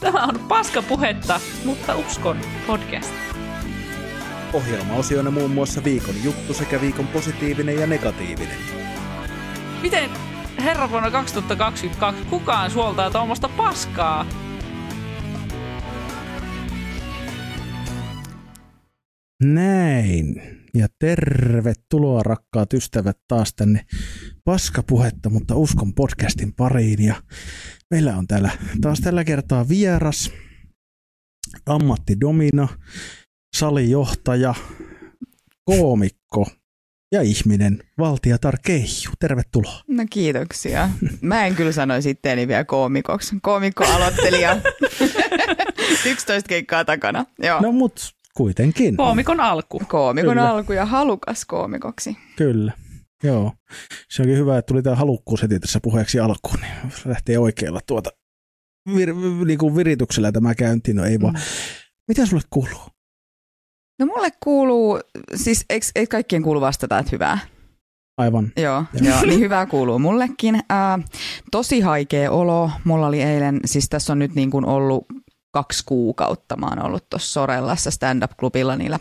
Tämä on paskapuhetta, mutta uskon podcast. Ohjelmaosioina muun muassa viikon juttu sekä viikon positiivinen ja negatiivinen. Miten herra vuonna 2022 kukaan suoltaa tuommoista paskaa? Näin. Ja tervetuloa rakkaat ystävät taas tänne paskapuhetta, mutta uskon podcastin pariin. Ja meillä on täällä taas tällä kertaa vieras, ammattidomina, salijohtaja, koomikko ja ihminen, Valtiatar Keiju. Tervetuloa. No kiitoksia. Mä en kyllä sanoisi itteeni vielä koomikoksi. Koomikko-aloittelija. 11 keikkaa takana. Joo. No mut kuitenkin. Koomikon alku. Koomikon Kyllä. alku ja halukas koomikoksi. Kyllä. Joo. Se onkin hyvä, että tuli tämä halukkuus heti tässä puheeksi alkuun, niin lähtee oikealla tuota vir, niin kuin virityksellä tämä käyntiin, no ei vaan. Mm. Mitä sulle kuuluu? No mulle kuuluu, siis eikö, eikö kaikkien kuulu vastata, että hyvää? Aivan. Joo, Joo. joo niin hyvää kuuluu mullekin. Ää, tosi haikea olo. Mulla oli eilen, siis tässä on nyt niin kuin ollut kaksi kuukautta. Mä oon ollut tuossa Sorellassa stand-up-klubilla niillä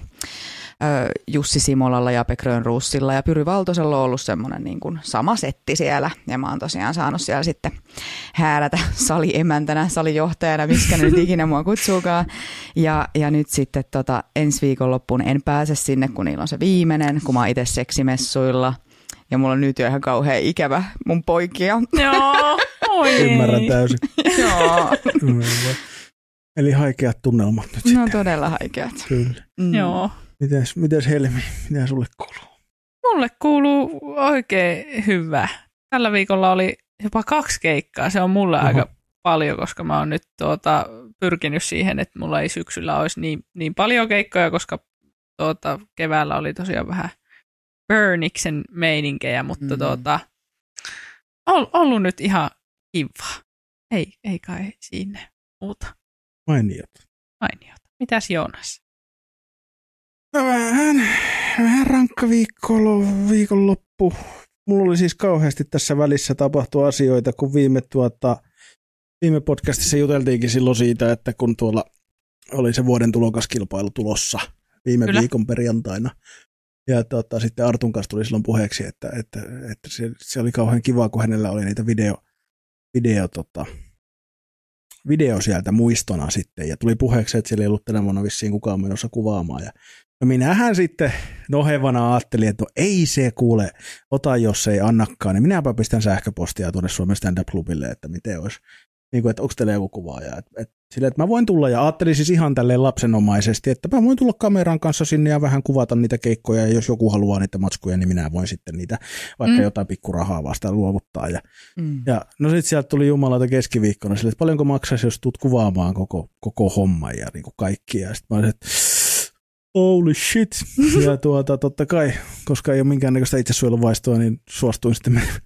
Jussi Simolalla ja Pe Grönruussilla ja Pyry Valtosella on ollut semmoinen niin kuin sama setti siellä ja mä oon tosiaan saanut siellä sitten häärätä saliemäntänä, salijohtajana, ne nyt ikinä mua kutsuukaan. Ja, ja nyt sitten tota, ensi viikonloppuun en pääse sinne, kun niillä on se viimeinen, kun mä oon itse seksimessuilla. Ja mulla on nyt jo ihan kauhean ikävä mun poikia. Joo, oi. Ymmärrän täysin. Joo. Eli haikeat tunnelmat nyt no sitten. todella haikeat. Kyllä. Mm. Joo. Mites, mites Helmi, mitä sulle kuuluu? Mulle kuuluu oikein hyvä. Tällä viikolla oli jopa kaksi keikkaa. Se on mulle Oho. aika paljon, koska mä oon nyt tuota, pyrkinyt siihen, että mulla ei syksyllä olisi niin, niin paljon keikkoja, koska tuota, keväällä oli tosiaan vähän Burniksen meininkejä, mutta Mm. tuota, on ollut nyt ihan kiva. Ei, ei kai sinne muuta Mainiot. mainiota. Mitäs Joonas? No vähän, vähän rankka viikkolo, viikonloppu. Mulla oli siis kauheasti tässä välissä tapahtua asioita, kun viime, tuota, viime podcastissa juteltiinkin silloin siitä, että kun tuolla oli se vuoden tulokaskilpailu tulossa viime Kyllä. viikon perjantaina. Ja tota, sitten Artun kanssa tuli silloin puheeksi, että, että, että se, se, oli kauhean kiva, kun hänellä oli niitä video, video, tota, video sieltä muistona sitten. Ja tuli puheeksi, että siellä ei ollut tänä vuonna vissiin kukaan menossa kuvaamaan. Ja No minähän sitten nohevana ajattelin, että no ei se kuule, ota jos ei annakaan, niin minäpä pistän sähköpostia tuonne Suomen stand-up-klubille, että miten olisi, niin kuin, että onko teillä joku kuvaaja. Et, et, sille, että mä voin tulla ja ajattelin siis ihan tälleen lapsenomaisesti, että mä voin tulla kameran kanssa sinne ja vähän kuvata niitä keikkoja ja jos joku haluaa niitä matskuja, niin minä voin sitten niitä vaikka Mm. jotain pikkurahaa vastaan luovuttaa. Ja, Mm. ja no sitten sieltä tuli jumalata keskiviikkona sille, että paljonko maksaisi, jos tuut kuvaamaan koko, koko homma ja niin kuin kaikki. Ja sitten mä olin, että holy shit. Ja tuota, totta kai, koska ei ole minkäännäköistä itsesuojeluvaistoa, niin suostuin sitten men-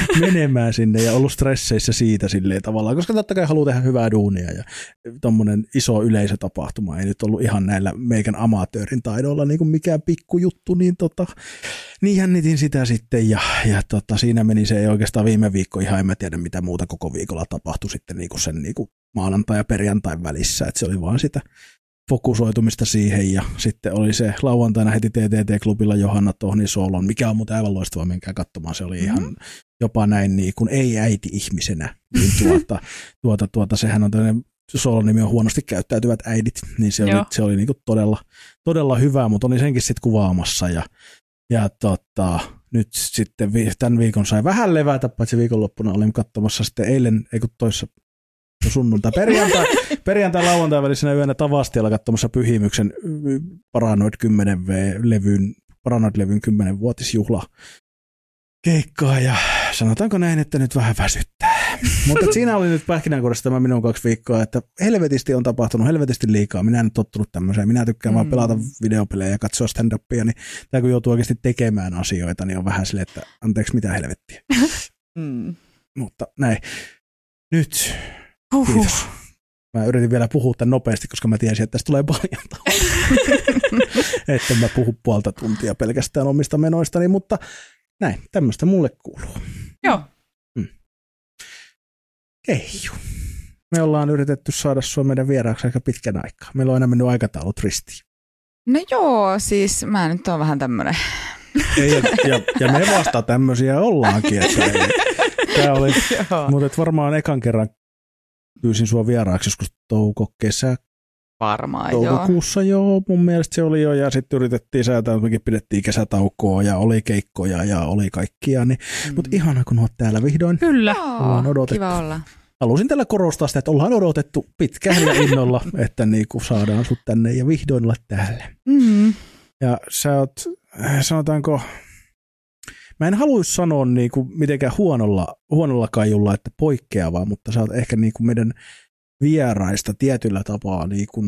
menemään sinne ja ollut stresseissä siitä silleen tavallaan, koska totta kai haluaa tehdä hyvää duunia ja tommonen iso yleisötapahtuma ei nyt ollut ihan näillä meikän amatöörin taidoilla niin kuin mikään pikkujuttu, niin, tota, niin jännitin sitä sitten ja, ja tota, siinä meni se ei oikeastaan viime viikko ihan, en mä tiedä mitä muuta koko viikolla tapahtui sitten niin kuin sen niin kuin maanantai ja perjantain välissä, että se oli vaan sitä fokusoitumista siihen ja sitten oli se lauantaina heti TTT-klubilla Johanna Tohnin soolon, mikä on muuten aivan loistava, menkää katsomaan, se oli ihan Mhm. jopa näin niin kuin ei äiti ihmisenä, niin tuota, tuota, tuota sehän on tämmöinen soolon nimi on huonosti käyttäytyvät äidit, niin se oli, Joo. se oli niin kuin todella, todella hyvä, mutta oli senkin sitten kuvaamassa ja, ja tota, nyt sitten vi- tämän viikon sai vähän levätä, paitsi viikonloppuna olin katsomassa sitten eilen, ei kun toissa sunnuntai, perjantai, perjantai lauantai välisenä yönä Tavastialla katsomassa Pyhimyksen Paranoid 10V-levyn, Paranoid-levyn 10-vuotisjuhla keikkaa ja sanotaanko näin, että nyt vähän väsyttää. Mutta siinä oli nyt pähkinänkuoressa tämä minun kaksi viikkoa, että helvetisti on tapahtunut, helvetisti liikaa. Minä en ole tottunut tämmöiseen. Minä tykkään mm. vaan pelata videopelejä ja katsoa stand-upia, niin tämä kun joutuu oikeasti tekemään asioita, niin on vähän silleen, että anteeksi mitä helvettiä. Mm. Mutta näin. Nyt Huhhuh. Kiitos. Mä yritin vielä puhua tämän nopeasti, koska mä tiesin, että tästä tulee paljon Että mä puhu puolta tuntia pelkästään omista menoistani, mutta näin, tämmöistä mulle kuuluu. Joo. Keiju. me ollaan yritetty saada sua meidän vieraaksi aika pitkän aikaa. Meillä on aina mennyt aikataulut ristiin. No joo, siis mä nyt on vähän tämmönen. Ja, ja, ja me vasta tämmöisiä ollaankin. Että ei, tää oli, mutta varmaan ekan kerran pyysin sua vieraaksi joskus touko, kesä, Varmaan joo. toukokuussa joo. Mun mielestä se oli jo ja sitten yritettiin säätää, että mekin pidettiin kesätaukoa ja oli keikkoja ja oli kaikkia. Niin, Mm. Mutta ihana kun oot täällä vihdoin. Kyllä. Ollaan Joo, odotettu. kiva olla. Halusin tällä korostaa sitä, että ollaan odotettu pitkään ja innolla, että niinku saadaan sut tänne ja vihdoin olla täällä. Mm. Ja sä oot, äh, sanotaanko, mä en haluaisi sanoa niinku mitenkään huonolla, huonolla kaijulla, että poikkeavaa, mutta sä oot ehkä niinku meidän vieraista tietyllä tapaa niinku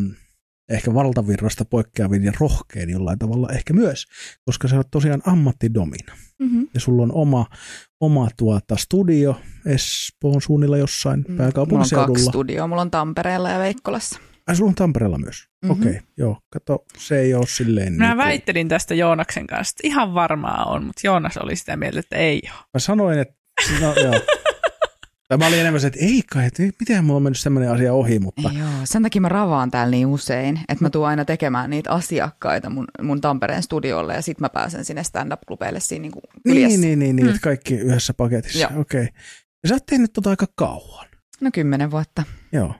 ehkä valtavirrasta poikkeavin ja rohkein jollain tavalla ehkä myös, koska sä oot tosiaan ammattidomina. Mm-hmm. Ja sulla on oma, oma tuota studio Espoon suunnilla jossain Mm. Mulla on kaksi pääkaupunkiseudulla. studioa. Mulla on Tampereella ja Veikkolassa. Ai sulla on Tampereella myös? Mhm. Okei, okay, joo. Kato, se ei ole silleen... Mä niinku- väittelin tästä Joonaksen kanssa, että ihan varmaa on, mutta Joonas oli sitä mieltä, että ei ole. Mä sanoin, että... No, joo. Tai mä olin enemmän se, että ei kai, että miten mulla on mennyt tämmöinen asia ohi, mutta... Joo, sen takia mä ravaan täällä niin usein, että mä tuun aina tekemään niitä asiakkaita mun, mun Tampereen studiolle ja sit mä pääsen sinne stand-up-klubeille siinä niin kuin Niin, niin, niin, niin Mm. että kaikki yhdessä paketissa. Okei. Okay. Ja sä oot tehnyt tota aika kauan. No kymmenen vuotta. Joo.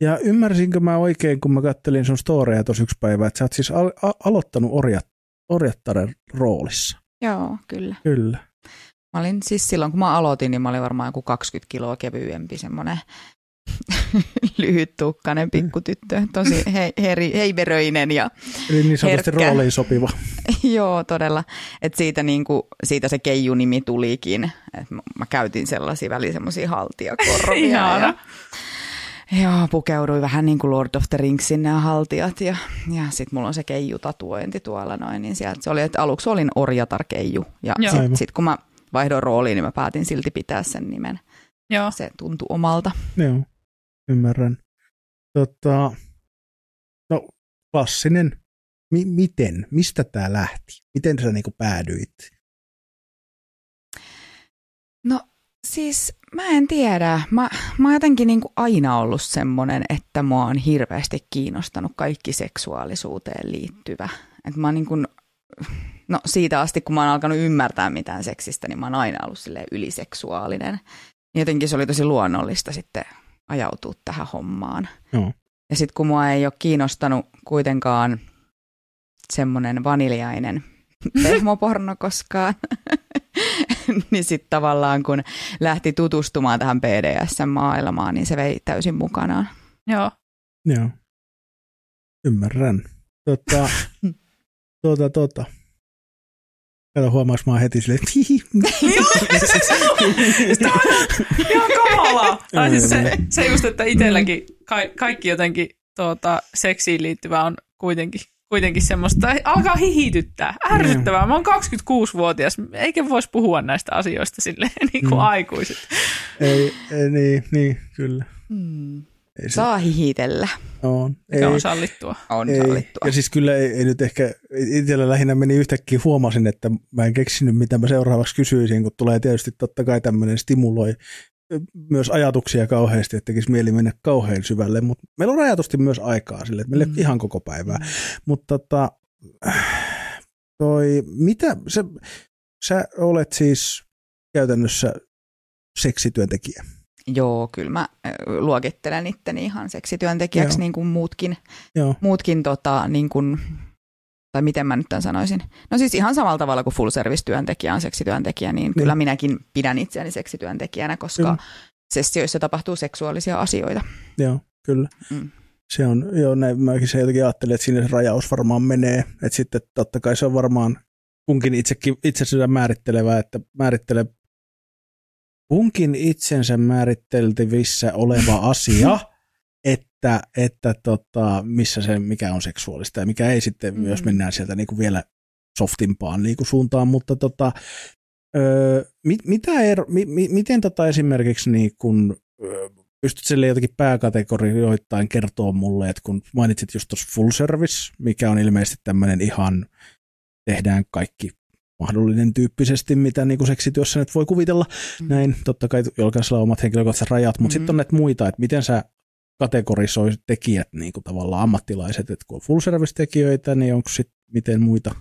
Ja ymmärsinkö mä oikein, kun mä kattelin sun storeja tuossa yksi päivä, että sä oot siis al- a- aloittanut orjat, orjattaren roolissa. Joo, kyllä. Kyllä. Mä olin siis silloin, kun mä aloitin, niin mä olin varmaan joku 20 kiloa kevyempi, semmoinen lyhyttukkainen pikkutyttö, tosi he, heri, heiveröinen ja Eli niin sanotusti Herkkä. rooliin sopiva. joo, todella. Et siitä, niinku, siitä se keiju-nimi tulikin. Et mä, mä käytin sellaisia väliin semmoisia haltijakorvia. Ihana. Ja, pukeuduin vähän niin kuin Lord of the Ringsin nämä haltijat ja, ja sitten mulla on se keiju-tatuointi tuolla noin, niin sieltä se oli, että aluksi olin orjatar keiju ja sitten sit, kun mä vaihdoin rooliin, niin mä päätin silti pitää sen nimen. Joo. Se tuntui omalta. Joo, ymmärrän. Tota, no, klassinen. Mi- miten? Mistä tämä lähti? Miten sä niinku päädyit? No siis mä en tiedä. Mä, mä oon jotenkin niin kuin aina ollut semmoinen, että mua on hirveästi kiinnostanut kaikki seksuaalisuuteen liittyvä. Et mä oon niin kuin, no siitä asti, kun mä oon alkanut ymmärtää mitään seksistä, niin mä oon aina ollut yliseksuaalinen. Jotenkin se oli tosi luonnollista sitten ajautua tähän hommaan. Joo. Ja sitten kun mua ei ole kiinnostanut kuitenkaan semmoinen vaniljainen pehmoporno koskaan, niin sitten tavallaan kun lähti tutustumaan tähän BDSM-maailmaan, niin se vei täysin mukanaan. Joo. Joo. Ymmärrän. Tota, tota, tota. Kato, huomaaks mä oon heti silleen, että hihi. Sitä on ihan kamalaa. Tai siis se, se just, että itselläkin ka- kaikki jotenkin tuota, seksiin liittyvä on kuitenkin, kuitenkin semmoista, alkaa hihityttää. Ärsyttävää. Mä oon 26-vuotias, eikä voisi puhua näistä asioista silleen niin kuin Mm. aikuiset. ei, ei, niin, niin, kyllä. Hmm. Ei se, Saa hihitellä. on, ei, on sallittua. On ei. sallittua. Ja siis kyllä ei, ei nyt ehkä, itsellä lähinnä meni yhtäkkiä huomasin, että mä en keksinyt mitä mä seuraavaksi kysyisin, kun tulee tietysti totta kai tämmöinen stimuloi myös ajatuksia kauheasti, että tekisi mieli mennä kauhean syvälle, mutta meillä on rajatusti myös aikaa sille, että meillä Mm. ihan koko päivää. Mutta tota, toi, mitä, sä, sä olet siis käytännössä seksityöntekijä. Joo, kyllä mä luokittelen itteni ihan seksityöntekijäksi Joo. niin kuin muutkin, Joo, muutkin tota, niin kuin, tai miten mä nyt tämän sanoisin. No siis ihan samalla tavalla kuin full service työntekijä on seksityöntekijä, niin, kyllä minäkin pidän itseäni seksityöntekijänä, koska Kyllä. sessioissa tapahtuu seksuaalisia asioita. joo, kyllä. Mm. Se on, joo, näin mäkin se jotenkin ajattelin, että siinä se rajaus varmaan menee, että sitten totta kai se on varmaan kunkin itsekin, itsensä määrittelevä, että määrittelee kunkin itsensä määritteltävissä oleva asia, että, että tota, missä se, mikä on seksuaalista ja mikä ei sitten, mm. Mm. jos mennään sieltä niin kuin vielä softimpaan niin kuin suuntaan, mutta tota, öö, mit, mitä ero, mi, mi, miten tota esimerkiksi niin kuin, öö, pystyt sille jotenkin pääkategorioittain kertoa mulle, että kun mainitsit just tuossa full service, mikä on ilmeisesti tämmöinen ihan, tehdään kaikki mahdollinen tyyppisesti, mitä niin kuin seksityössä nyt voi kuvitella. Mm. Näin, totta kai jokaisella on omat henkilökohtaiset rajat, mutta mm. sitten on näitä muita, että miten sä kategorisoi tekijät niin kuin tavallaan ammattilaiset, että kun on full service-tekijöitä, niin onko sitten miten muita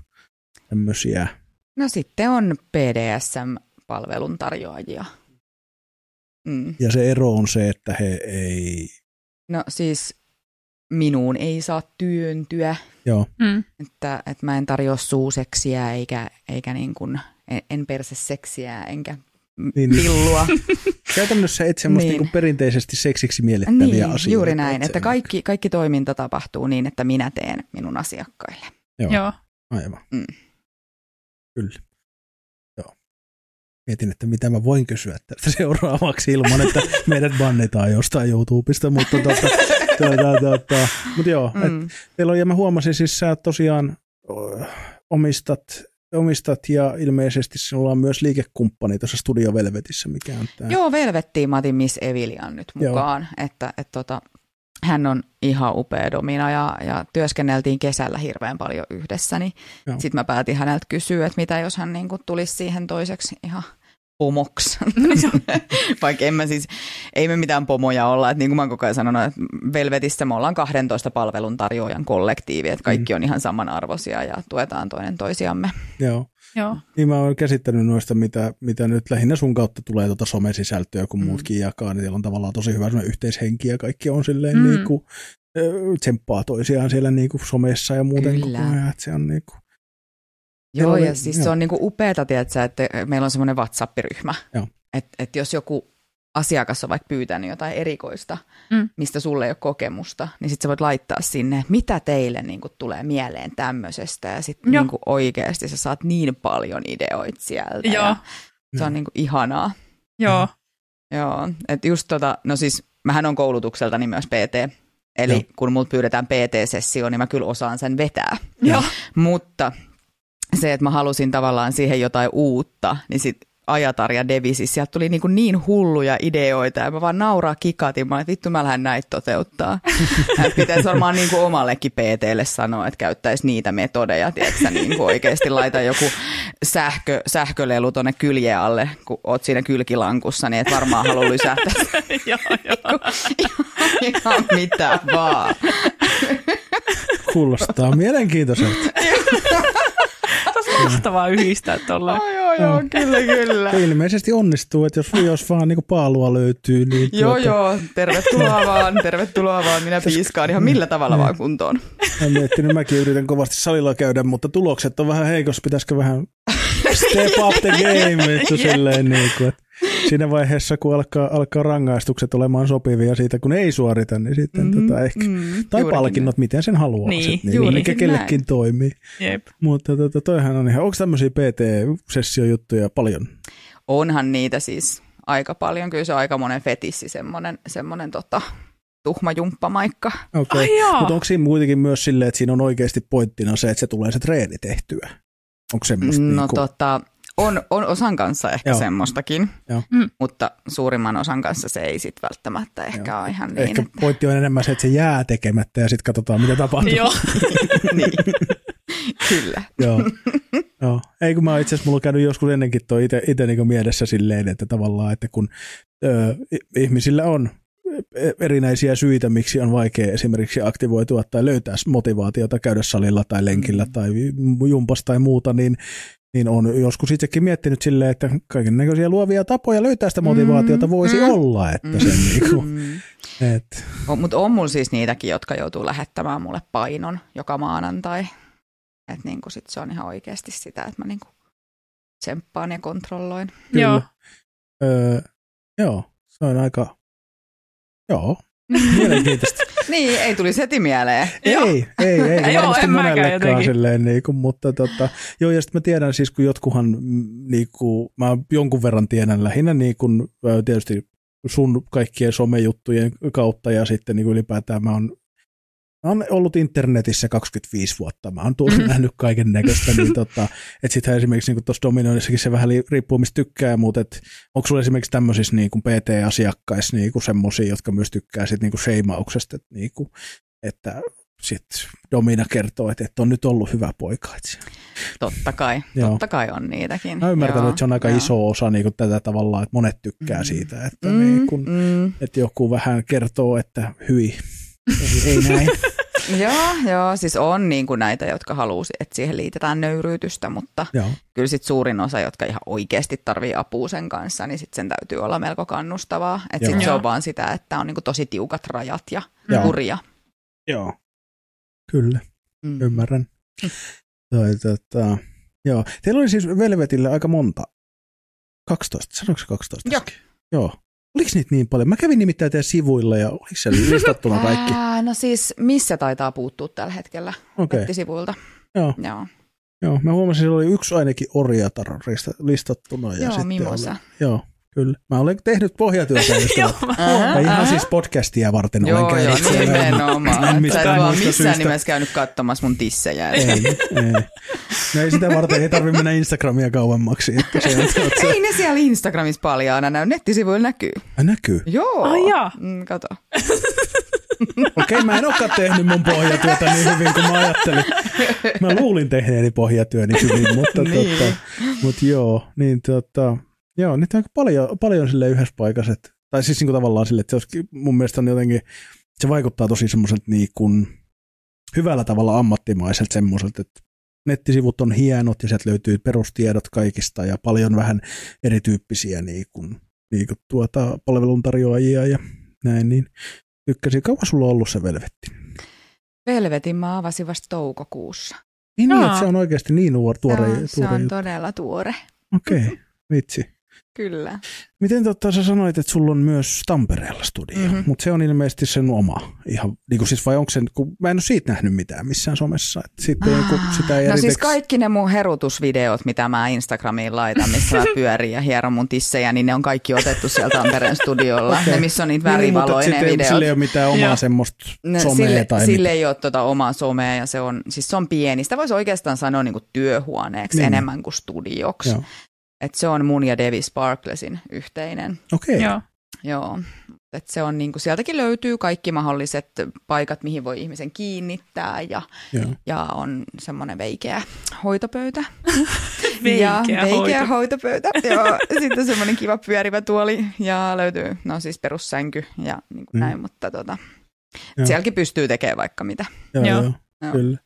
tämmöisiä? No sitten on PDSM-palvelun tarjoajia. Mm. Ja se ero on se, että he ei... No siis minuun ei saa työntyä. Joo. Mm. Että, että mä en tarjoa suuseksiä eikä, eikä niin kuin, en, en perse seksiä enkä niin, niin. pillua. Käytännössä et semmoista niin. niin perinteisesti seksiksi miellettäviä niin, asioita. juuri näin, että kaikki, kaikki toiminta tapahtuu niin, että minä teen minun asiakkaille. Joo, Joo. aivan. Mm. Kyllä. Joo. Mietin, että mitä mä voin kysyä tästä seuraavaksi ilman, että meidät bannetaan jostain YouTubesta, mutta tota, tota, tota, mutta joo, mm. et, teillä on, ja mä huomasin siis sä tosiaan omistat omistat ja ilmeisesti sinulla on myös liikekumppani tuossa Studio Velvetissä, mikä on tämä. Joo, Velvettiin Matin Miss Evilian nyt mukaan, Joo. että, että tota, hän on ihan upea domina ja, ja työskenneltiin kesällä hirveän paljon yhdessä, niin sitten mä päätin häneltä kysyä, että mitä jos hän niin tulisi siihen toiseksi ihan – pomoksi. Vaikka en mä siis, ei me mitään pomoja olla. Että niin kuin mä oon koko ajan sanonut, että Velvetissä me ollaan 12 palvelun tarjoajan kollektiivi, että kaikki mm. on ihan samanarvoisia ja tuetaan toinen toisiamme. Joo. Joo. Niin mä oon käsittänyt noista, mitä, mitä nyt lähinnä sun kautta tulee tuota somesisältöä, kun mm. muutkin jakaa, niin on tavallaan tosi hyvä yhteishenki ja kaikki on silleen mm. niin kuin, tsemppaa toisiaan siellä niin kuin somessa ja muuten Kyllä. koko ajan, että se on niin kuin, Joo, oli, ja siis joo. se on niinku upeata, tiedätkö, että meillä on semmoinen WhatsApp-ryhmä. Että et jos joku asiakas on vaikka pyytänyt jotain erikoista, mm. mistä sulle ei ole kokemusta, niin sitten sä voit laittaa sinne, mitä teille niinku tulee mieleen tämmöisestä. Ja sitten niinku oikeasti sä saat niin paljon ideoita sieltä. Joo. Ja se on niinku ihanaa. Joo. Joo, että just tota, no siis mähän on koulutukseltani myös PT, Eli Joo. kun multa pyydetään PT-sessio, niin mä kyllä osaan sen vetää. Joo. Mutta se, että mä halusin tavallaan siihen jotain uutta, niin sitten Ajatar ja Devisi, sieltä tuli niin, kuin niin hulluja ideoita ja mä vaan nauraa kikatin, mä että vittu mä lähden näitä toteuttaa. Pitäisi varmaan niin kuin omallekin PTlle sanoa, että käyttäisi niitä metodeja, tiedätkö, niin kuin oikeasti laita joku sähkö, sähkölelu tuonne kyljen alle, kun oot siinä kylkilankussa, niin et varmaan halua lysätä. joo, joo. Ihan mitä vaan. Kuulostaa mielenkiintoiselta. mahtavaa yhdistää tuolla. Oh, joo, joo, kyllä, kyllä. ilmeisesti onnistuu, että jos, jos vaan niin paalua löytyy. Niin joo, tuota... joo, tervetuloa vaan, tervetuloa vaan. Minä piiskaan ihan millä tavalla vaan kuntoon. Mä miettinyt, mäkin yritän kovasti salilla käydä, mutta tulokset on vähän heikossa. Pitäisikö vähän step up the game, että silleen niin kuin, että siinä vaiheessa, kun alkaa, alkaa rangaistukset olemaan sopivia siitä, kun ei suorita, niin sitten mm, tota ehkä, mm, tai palkinnot, näin. miten sen haluaa, niin, sit, niin mikä kellekin näin. toimii. Jep. Mutta tota, toihan on ihan, onko tämmöisiä PT-sessiojuttuja paljon? Onhan niitä siis aika paljon, kyllä se on aika monen fetissi, semmoinen, semmoinen tota, tuhma jumppamaikka. Okay. Mutta onko siinä kuitenkin myös silleen, että siinä on oikeasti pointtina se, että se tulee se treeni tehtyä? Onko semmoista? No niinku... tota, on, on osan kanssa ehkä Joo. semmoistakin, Joo. Mm. mutta suurimman osan kanssa se ei sitten välttämättä ehkä Joo. ole ihan niin. Ehkä että... pointti on enemmän se, että se jää tekemättä ja sitten katsotaan, mitä tapahtuu. Joo. niin. Kyllä. Joo. Joo. Ei kun mä itse asiassa mulla on käynyt joskus ennenkin tuo itse niin mielessä silleen, että tavallaan, että kun ö, ihmisillä on erinäisiä syitä, miksi on vaikea esimerkiksi aktivoitua tai löytää motivaatiota käydä salilla tai lenkillä mm. tai jumpas tai muuta, niin niin on joskus itsekin miettinyt silleen, että kaiken näköisiä luovia tapoja löytää sitä motivaatiota mm, voisi mm, olla, että mm, sen niinku, mm. et. Mutta on mulla siis niitäkin, jotka joutuu lähettämään mulle painon joka maanantai. Että niinku sit se on ihan oikeasti sitä, että mä niinku tsemppaan ja kontrolloin. Kyllä. Joo. Öö, joo, se on aika, joo, mielenkiintoista. Niin, ei tuli heti mieleen. Ei, ei, ei, ei, ei varmasti monellekaan silleen, niin kuin, mutta tota, joo, ja sitten mä tiedän siis, kun jotkuhan, mm, niin kuin, mä jonkun verran tiedän lähinnä niin kuin, tietysti sun kaikkien somejuttujen kautta ja sitten niin kuin ylipäätään mä oon Oon ollut internetissä 25 vuotta, mä oon tullut nähnyt kaiken näköistä, niin tota, että sitten esimerkiksi niin tuossa Dominoissakin se vähän riippuu mistä tykkää, mutta et, onko sulla esimerkiksi tämmöisissä niin PT-asiakkaissa niin semmoisia, jotka myös tykkää sit niin sheimauksesta, että, niin kuin, että sitten Domina kertoo, että, että on nyt ollut hyvä poika. Totta kai, Joo. totta kai on niitäkin. Mä ymmärtänyt, Joo, että se on aika joo. iso osa niin kuin tätä tavallaan, että monet tykkää Mm. siitä, että, Mm, niin kun, mm. että joku vähän kertoo, että hyi, ei, ei näin. Joo, joo, siis on niin kuin näitä, jotka haluaa, että siihen liitetään nöyryytystä, mutta Joo, kyllä sit suurin osa, jotka ihan oikeasti tarvii apua sen kanssa, niin sit sen täytyy olla melko kannustavaa. Että Joo. sit se on vaan sitä, että on niin kuin tosi tiukat rajat ja Joo. kuria. joo. Kyllä, Mm. ymmärrän. Toi, tota, joo. Teillä oli siis Velvetille aika monta. 12, sanoiko se 12? Joo. Joo. Oliko niitä niin paljon? Mä kävin nimittäin teidän sivuilla ja oliko siellä listattuna kaikki? Ää, no siis missä taitaa puuttua tällä hetkellä okay. nettisivuilta? joo, Joo, joo. Mä huomasin, että siellä oli yksi ainakin orjatar listattuna. Ja joo sitten mimosa. Oli, joo, kyllä. Mä olen tehnyt pohjatyötä. Joo, mä ihan siis podcastia varten olen Joo, joo, käynyt siellä. nimenomaan. En Sä et mistään vaan missään syystä. nimessä käynyt katsomassa mun tissejä. Ei, ei. No ei sitä varten, ei tarvitse mennä Instagramia kauemmaksi. Että se, on, se, Ei ne siellä Instagramissa paljaana näy, nettisivuilla näkyy. näkyy. Joo. Ai jaa. Mm, kato. Okei, mä en olekaan tehnyt mun pohjatyötä niin hyvin kuin mä ajattelin. Mä luulin tehneeni pohjatyöni hyvin, mutta, Niin. tota, mutta joo, niin tota, joo, niitä on aika paljon, paljon sille yhdessä paikassa. että- Tai siis niin kuin tavallaan sille, että se olisikin, mun mielestä on jotenkin, se vaikuttaa tosi semmoiselta niin kuin hyvällä tavalla ammattimaiselta semmoiselta, että nettisivut on hienot ja sieltä löytyy perustiedot kaikista ja paljon vähän erityyppisiä niin kuin, niin kuin tuota, palveluntarjoajia ja näin, niin tykkäsin. Kauan sulla on ollut se velvetti? Velvetin mä avasin vasta toukokuussa. Niin, niin Jaa. että se on oikeasti niin nuor, tuore, se tuore on juttu. todella tuore. Okei, okay, vitsi. Kyllä. Miten totta sä sanoit, että sulla on myös Tampereella studio, mm-hmm. Mhm. mutta se on ilmeisesti sen oma. Ihan, niin kuin siis vai onko se, kun mä en ole siitä nähnyt mitään missään somessa. Että sitten ah, kun sitä ei No siis kaikki ne mun herutusvideot, mitä mä Instagramiin laitan, missä mä pyörin ja hieron mun tissejä, niin ne on kaikki otettu sieltä Tampereen studiolla. Okay. Ne, missä on niitä Niin, värivaloja, sitten ne ei- videot. Sillä ei ole mitään omaa semmoista No, somea sille, tai mitään. ei ole tuota omaa somea ja se on, siis se on pieni. Sitä voisi oikeastaan sanoa niin kuin työhuoneeksi Niin. niin. enemmän kuin studioksi. Joo. Et se on mun ja Devi Sparklesin yhteinen. Okei, Joo. Joo. Et se on niin kuin, sieltäkin löytyy kaikki mahdolliset paikat, mihin voi ihmisen kiinnittää ja, joo. ja on semmoinen veikeä hoitopöytä. Veikeä ja veikeä hoito. hoitopöytä. Joo. Sitten semmoinen kiva pyörivä tuoli ja löytyy, no siis perussänky ja niin kuin Mm. näin, mutta tota, sielläkin pystyy tekemään vaikka mitä. Joo, Joo. joo. Joo. Kyllä.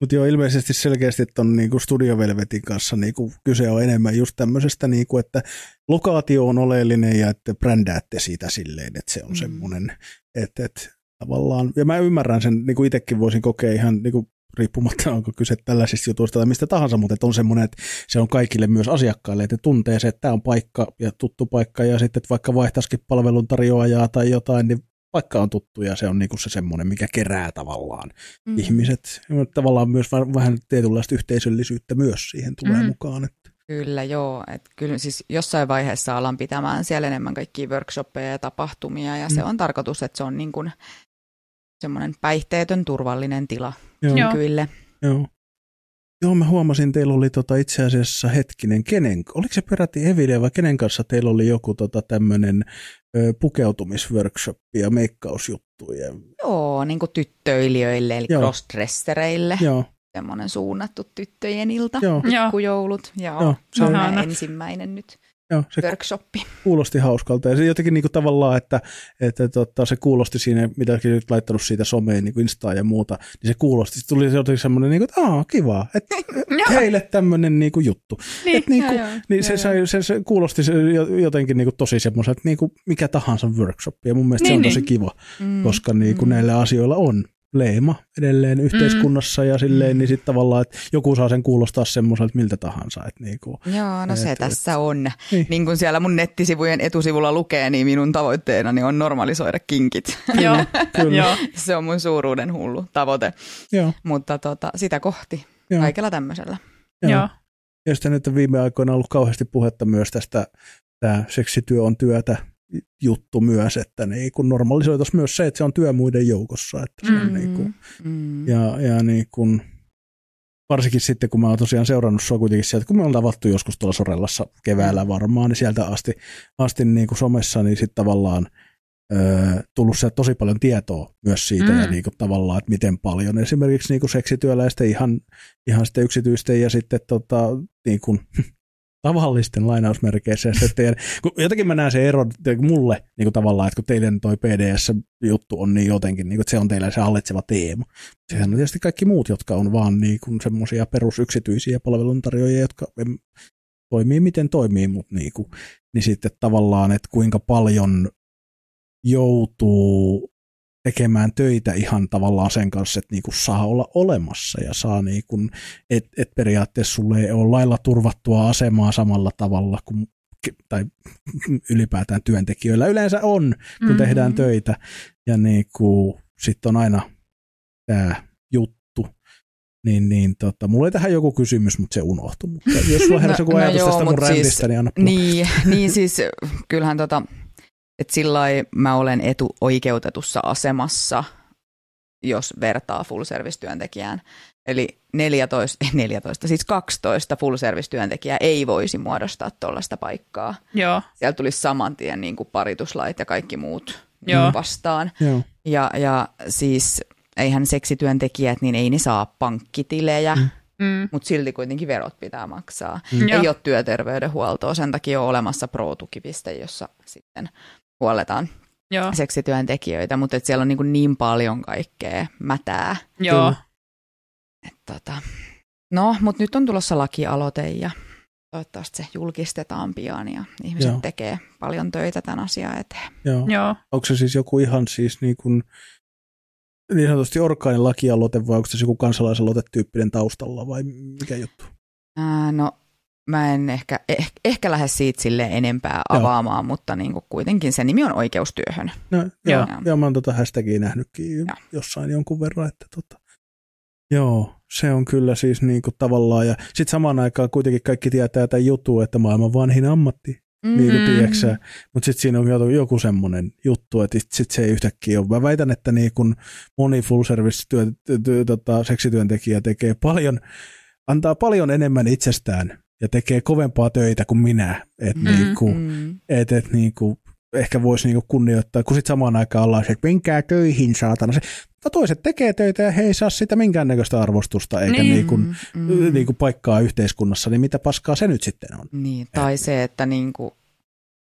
Mutta joo, ilmeisesti selkeästi tuon niinku Studio Velvetin kanssa niinku kyse on enemmän just tämmöisestä, niinku, että lokaatio on oleellinen ja että brändäätte siitä silleen, että se on Mm. mm. semmoinen, että, että tavallaan, ja mä ymmärrän sen, niin kuin itsekin voisin kokea ihan niin kuin riippumatta onko kyse tällaisista jutuista tai mistä tahansa, mutta että on semmoinen, että se on kaikille myös asiakkaille, että tuntee se, että tämä on paikka ja tuttu paikka ja sitten että vaikka vaihtaisikin palveluntarjoajaa tai jotain, niin paikka on tuttu ja se on niinku se semmoinen, mikä kerää tavallaan Mm. ihmiset. Tavallaan myös vähän- tietynlaista yhteisöllisyyttä myös siihen tulee mm. mukaan. Että. Kyllä joo, että kyllä siis jossain vaiheessa alan pitämään siellä enemmän kaikkia workshoppeja ja tapahtumia ja mm. se on tarkoitus, että se on niin kuin semmoinen päihteetön turvallinen tila Joo, Joo. Joo. Mä huomasin, teillä oli tota itse asiassa hetkinen, kenen, oliko se peräti Evile vai kenen kanssa teillä oli joku tota tämmöinen pukeutumisworkshop ja meikkausjuttuja. Joo, niin kuin tyttöilijöille eli Joo. crossdressereille. Joo, Semmoinen suunnattu tyttöjen ilta, joo, Joo. pikkujoulut. Joo, Joo, se on ensimmäinen nyt joo, se workshoppi. kuulosti hauskalta. Ja se jotenkin niinku tavallaan, että, että tota, se kuulosti siinä, mitä nyt laittanut siitä someen, niin kuin Instaa ja muuta, niin se kuulosti. Se tuli jotenkin semmoinen, niin kuin, että aah, kiva, että Joo. heille tämmöinen niin kuin juttu. Niin. Et niinku, Joo, joo. niin se, Joo, se, se kuulosti se jo- jotenkin niinku tosi semmoiselta niin mikä tahansa workshop. Ja mun mielestä Niin, se on tosi niin. kiva, Mm, koska niinku mm. näillä asioilla on leima edelleen yhteiskunnassa ja silleen, niin sitten tavallaan, että joku saa sen kuulostaa semmoiselta miltä tahansa. Että niinku, Joo, no se Et- tässä on. Niin. Niin kuin siellä mun nettisivujen etusivulla lukee, niin minun tavoitteenani on normalisoida kinkit. Joo. kyllä, Joo. se on mun suuruuden hullu tavoite, joo, mutta tota, sitä kohti joo, kaikella tämmöisellä. joo. Joo. Ja sitten nyt on viime aikoina ollut kauheasti puhetta myös tästä, tämä seksityö on työtä juttu myös, että niin kun normalisoitaisiin myös se, että se on työ muiden joukossa. Että se on Mm. niin kuin, mm. Ja, ja niin kun, varsinkin sitten, kun mä oon tosiaan seurannut sua kuitenkin sieltä, kun me on tavattu joskus tuolla Sorellassa keväällä varmaan, niin sieltä asti, asti niin kuin somessa, niin sitten tavallaan öö, tullut sieltä tosi paljon tietoa myös siitä mm. ja niin kuin, tavallaan, että miten paljon esimerkiksi niin kuin seksityöläisten ihan, ihan sitten yksityisten ja sitten tota, niin kuin, tavallisten lainausmerkeissä. Teidän, kun jotenkin mä näen se ero mulle niin kuin tavallaan, että kun teidän toi PDS-juttu on niin jotenkin, niin kuin, että se on teillä se hallitseva teema. Sehän on tietysti kaikki muut, jotka on vaan niin kuin semmoisia perusyksityisiä palveluntarjoajia, jotka toimii miten toimii, mutta niin, kuin, niin sitten tavallaan, että kuinka paljon joutuu tekemään töitä ihan tavallaan sen kanssa, että niinku saa olla olemassa ja saa niinku, että et periaatteessa sulle ei ole lailla turvattua asemaa samalla tavalla kuin tai ylipäätään työntekijöillä yleensä on, kun mm-hmm. tehdään töitä. Ja niinku, sitten on aina tämä juttu. Niin, niin tota, mulla oli tähän joku kysymys, mutta se unohtui. Mutta jos sulla heräsi no, joku no ajatus joo, tästä mun siis rändistä, siis, niin anna niin, niin siis kyllähän tota, että sillä mä olen etuoikeutetussa asemassa, jos vertaa full service työntekijään. Eli 14, 14, siis 12 full service työntekijää ei voisi muodostaa tuollaista paikkaa. Joo. Siellä tulisi saman tien niin kuin parituslait ja kaikki muut Joo. vastaan. Joo. Ja, ja siis eihän seksityöntekijät, niin ei ne saa pankkitilejä. Mm mm. mutta silti kuitenkin verot pitää maksaa. Mm. Ei ole työterveydenhuoltoa, sen takia on olemassa pro-tukipiste, jossa sitten huoletaan Joo. seksityöntekijöitä, mutta et siellä on niin, kuin niin paljon kaikkea mätää. Joo. Et tota. No, mutta nyt on tulossa lakialoite ja toivottavasti se julkistetaan pian ja ihmiset Joo. tekee paljon töitä tämän asian eteen. Joo. Joo. Onko se siis joku ihan siis niin kuin niin sanotusti orkainen lakialoite vai onko se joku kansalaisaloite tyyppinen taustalla vai mikä juttu? Ää, no mä en ehkä, eh, ehkä lähde siitä sille enempää avaamaan, joo. mutta niin kuin kuitenkin se nimi on oikeustyöhön. No, joo, joo. joo mä oon tota hashtagia nähnytkin joo. jossain jonkun verran, että tota, joo, se on kyllä siis niin kuin tavallaan, ja sitten samaan aikaan kuitenkin kaikki tietää tämän jutun, että maailman vanhin ammatti, mm-hmm. niin kuin tiedätkö mutta sitten siinä on joku, joku semmoinen juttu, että sitten se ei yhtäkkiä ole. Mä väitän, että niin kuin moni full service työ, työ, työ, tota, seksityöntekijä tekee paljon, antaa paljon enemmän itsestään ja tekee kovempaa töitä kuin minä. Että mm, niinku, mm. et, et niinku, ehkä voisi niinku kunnioittaa, kun sitten samaan aikaan ollaan se, että menkää töihin saatana. Se, no toiset tekee töitä ja he ei saa sitä minkäännäköistä arvostusta eikä niin. niinku, mm. niinku paikkaa yhteiskunnassa, niin mitä paskaa se nyt sitten on? Niin, tai et, se, että niinku,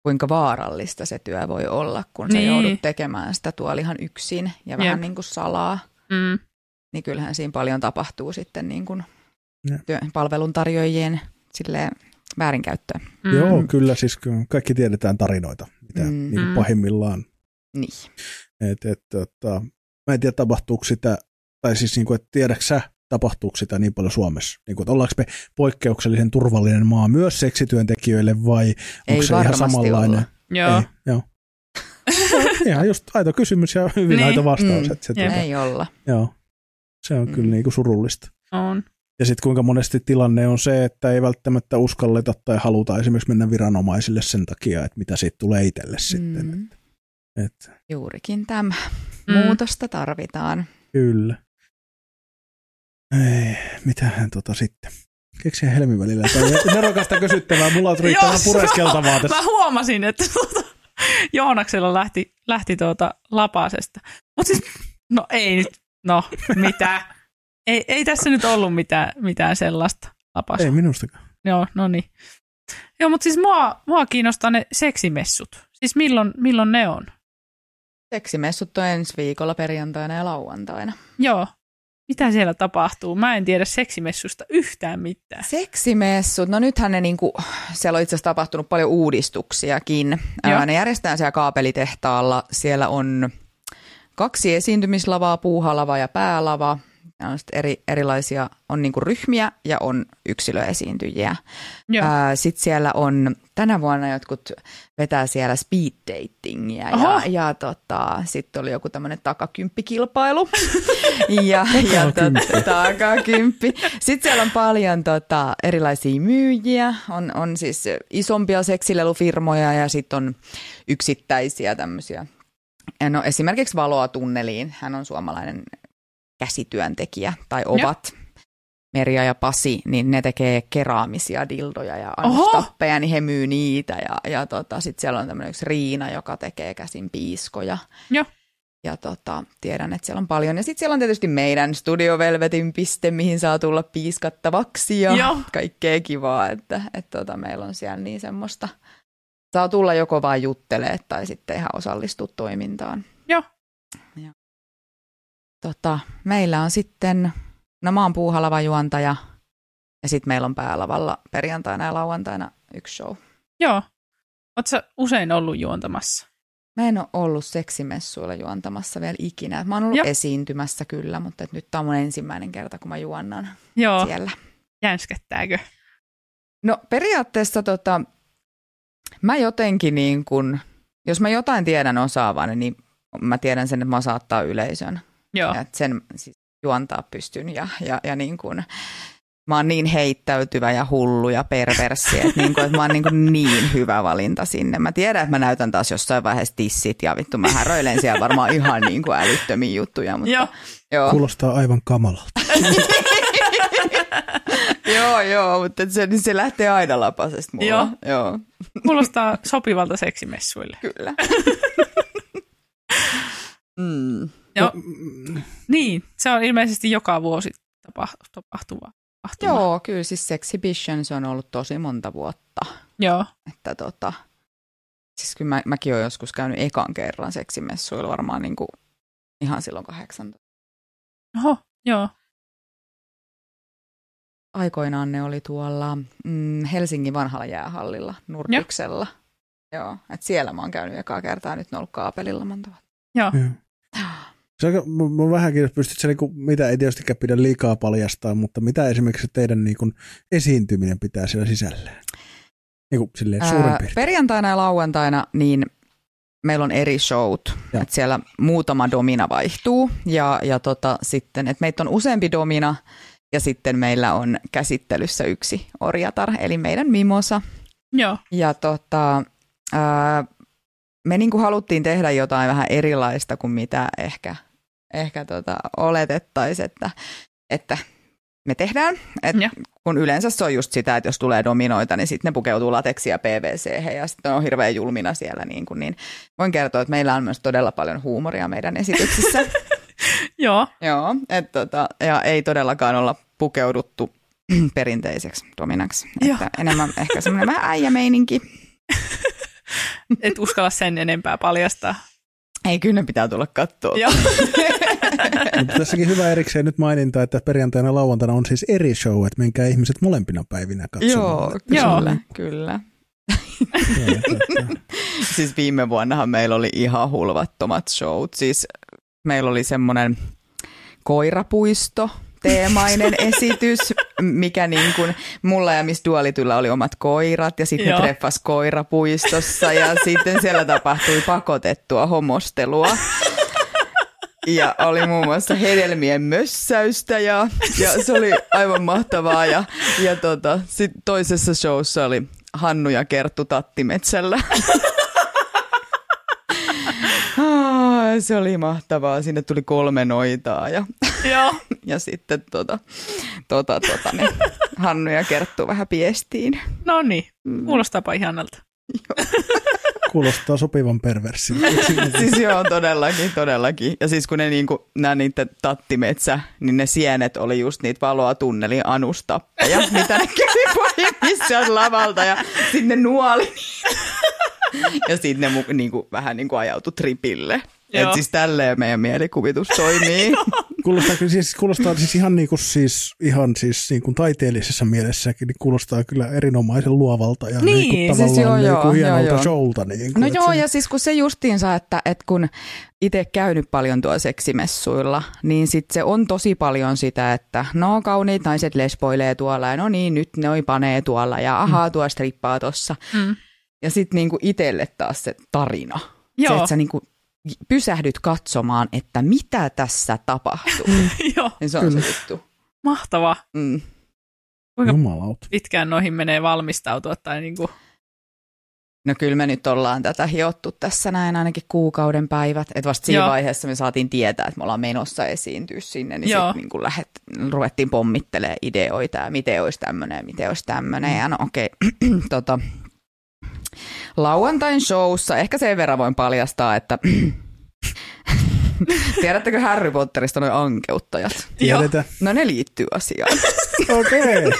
kuinka vaarallista se työ voi olla, kun niin. sä joudut tekemään sitä tuolla ihan yksin ja vähän niin kuin salaa. Mm. Niin kyllähän siinä paljon tapahtuu sitten niin kuin työ, palveluntarjoajien silleen väärinkäyttöön. Mm. Joo, kyllä siis kaikki tiedetään tarinoita, mitä mm. niin mm. pahimmillaan. Niin. Et, et, tota, mä en tiedä tapahtuuko sitä, tai siis niin kuin, et tiedätkö sä, tapahtuuko sitä niin paljon Suomessa? Niin kuin, ollaanko me poikkeuksellisen turvallinen maa myös seksityöntekijöille vai onko Ei se ihan samanlainen? Olla. Joo. Ei, joo. ihan just aito kysymys ja hyvin niin. aito vastaus. Mm. Että se, tuota, ei olla. Joo. Se on mm. kyllä niin kuin surullista. On. Ja sitten kuinka monesti tilanne on se, että ei välttämättä uskalleta tai haluta esimerkiksi mennä viranomaisille sen takia, että mitä siitä tulee itselle mm. sitten. Et. Juurikin tämä. Mm. Muutosta tarvitaan. Kyllä. Ei, mitähän tota sitten. Keksiä helmin välillä. nerokasta kysyttävää, mulla on riittävän pureskeltavaa tässä. Mä huomasin, että tuota, Joonaksella lähti, lähti tuota lapasesta. Mutta siis, no ei nyt, no mitä ei, ei tässä nyt ollut mitään, mitään sellaista lapasua. Ei minustakaan. Joo, no niin. Joo, mutta siis mua, mua kiinnostaa ne seksimessut. Siis milloin, milloin ne on? Seksimessut on ensi viikolla perjantaina ja lauantaina. Joo. Mitä siellä tapahtuu? Mä en tiedä seksimessusta yhtään mitään. Seksimessut, no nythän ne niinku, siellä on itse asiassa tapahtunut paljon uudistuksiakin. Ää, ne järjestetään siellä kaapelitehtaalla. Siellä on kaksi esiintymislavaa, puuhalava ja päälava on eri, erilaisia, on niinku ryhmiä ja on yksilöesiintyjiä. Sitten siellä on, tänä vuonna jotkut vetää siellä speed datingia ja, ja tota, sitten oli joku tämmöinen takakymppikilpailu. ja, ja tota, takakymppi. Sitten siellä on paljon tota, erilaisia myyjiä, on, on siis isompia seksilelufirmoja ja sitten on yksittäisiä tämmöisiä No esimerkiksi Valoa tunneliin, hän on suomalainen käsityöntekijä tai ovat. Merja ja Pasi, niin ne tekee keraamisia dildoja ja annostappeja, niin he myy niitä. Ja, ja tota, sitten siellä on tämmöinen yksi Riina, joka tekee käsin piiskoja. Joo. Ja tota, tiedän, että siellä on paljon. Ja sitten siellä on tietysti meidän Studio Velvetin piste, mihin saa tulla piiskattavaksi ja Joo. kaikkea kivaa. Että, että tota, meillä on siellä niin semmoista, saa tulla joko vain juttelee tai sitten ihan osallistua toimintaan. Tota, meillä on sitten, no mä oon puuhalava juontaja ja sitten meillä on päälavalla perjantaina ja lauantaina yksi show. Joo. Oletko sä usein ollut juontamassa? Mä en ole ollut seksimessuilla juontamassa vielä ikinä. Mä oon ollut Joo. esiintymässä kyllä, mutta et nyt tämä on mun ensimmäinen kerta, kun mä juonnan Joo. siellä. Jänskettääkö? No periaatteessa tota, mä jotenkin niin kun, jos mä jotain tiedän osaavani, niin mä tiedän sen, että mä saattaa yleisön. Joo. Ja että sen siis juontaa pystyn ja, ja, ja niin kun, mä oon niin heittäytyvä ja hullu ja perverssi, että, niin kun, että mä oon niin, kun niin hyvä valinta sinne. Mä tiedän, että mä näytän taas jossain vaiheessa tissit ja vittu mä häröilen siellä varmaan ihan niin kuin älyttömiä juttuja. Mutta, Joo. joo. Kuulostaa aivan kamalalta. joo, joo, mutta se, se lähtee aina lapasesta mulla. Joo. joo. Kuulostaa sopivalta seksimessuille. Kyllä. mm. Joo. Niin, se on ilmeisesti joka vuosi tapa- tapahtuva. tapahtuma. Joo, kyllä siis Sexhibition se on ollut tosi monta vuotta. Joo. Että tota, siis kyllä mä, mäkin olen joskus käynyt ekan kerran seksimessuilla varmaan niin kuin ihan silloin 18. Oho, joo. Aikoinaan ne oli tuolla mm, Helsingin vanhalla jäähallilla, Nurkiksella. Joo, että siellä mä oon käynyt ekaa kertaa, nyt ne on ollut kaapelilla monta vuotta. Joo. Joo. Se on, mä vähänkin, jos pystyt se, niin kuin, mitä ei tietystikään pidä liikaa paljastaa, mutta mitä esimerkiksi teidän niin kuin, esiintyminen pitää siellä sisällään? Niin kuin, silleen Ää, perjantaina ja lauantaina niin meillä on eri showt. Että siellä muutama domina vaihtuu ja, ja tota, sitten, että meitä on useampi domina ja sitten meillä on käsittelyssä yksi orjatar, eli meidän mimosa. Joo. Ja tota, ää, me niinku haluttiin tehdä jotain vähän erilaista kuin mitä ehkä, ehkä tota, oletettaisiin, että, että me tehdään. Et kun yleensä se on just sitä, että jos tulee dominoita, niin sitten ne pukeutuu lateksia PVC ja sitten on hirveän julmina siellä. Niin, kuin, niin voin kertoa, että meillä on myös todella paljon huumoria meidän esityksissä. Joo. Joo, et tota, ja ei todellakaan olla pukeuduttu perinteiseksi dominaksi. Joo. Että enemmän ehkä semmoinen vähän äijämeininki. Et uskalla sen enempää paljastaa. Ei, kyllä ne pitää tulla katsoa. Joo. Mutta tässäkin hyvä erikseen nyt maininta, että perjantaina ja lauantaina on siis eri show, että menkää ihmiset molempina päivinä katsomaan. Joo, kyllä, kyllä. Siis viime vuonnahan meillä oli ihan hulvattomat showt. Siis meillä oli semmoinen koirapuisto, teemainen esitys, mikä niin kuin, mulla ja Miss Dualityllä oli omat koirat ja sitten treffas koirapuistossa ja sitten siellä tapahtui pakotettua homostelua. Ja oli muun muassa hedelmien mössäystä ja, ja se oli aivan mahtavaa. Ja, ja tota, sit toisessa showssa oli Hannu ja Kerttu Tattimetsällä. Ah, se oli mahtavaa. Sinne tuli kolme noitaa ja, Joo. ja sitten tota, tota, tota, niin Hannu ja Kerttu vähän piestiin. No niin, kuulostaapa ihanalta. Kuulostaa sopivan perversin. Siis joo, todellakin, todellakin. Ja siis kun ne niinku, nämä niiden tattimetsä, niin ne sienet oli just niitä valoa tunnelin anustappeja, mitä ne kävi lavalta ja sitten ne nuoli. niitä. Ja sitten ne mu, niinku, vähän niinku ajautui tripille. Joo. Et siis tälleen meidän mielikuvitus toimii. Kuulostaa, kyllä siis, kuulostaa siis ihan, niin kuin, siis, ihan siis, niin kuin taiteellisessa mielessäkin, niin kuulostaa kyllä erinomaisen luovalta ja Niin, niin, kuin, siis tavallaan joo, niin kuin joo, hienolta joo, showlta. Niin kuin, No joo, se- ja siis kun se justiinsa, että, että kun itse käynyt paljon tuolla seksimessuilla, niin sit se on tosi paljon sitä, että no kauniit naiset lesboilee tuolla ja no niin, nyt ne panee tuolla ja ahaa, tuo strippaa tossa. Mm. Ja sitten niinku itselle taas se tarina. Se, Joo. että sä niinku pysähdyt katsomaan, että mitä tässä tapahtuu. Joo. niin se on Kyllä. se juttu. Mahtavaa. Mm. Kuinka Jumalauta. pitkään noihin menee valmistautua tai niinku No kyllä me nyt ollaan tätä hiottu tässä näin ainakin kuukauden päivät. Että vasta siinä Joo. vaiheessa me saatiin tietää, että me ollaan menossa esiintyä sinne, niin sitten niin kuin lähet, ruvettiin pommittelemaan ideoita ja miten olisi tämmöinen ja miten olisi tämmöinen. Ja no okei, okay. tota, lauantain showssa, ehkä sen verran voin paljastaa, että tiedättekö Harry Potterista noin ankeuttajat? Tiedetään. No ne liittyy asiaan. Okei.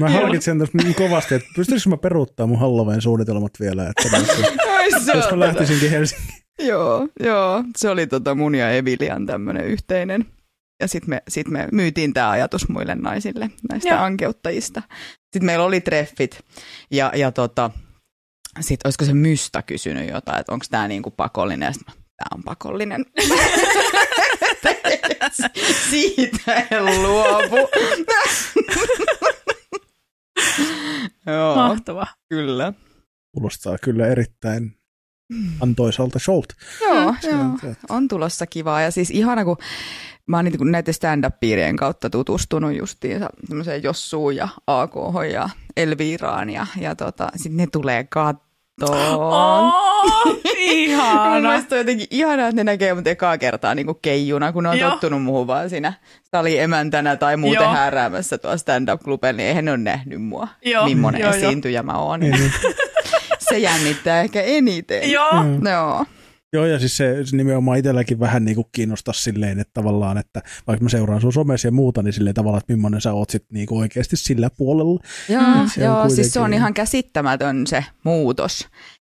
Mä harkitsen tässä niin kovasti, että pystyisikö mä peruuttaa mun Halloween suunnitelmat vielä, että Ai jos mä lähtisinkin Helsinkiin. Joo, joo. Se oli tota mun ja Evilian tämmöinen yhteinen. Ja sitten me, sit me myytiin tämä ajatus muille naisille näistä Joo. ankeuttajista. Sitten meillä oli treffit ja, ja tota, sitten olisiko se mystä kysynyt jotain, että onko tämä niinku pakollinen. Ja sitten tämä on pakollinen. Siitä en luovu. Joo, Mahtavaa. kyllä. Kuulostaa kyllä erittäin antoisalta showlta. Joo, Se joo. On tulossa kivaa. Ja siis ihana, kun mä oon niitä- näiden stand-up-piirien kautta tutustunut justiin semmoiseen Jossuun ja AKH ja Elviraan ja, ja tota, sitten ne tulee kattoon. Oh, ihana. mielestä on jotenkin ihanaa, että ne näkee mut ekaa kertaa niin kuin keijuna, kun ne on Joo. tottunut muuhun vaan siinä saliemäntänä tai muuten Joo. häräämässä tuolla stand-up-klubella, niin eihän ne ole nähnyt mua, Joo, millainen joo, joo. esiintyjä mä oon. Niin. Se jännittää ehkä eniten. Joo. Mm. Joo. Joo, ja siis se, nimenomaan itselläkin vähän niin kuin kiinnostaa silleen, että tavallaan, että vaikka mä seuraan sun somessa ja muuta, niin silleen tavallaan, että millainen sä oot sit niin kuin oikeasti sillä puolella. Joo, Mm. Se joo siis se on kuitenkin- ihan käsittämätön se muutos.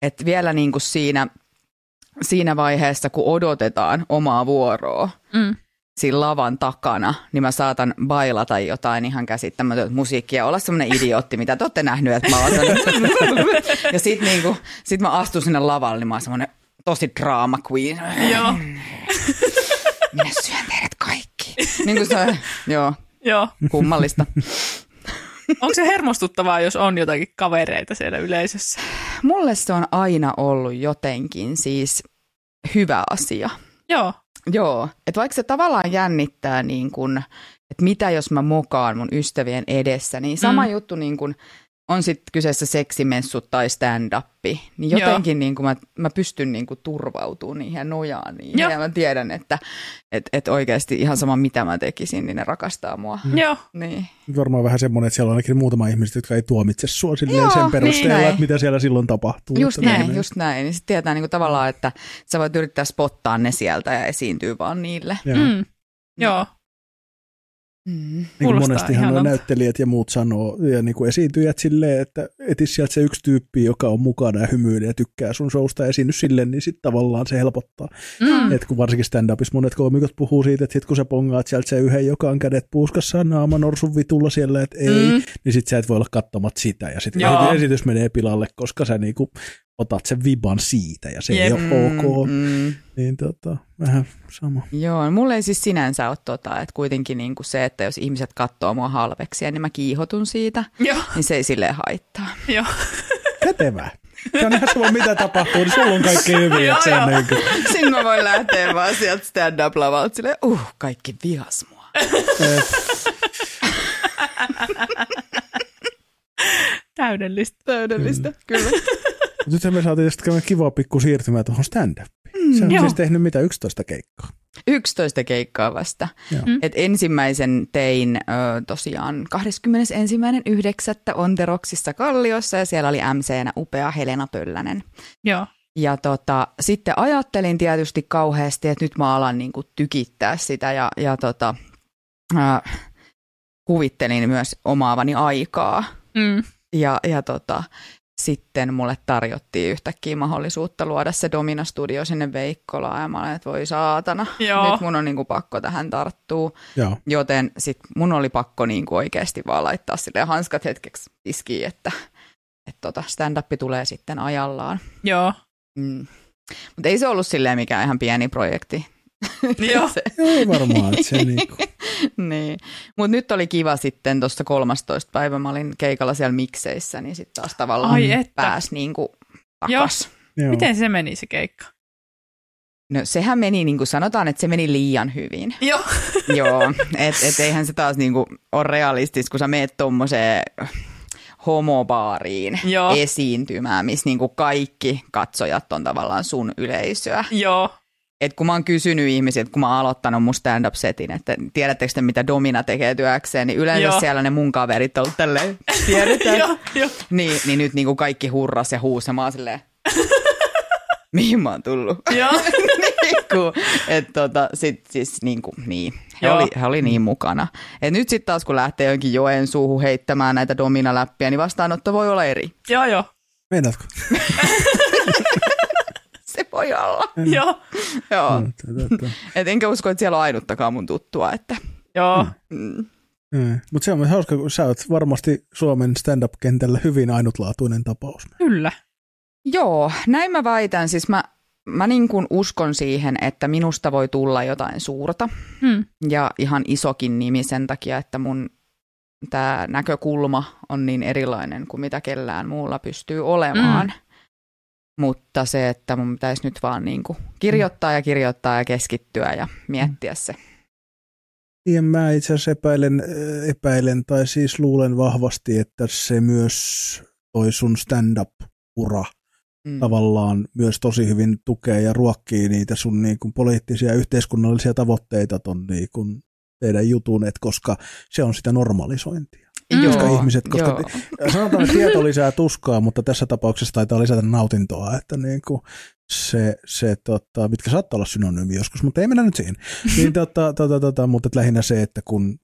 Että vielä niin kuin siinä, siinä vaiheessa, kun odotetaan omaa vuoroa Mm. siinä lavan takana, niin mä saatan bailata jotain ihan käsittämätöntä musiikkia olla semmoinen idiootti, mitä te olette nähnyt, että mä oon Ja sit, niin kuin, sit mä astun sinne lavalle, niin mä oon semmoinen tosi drama queen. Joo. Minä syön teidät kaikki. Niin kuin se, joo, Joo. kummallista. Onko se hermostuttavaa, jos on jotakin kavereita siellä yleisössä? Mulle se on aina ollut jotenkin siis hyvä asia. Joo. Joo, että vaikka se tavallaan jännittää niin kun, että mitä jos mä mokaan mun ystävien edessä, niin sama Mm. juttu niin kun on sitten kyseessä seksimessut tai stand-uppi, niin jotenkin niin kun mä, mä pystyn niin kun turvautumaan niihin ja nojaan niihin. Joo. Ja mä tiedän, että et, et oikeasti ihan sama mitä mä tekisin, niin ne rakastaa mua. Mm. Joo. Niin. Varmaan vähän semmoinen, että siellä on ainakin muutama ihmistä, jotka ei tuomitse sua silleen Joo, sen perusteella, niin. että mitä siellä silloin tapahtuu. Just näin, menee. just näin. Niin sit tietää niin tavallaan, että sä voit yrittää spottaa ne sieltä ja esiintyy vaan niille. Joo. Mm. Joo. Mm. Niin kuin monestihan nuo ihanalta. näyttelijät ja muut sanoo, ja niin kuin esiintyjät silleen, että etis sieltä se yksi tyyppi, joka on mukana ja hymyilee ja tykkää sun showsta ja esiinny silleen, niin sitten tavallaan se helpottaa. Mm. Et kun varsinkin stand-upissa monet koomikot puhuu siitä, että sit kun sä pongaat sieltä se yhden, joka on kädet puuskassa naama norsun vitulla siellä, että ei, Mm. niin sit sä et voi olla katsomat sitä ja sitten esitys, menee pilalle, koska sä niinku otat sen viban siitä ja se Jep. ei ole ok. Mm. Niin tota, vähän sama. Joo, mulla ei siis sinänsä ole tota, että kuitenkin niin kuin se, että jos ihmiset katsoo mua halveksia, niin mä kiihotun siitä, Joo. niin se ei silleen haittaa. Joo. Kätevää. Se on ihan sama, mitä tapahtuu, niin sulla on kaikki hyvin. Joo, että se joo. on niin kuin, Sitten mä voin lähteä vaan sieltä stand-up-lavalta silleen, uh, kaikki vihas mua. Täydellistä. Täydellistä, mm. kyllä. Nyt me saatiin sitten kiva pikku siirtymä tuohon stand-upiin. Se on Joo. siis tehnyt mitä 11 keikkaa. 11 keikkaa vasta. Mm. Et ensimmäisen tein ö, tosiaan 21.9. Onteroksissa Kalliossa ja siellä oli MC-nä upea Helena Pöllänen. Joo. Ja tota, sitten ajattelin tietysti kauheasti, että nyt mä alan niinku tykittää sitä ja, ja tota, äh, kuvittelin myös omaavani aikaa. Mm. Ja, ja tota, sitten mulle tarjottiin yhtäkkiä mahdollisuutta luoda se Domina Studio sinne Veikkolaan ja mä olin, että voi saatana, Joo. nyt mun on niinku pakko tähän tarttua. Joo. Joten sit mun oli pakko niinku oikeasti vaan laittaa sille hanskat hetkeksi iskiin, että, että tota stand-up tulee sitten ajallaan. Joo. Mm. Mutta ei se ollut silleen mikään ihan pieni projekti. Joo. se, Ei varmaan, että se niinku, niin. Mutta nyt oli kiva sitten tuossa 13. päivä, mä olin keikalla siellä mikseissä, niin sitten taas tavallaan Ai että. pääsi niinku takas. joo. Miten se meni se keikka? No sehän meni, niin kuin sanotaan, että se meni liian hyvin. Joo. Joo, että et eihän se taas niinku ole realistista, kun sä meet tommoseen homobaariin Joo. esiintymään, missä niinku kaikki katsojat on tavallaan sun yleisöä. Joo. Et kun mä oon kysynyt ihmisiltä, kun mä oon aloittanut mun stand-up-setin, että tiedättekö te, mitä Domina tekee työkseen, niin yleensä Joo. siellä ne mun kaverit on tälleen, tiedetään. Joo, joo. niin, niin nyt niinku kaikki hurras ja huusi ja mä oon silleen, mihin mä oon tullut? Joo. niinku, et tota, sit siis niinku, niin, he Joo. oli, he oli niin mukana. Et nyt sitten taas kun lähtee jonkin joen suuhun heittämään näitä Domina-läppiä, niin vastaanotto voi olla eri. Joo, joo. Meinaatko? Se voi olla. Joo. Joo. Mm, tota, Et enkä usko, että siellä on ainuttakaan mun tuttua, että Joo. mm, Mutta se on myös hauska, kun sä oot varmasti Suomen stand-up-kentällä hyvin ainutlaatuinen tapaus. Kyllä. Joo, näin mä väitän. Siis mä, mä niin kuin uskon siihen, että minusta voi tulla jotain suurta Hmm. ja ihan isokin nimi sen takia, että mun tämä näkökulma on niin erilainen kuin mitä kellään muulla pystyy olemaan. Mm. Mutta se, että mun pitäisi nyt vaan niin kuin kirjoittaa ja kirjoittaa ja keskittyä ja miettiä se. Ja mä itse asiassa epäilen, äh, epäilen, tai siis luulen vahvasti, että se myös toi sun stand-up-ura Mm. tavallaan myös tosi hyvin tukee ja ruokkii niitä sun niin kuin poliittisia ja yhteiskunnallisia tavoitteita ton niin kuin teidän jutun, et koska se on sitä normalisointia. Koska ihmiset, koska joo. sanotaan, että tieto lisää tuskaa, mutta tässä tapauksessa taitaa lisätä nautintoa, että niin kuin se, se tota, mitkä saattaa olla synonyymi joskus, mutta ei mennä nyt siihen. Niin, tota, tota, tota, mutta lähinnä se, että kun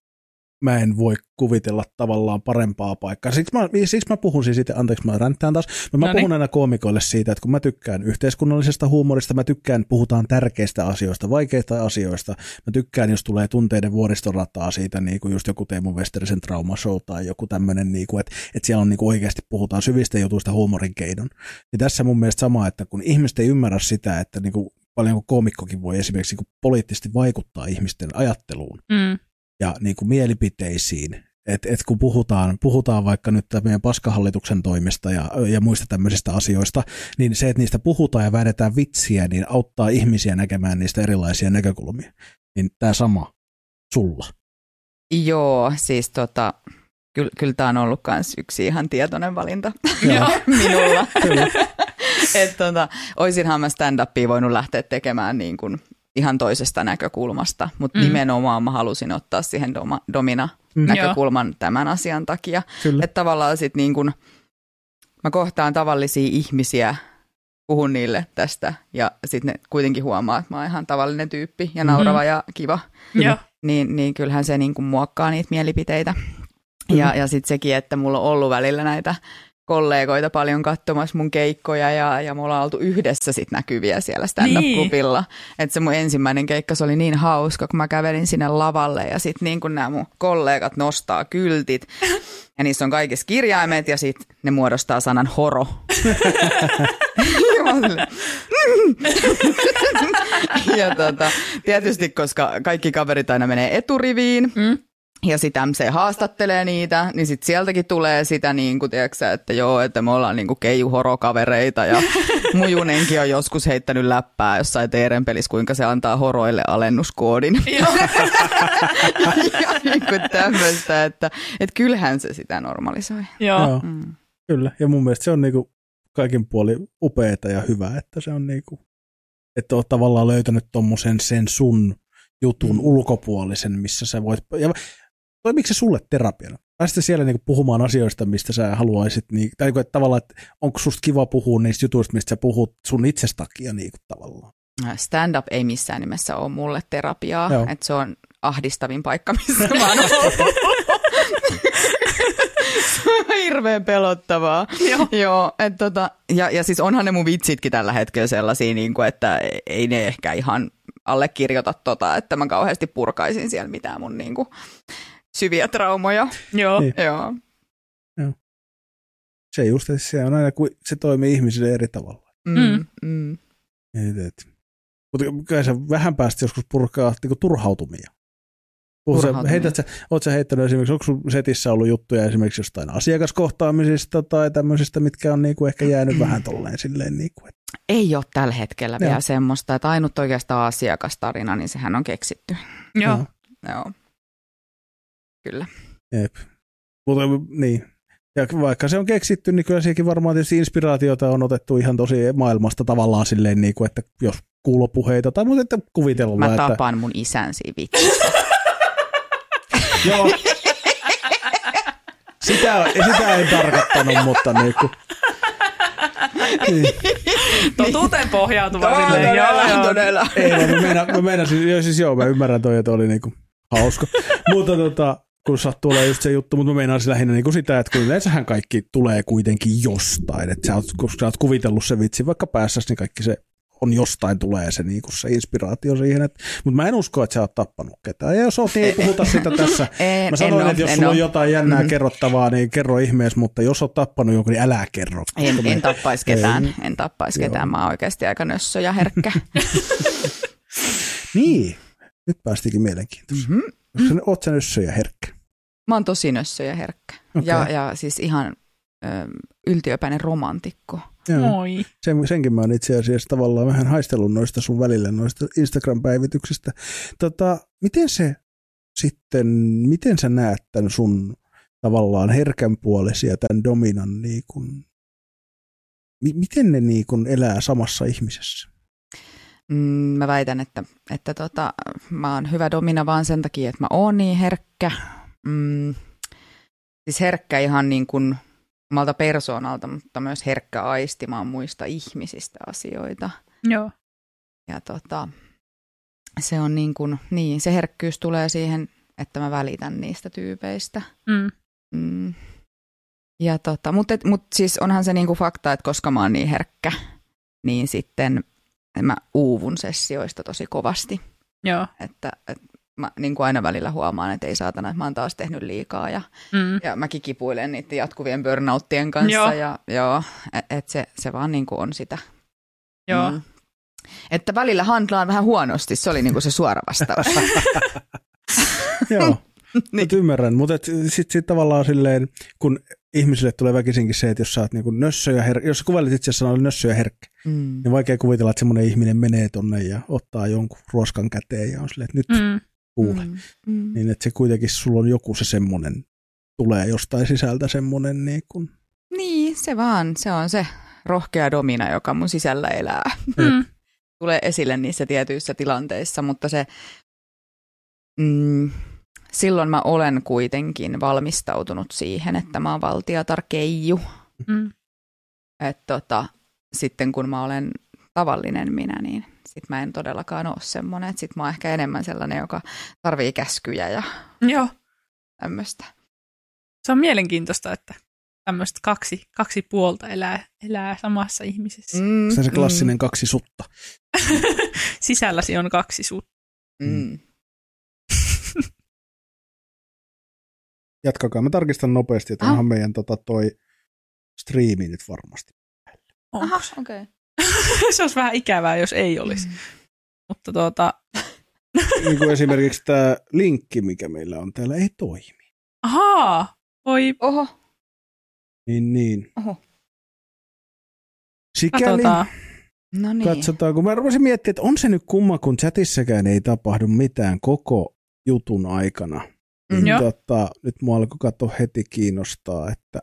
mä en voi kuvitella tavallaan parempaa paikkaa. Siksi mä, siksi mä puhun siis siitä, anteeksi mä ränttään taas, mutta mä Noniin. puhun aina koomikoille siitä, että kun mä tykkään yhteiskunnallisesta huumorista, mä tykkään, puhutaan tärkeistä asioista, vaikeista asioista, mä tykkään, jos tulee tunteiden vuoristorataa siitä, niin kuin just joku Teemu Westerisen traumashow tai joku tämmöinen, niin kuin, että, että siellä on niin kuin oikeasti puhutaan syvistä jutuista huumorin keidon. Ja tässä mun mielestä sama, että kun ihmiset ei ymmärrä sitä, että niin kuin paljonko koomikkokin voi esimerkiksi niin kuin poliittisesti vaikuttaa ihmisten ajatteluun, Mm. Ja niin kuin mielipiteisiin. Et, et kun puhutaan, puhutaan vaikka nyt meidän paskahallituksen toimesta ja, ja muista tämmöisistä asioista, niin se, että niistä puhutaan ja väännetään vitsiä, niin auttaa ihmisiä näkemään niistä erilaisia näkökulmia. Niin tämä sama sulla. Joo, siis tota, kyllä, kyllä tämä on ollut myös yksi ihan tietoinen valinta Joo. minulla. Että tota, oisinhan mä stand-upia voinut lähteä tekemään niin kuin ihan toisesta näkökulmasta, mutta Mm. mm. nimenomaan mä halusin ottaa siihen doma, domina Mm. näkökulman tämän asian takia. Kyllä. Että tavallaan sit niin kuin, mä kohtaan tavallisia ihmisiä, puhun niille tästä ja sitten ne kuitenkin huomaa, että mä oon ihan tavallinen tyyppi ja naurava Mm. ja kiva Joo. niin, niin kyllähän se niin kuin muokkaa niitä mielipiteitä. Kyllä. Ja, ja sitten sekin, että mulla on ollut välillä näitä kollegoita paljon katsomassa mun keikkoja ja, ja me ollaan oltu yhdessä sit näkyviä siellä stand-up-klubilla. Että se mun ensimmäinen keikka, se oli niin hauska, kun mä kävelin sinne lavalle ja sitten niin kun nämä mun kollegat nostaa kyltit ja niissä on kaikissa kirjaimet ja sitten ne muodostaa sanan horo. Ja tota, tietysti, koska kaikki kaverit aina menee eturiviin, Mm. Ja sitten MC haastattelee niitä, niin sitten sieltäkin tulee sitä, niin kuin, tiedätkö, että joo, että me ollaan niin kuin keijuhorokavereita ja Mujunenkin on joskus heittänyt läppää jossain Teeren pelissä, kuinka se antaa horoille alennuskoodin. Joo. ja niin kuin tämmöistä, että, että kyllähän se sitä normalisoi. Joo. Joo, Mm. kyllä. Ja mun mielestä se on niinku kaikin puoli upeeta ja hyvä, että se on niinku, että oot tavallaan löytänyt tommosen sen sun jutun Mm. ulkopuolisen, missä sä voit, ja toimiko se sulle terapiana? Pääsit siellä niinku puhumaan asioista, mistä sä haluaisit, niin, tai niinku, että tavallaan, että onko susta kiva puhua niistä jutuista, mistä sä puhut sun itsestä takia niinku, tavallaan? Stand-up ei missään nimessä ole mulle terapiaa, Joo. että se on ahdistavin paikka, missä mä oon ollut. se on hirveän pelottavaa. Joo. Joo, et tota, ja, ja siis onhan ne mun vitsitkin tällä hetkellä sellaisia, niin kuin, että ei ne ehkä ihan allekirjoita tota, että mä kauheasti purkaisin siellä mitään mun niin kuin, syviä traumoja. Joo. Niin. Joo. Se just, että se on aina, kun se toimii ihmisille eri tavalla. Mm, Mm. mm. Et, et. Mutta kyllä sä vähän päästä joskus purkaa niinku turhautumia. Sä, Turhautumia. heität sä, oot sä heittänyt esimerkiksi, onko sun setissä ollut juttuja esimerkiksi jostain asiakaskohtaamisista tai tämmöisistä, mitkä on niinku ehkä jäänyt vähän tolleen silleen, niinku, että Ei ole tällä hetkellä Joo. vielä semmoista, että ainut oikeastaan asiakastarina, niin sehän on keksitty. Joo. Joo. Kyllä. Jep. Mutta niin. Ja vaikka se on keksitty, niin kyllä sekin varmaan tietysti inspiraatiota on otettu ihan tosi maailmasta tavallaan silleen, niin kuin, että jos kuulopuheita tai mutta että kuvitellaan, Mä että... tapaan mun isän siinä vitsissä. Joo. Sitä, sitä en tarkoittanut, mutta niin kuin, niin. Totuuteen pohjautuva silleen. Joo, joo. todella. Ei, vaan mä, meina, mä meinasin, joo, siis joo, mä ymmärrän toi, että oli niinku hauska. mutta tota, kun sattuu olemaan just se juttu, mutta mä meinasin lähinnä niinku sitä, että kun yleensähän kaikki tulee kuitenkin jostain, että sä oot, kun sä oot kuvitellut se vitsi vaikka päässä, niin kaikki se on jostain tulee se, niinku, se inspiraatio siihen. Et, mutta mä en usko, että sä oot tappanut ketään. Ja jos oot, niin ei puhuta sitä tässä. Mä sanoin, että jos sulla on jotain jännää Mhm. kerrottavaa, niin kerro ihmeessä, mutta jos oot tappanut jonkun, niin älä kerro. En, en tappaisi ketään, Ei. en tappaisi ketään. Mä oon oikeasti aika nössö ja herkkä. Niin, nyt päästikin mielenkiintoista. mm-hmm. Mm-hmm. Oot sä nössö ja herkkä? Mä oon tosi nössö ja herkkä. Okei. Ja, ja siis ihan ö, yltiöpäinen romantikko. Joo. Moi. Sen, senkin mä oon itse asiassa tavallaan vähän haistellut noista sun välillä, noista Instagram-päivityksistä. Tota, miten se sitten, miten sä näet tämän sun tavallaan herkänpuolesi ja tämän dominan, niin kun, mi, miten ne niin kun elää samassa ihmisessä? Mm, mä väitän, että, että tota, mä oon hyvä domina vaan sen takia, että mä oon niin herkkä. Mm, siis herkkä ihan niin kuin omalta persoonalta, mutta myös herkkä aistimaan muista ihmisistä asioita. Joo. Ja tota, se on niin kuin, niin, se herkkyys tulee siihen, että mä välitän niistä tyypeistä. Mm. Mm. Ja tota, mutta mut siis onhan se niinku fakta, että koska mä oon niin herkkä, niin sitten mä uuvun sessioista tosi kovasti. Joo. Että, että mä niin kuin aina välillä huomaan, että ei saatana, että mä oon taas tehnyt liikaa ja, Mm. ja mäkin kipuilen niiden jatkuvien burnouttien kanssa. Joo. Ja, joo, että et se, se vaan niin kuin on sitä. Joo. Mm. Että välillä handlaan vähän huonosti, se oli niin kuin se suora vastaus. Joo, Niin. niin. ymmärrän, mutta sitten sit tavallaan silleen, kun ihmisille tulee väkisinkin se, että jos sä oot niin nössö ja herkkä, jos sä kuvailit itse asiassa sanoa nössö ja herkkä, mm. niin vaikea kuvitella, että semmoinen ihminen menee tonne ja ottaa jonkun ruoskan käteen ja on silleen, että nyt Mm. kuule. Mm. Mm. Niin että se kuitenkin sulla on joku se semmoinen, tulee jostain sisältä semmoinen niin kuin, Niin, se vaan, se on se rohkea domina, joka mun sisällä elää. Mm. Tulee esille niissä tietyissä tilanteissa, mutta se, mm, silloin mä olen kuitenkin valmistautunut siihen, että mä oon valtiatar keiju. Mm. Että tota, sitten kun mä olen tavallinen minä, niin sit mä en todellakaan ole semmoinen. Että sit mä oon ehkä enemmän sellainen, joka tarvii käskyjä ja Joo. tämmöistä. Se on mielenkiintoista, että tämmöistä kaksi, kaksi puolta elää, elää samassa ihmisessä. Mm. Mm, se on se klassinen kaksi sutta. Sisälläsi on kaksi sut. Mm, Jatkakaa, mä tarkistan nopeasti, että Ah. onhan meidän tota, toi striimi nyt varmasti. Onko? Aha, okei. se olisi vähän ikävää, jos ei olisi. Mm. Mutta tuota, niin kuin esimerkiksi tämä linkki, mikä meillä on täällä, ei toimi. ahaa, voi, Oho, Niin, niin. oho. Sikäli katsotaan. No niin. katsotaan, kun mä rupesin miettimään, että on se nyt kumma, kun chatissäkään ei tapahdu mitään koko jutun aikana. Mm. Joo. Tota, nyt mua alkoi katsoa heti kiinnostaa, että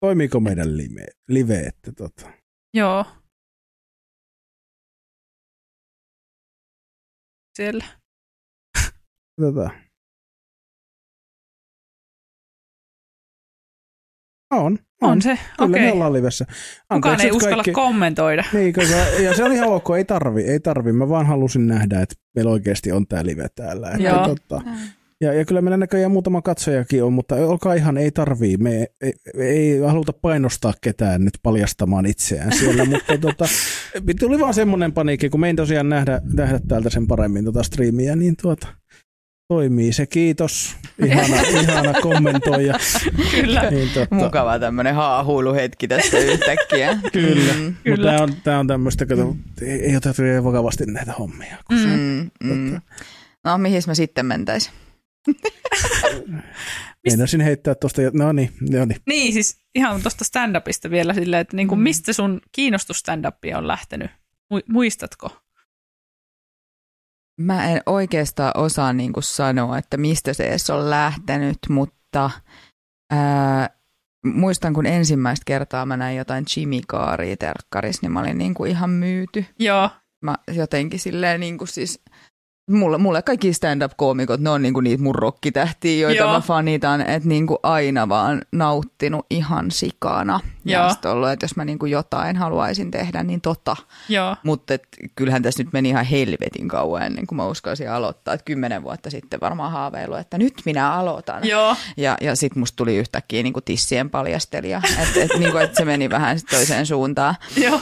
toimiiko meidän live, live että tota. Joo. Siellä. Tota. On, on. On se, Kyllä okei. me ollaan livessä. Kukaan ei nyt uskalla kaikki- kommentoida. Niin, koska, ja se on ihan ok, ei tarvi, ei tarvi. Mä vaan halusin nähdä, että meillä oikeasti on tämä live täällä. Että, Joo. tota, ja, ja kyllä meillä näköjään muutama katsojakin on, mutta olkaa ihan, ei tarvii. Me ei, ei, haluta painostaa ketään nyt paljastamaan itseään siellä, mutta tota, tuli vaan semmoinen paniikki, kun me ei tosiaan nähdä, nähdä täältä sen paremmin tota striimiä, niin tuota, toimii se, kiitos. Ihana, ihana kommentoija. Kyllä. Niin, tota, Mukava tämmöinen haahuiluhetki tässä yhtäkkiä. Kyllä. Mm, Mutta Kyllä. tämä on, tää on tämmöistä, kato, ei, ei oteta vakavasti näitä hommia. Kun se, mm, mm. No, mihin mä sitten mentäisin? Meinasin heittää tuosta, no niin, no niin. Niin, siis ihan tuosta stand-upista vielä silleen, että niinku, Mm. mistä sun kiinnostus stand-upia on lähtenyt? Mu- Muistatko? Mä en oikeastaan osaa niin kuin sanoa, että mistä se edes on lähtenyt, mutta ää, muistan, kun ensimmäistä kertaa mä näin jotain Jimmy Caaria terkkaris, niin mä olin niin kuin ihan myyty. Joo, Mä jotenkin silleen niin kuin siis, mulle, mulle kaikki stand-up-koomikot, ne on niin kuin niitä mun rokkitähtiä, joita Joo. mä fanitan, että niin kuin aina vaan nauttinut ihan sikana. Ja Joo. sit ollut, että jos mä niin kuin jotain haluaisin tehdä, niin tota. Mutta kyllähän tässä nyt meni ihan helvetin kauan ennen kuin mä uskalsin aloittaa. Et kymmenen vuotta sitten varmaan haaveilu, että nyt minä aloitan. joo, Ja, ja sitten musta tuli yhtäkkiä niin kuin tissien paljastelija, että et, niin kuin, et se meni vähän sit toiseen suuntaan. joo,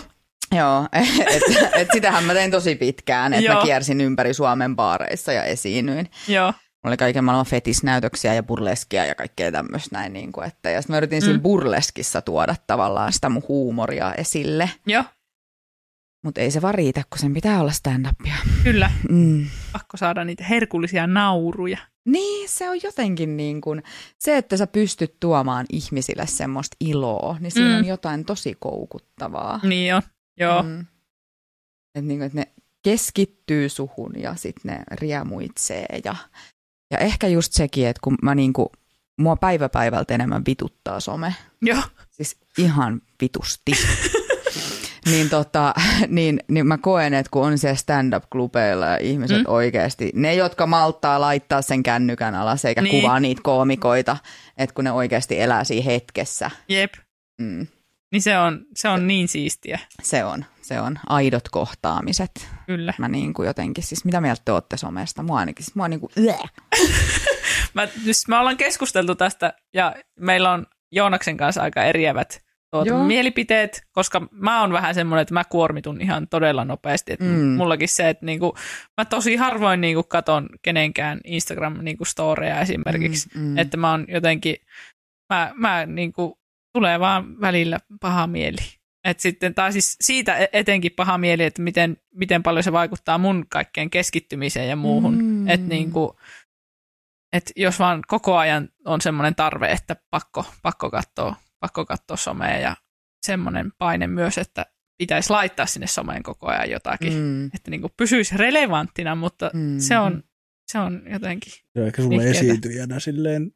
Joo, että et sitähän mä tein tosi pitkään, että mä kiersin ympäri Suomen baareissa ja esiinnyin. joo, Mulla oli kaiken maailman fetisnäytöksiä ja burleskia ja kaikkea tämmöistä näin. Niin kuin, että, ja sitten mä yritin mm. siinä burleskissa tuoda tavallaan sitä mun huumoria esille. joo, Mutta ei se vaan riitä, kun sen pitää olla stand-upia. kyllä. Mm. Pakko saada niitä herkullisia nauruja. Niin, se on jotenkin niin kuin, se, että sä pystyt tuomaan ihmisille semmoista iloa, niin siinä Mm. on jotain tosi koukuttavaa. Niin on, joo, Mm. Et niin kuin, että ne keskittyy suhun ja sitten ne riemuitsee. Ja, ja ehkä just sekin, että kun mä niin kuin, mua päivä päivältä enemmän vituttaa some, joo, siis ihan vitusti. niin, tota, niin, niin mä koen, että kun on siellä stand-up-klubeilla ja ihmiset Mm. oikeasti, ne jotka malttaa laittaa sen kännykän alas eikä niin. kuvaa niitä koomikoita, että kun ne oikeasti elää siinä hetkessä, jep. mm, Niin se on, se on niin siistiä, se on, se on aidot kohtaamiset. kyllä. Mä niin kuin jotenkin, siis mitä mieltä te olette somesta? Mua ainakin, siis mua niin kuin, Mä, siis me ollaan keskusteltu tästä ja meillä on Joonaksen kanssa aika eriävät tuota, Joo. mielipiteet, koska mä oon vähän semmoinen, että mä kuormitun ihan todella nopeasti. Että mm. Mullakin se, että niinku, mä tosi harvoin niinku katon kenenkään Instagram niinku esimerkiksi. Mm, Mm, mm. mm. Että mä oon jotenkin, mä, mä niinku, tulee vaan välillä paha mieli. Et sitten, tai siis siitä e- etenkin paha mieli, että miten, miten paljon se vaikuttaa mun kaikkeen keskittymiseen ja muuhun. Mm. Että niinku, et jos vaan koko ajan on semmoinen tarve, että pakko, pakko, katsoa, pakko katsoa somea ja semmoinen paine myös, että pitäisi laittaa sinne someen koko ajan jotakin, mm. Että niinku pysyisi relevanttina, mutta mm. mm. se, on, se on jotenkin, Se on ehkä sulle Nihkeetä. esiintyjänä silleen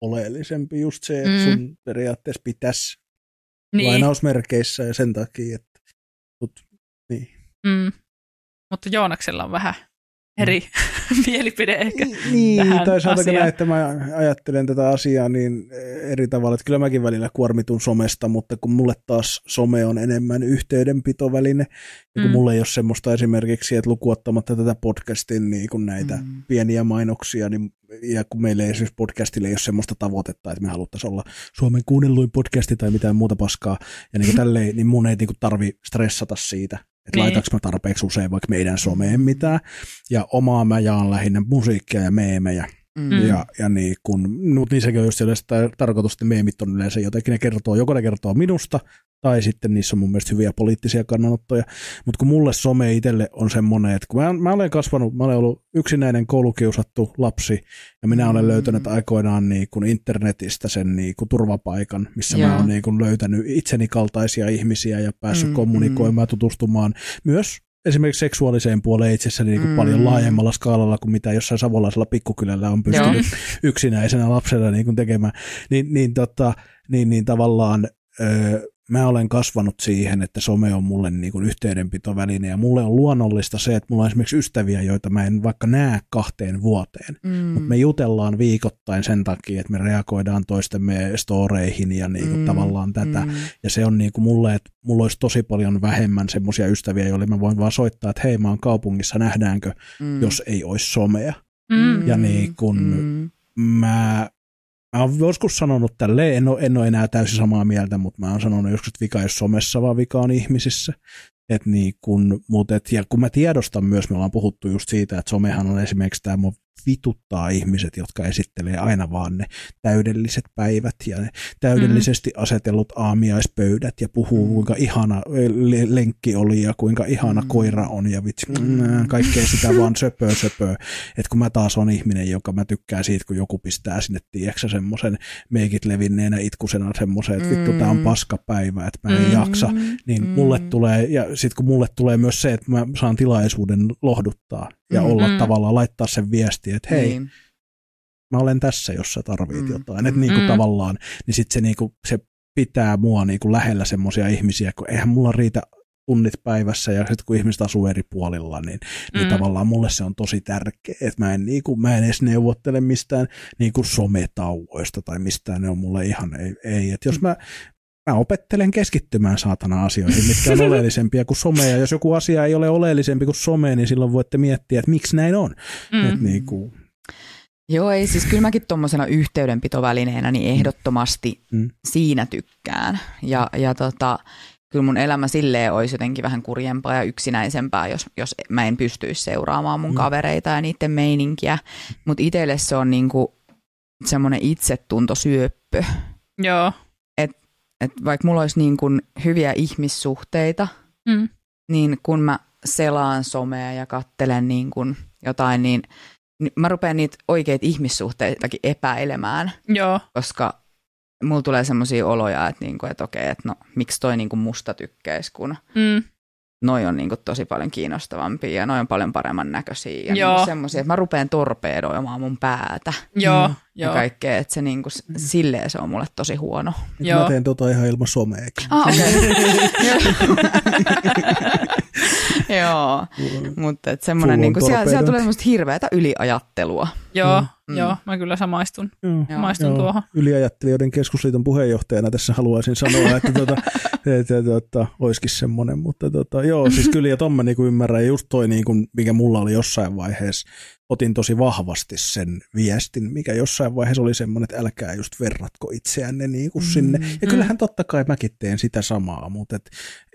oleellisempi just se, että Mm. sun periaatteessa pitäisi niin, lainausmerkeissä ja sen takia, että mut, niin. mm. mutta Joonaksella on vähän eri mielipide ehkä. Niin, tähän tai asiaan. näin, että mä ajattelen tätä asiaa niin eri tavalla, että kyllä mäkin välillä kuormitun somesta, mutta kun mulle taas some on enemmän yhteydenpitoväline, ja kun Mm. mulla ei ole semmoista esimerkiksi, että lukuottamatta tätä podcastin niin kun näitä Mm. pieniä mainoksia, niin, ja kun meillä ei esimerkiksi podcastille ei ole semmoista tavoitetta, että me haluttaisiin olla Suomen kuunnelluin podcasti tai mitään muuta paskaa, ja niin kuin tälleen, niin mun ei niin kuin tarvi stressata siitä, että Niin. laitaanko mä tarpeeksi usein vaikka meidän someen mitään, ja omaa mä jaan lähinnä musiikkia ja meemejä, Mm. Mm. ja, ja niin kun, mutta niissäkin on just yleensä tar- tarkoitus, että meemit on yleensä jotenkin, ne kertoo, joko ne kertoo minusta, tai sitten niissä on mun mielestä hyviä poliittisia kannanottoja. Mutta kun mulle some itselle on semmoinen, että kun mä, mä olen kasvanut, mä olen ollut yksinäinen koulukiusattu lapsi, ja minä olen Mm. löytänyt aikoinaan niin kuin internetistä sen niin kuin turvapaikan, missä Joo. mä olen niin kuin löytänyt itseni kaltaisia ihmisiä ja päässyt Mm, kommunikoimaan ja tutustumaan myös esimerkiksi seksuaaliseen puoleen itsessäni niin kuin Mm. paljon laajemmalla skaalalla kuin mitä jossain savolaisella pikkukylällä on pystynyt yksinäisenä lapsena niin kuin tekemään, niin, niin, tota, niin, niin tavallaan öö, mä olen kasvanut siihen, että some on mulle niin kuin yhteydenpitoväline ja mulle on luonnollista se, että mulla on esimerkiksi ystäviä, joita mä en vaikka näe kahteen vuoteen, Mm. mutta me jutellaan viikoittain sen takia, että me reagoidaan toistemme storeihin ja niin kuin Mm, tavallaan tätä. mm. Ja se on niin kuin mulle, että mulla olisi tosi paljon vähemmän semmoisia ystäviä, joille mä voin vaan soittaa, että hei mä oon kaupungissa, nähdäänkö, Mm. jos ei olisi somea. Mm. Ja niin kun Mm. Mä, mä oon joskus sanonut tälleen, en ole, en ole enää täysin samaa mieltä, mutta mä oon sanonut joskus, että vika ei somessa, vaan vika on ihmisissä. Et niin kun, mut et, ja kun mä tiedostan myös, me ollaan puhuttu just siitä, että somehan on esimerkiksi tämä vituttaa ihmiset, jotka esittelee aina vaan ne täydelliset päivät ja ne täydellisesti asetellut aamiaispöydät ja puhuu, Mm. kuinka ihana le- lenkki oli ja kuinka ihana Mm. koira on ja vitsi, Mm. mm. kaikkea sitä vaan söpöö söpöö. Et kun mä taas on ihminen, joka mä tykkään siitä, kun joku pistää sinne, tiedätkö semmoisen meikit levinneenä itkusena semmoisen, että vittu, tää on Mm. paskapäivä, että mä en Mm. jaksa. Niin Mm. mulle tulee, ja sitten kun mulle tulee myös se, että mä saan tilaisuuden lohduttaa ja Mm. olla Mm. tavallaan, laittaa sen viesti, että hei, Niin. mä olen tässä, jos sä tarvit Mm. jotain. Että niin kuin Mm. tavallaan, niin sitten se, niin kuin, se pitää mua niin kuin lähellä semmoisia ihmisiä, kun eihän mulla riitä tunnit päivässä ja sitten kun ihmiset asuu eri puolilla, niin, niin Mm. tavallaan mulle se on tosi tärkeä, että mä en, niin kuin, mä en edes neuvottele mistään niin kuin sometauoista tai mistään, ne on mulle ihan ei, ei. että jos mä, mä opettelen keskittymään saatana asioihin, mitkä on oleellisempia kuin some, ja jos joku asia ei ole oleellisempi kuin some, niin silloin voitte miettiä, että miksi näin on. Mm. Mm. Että niin kuin, Joo, ei siis kyllä mäkin tuommoisena yhteydenpitovälineenä niin ehdottomasti Mm. siinä tykkään. Ja, ja tota, kyllä mun elämä silleen olisi jotenkin vähän kurjempaa ja yksinäisempää, jos, jos mä en pystyisi seuraamaan mun Mm. kavereita ja niiden meininkiä. Mutta itselle se on niinku semmoinen itsetuntosyöppö. Joo. Että vaikka mulla olisi niin kuin hyviä ihmissuhteita, Mm. niin kun mä selaan somea ja kattelen niin kuin jotain, niin, mä rupean niitä oikeita ihmissuhteitakin epäilemään, Joo. koska mulla tulee semmoisia oloja, että, niinku, että okei, että no miksi toi niinku musta tykkäisi, kun Mm. Noi on niinku tosi paljon kiinnostavampia ja noi on paljon paremman näköisiä ja Joo. niinku semmoisia, että mä rupean torpeedoimaan mun päätä Joo. Mm. ja Joo. kaikkea, että se niinku, s- silleen se on mulle tosi huono. Joo. mä teen tota ihan ilman someakin. Ah, okei. Joo, mutta et semmoinen, on niinku, siellä, siellä tulee semmoista hirveätä yliajattelua. Joo. Mm. Joo. Mä kyllä samaistun. Joo. Samaistun tuohon. Yliajattelijoiden keskusliiton puheenjohtajana tässä haluaisin sanoa, että tota, et, et, tota, olisikin semmoinen, mutta tota, joo, siis kyllä ja ton mä niinku ymmärrän, ja just toi, niinku, mikä mulla oli jossain vaiheessa, otin tosi vahvasti sen viestin, mikä jossain vaiheessa oli semmoinen, että älkää just verratko itseänne niinku sinne, ja kyllähän totta kai mäkin teen sitä samaa, mutta et,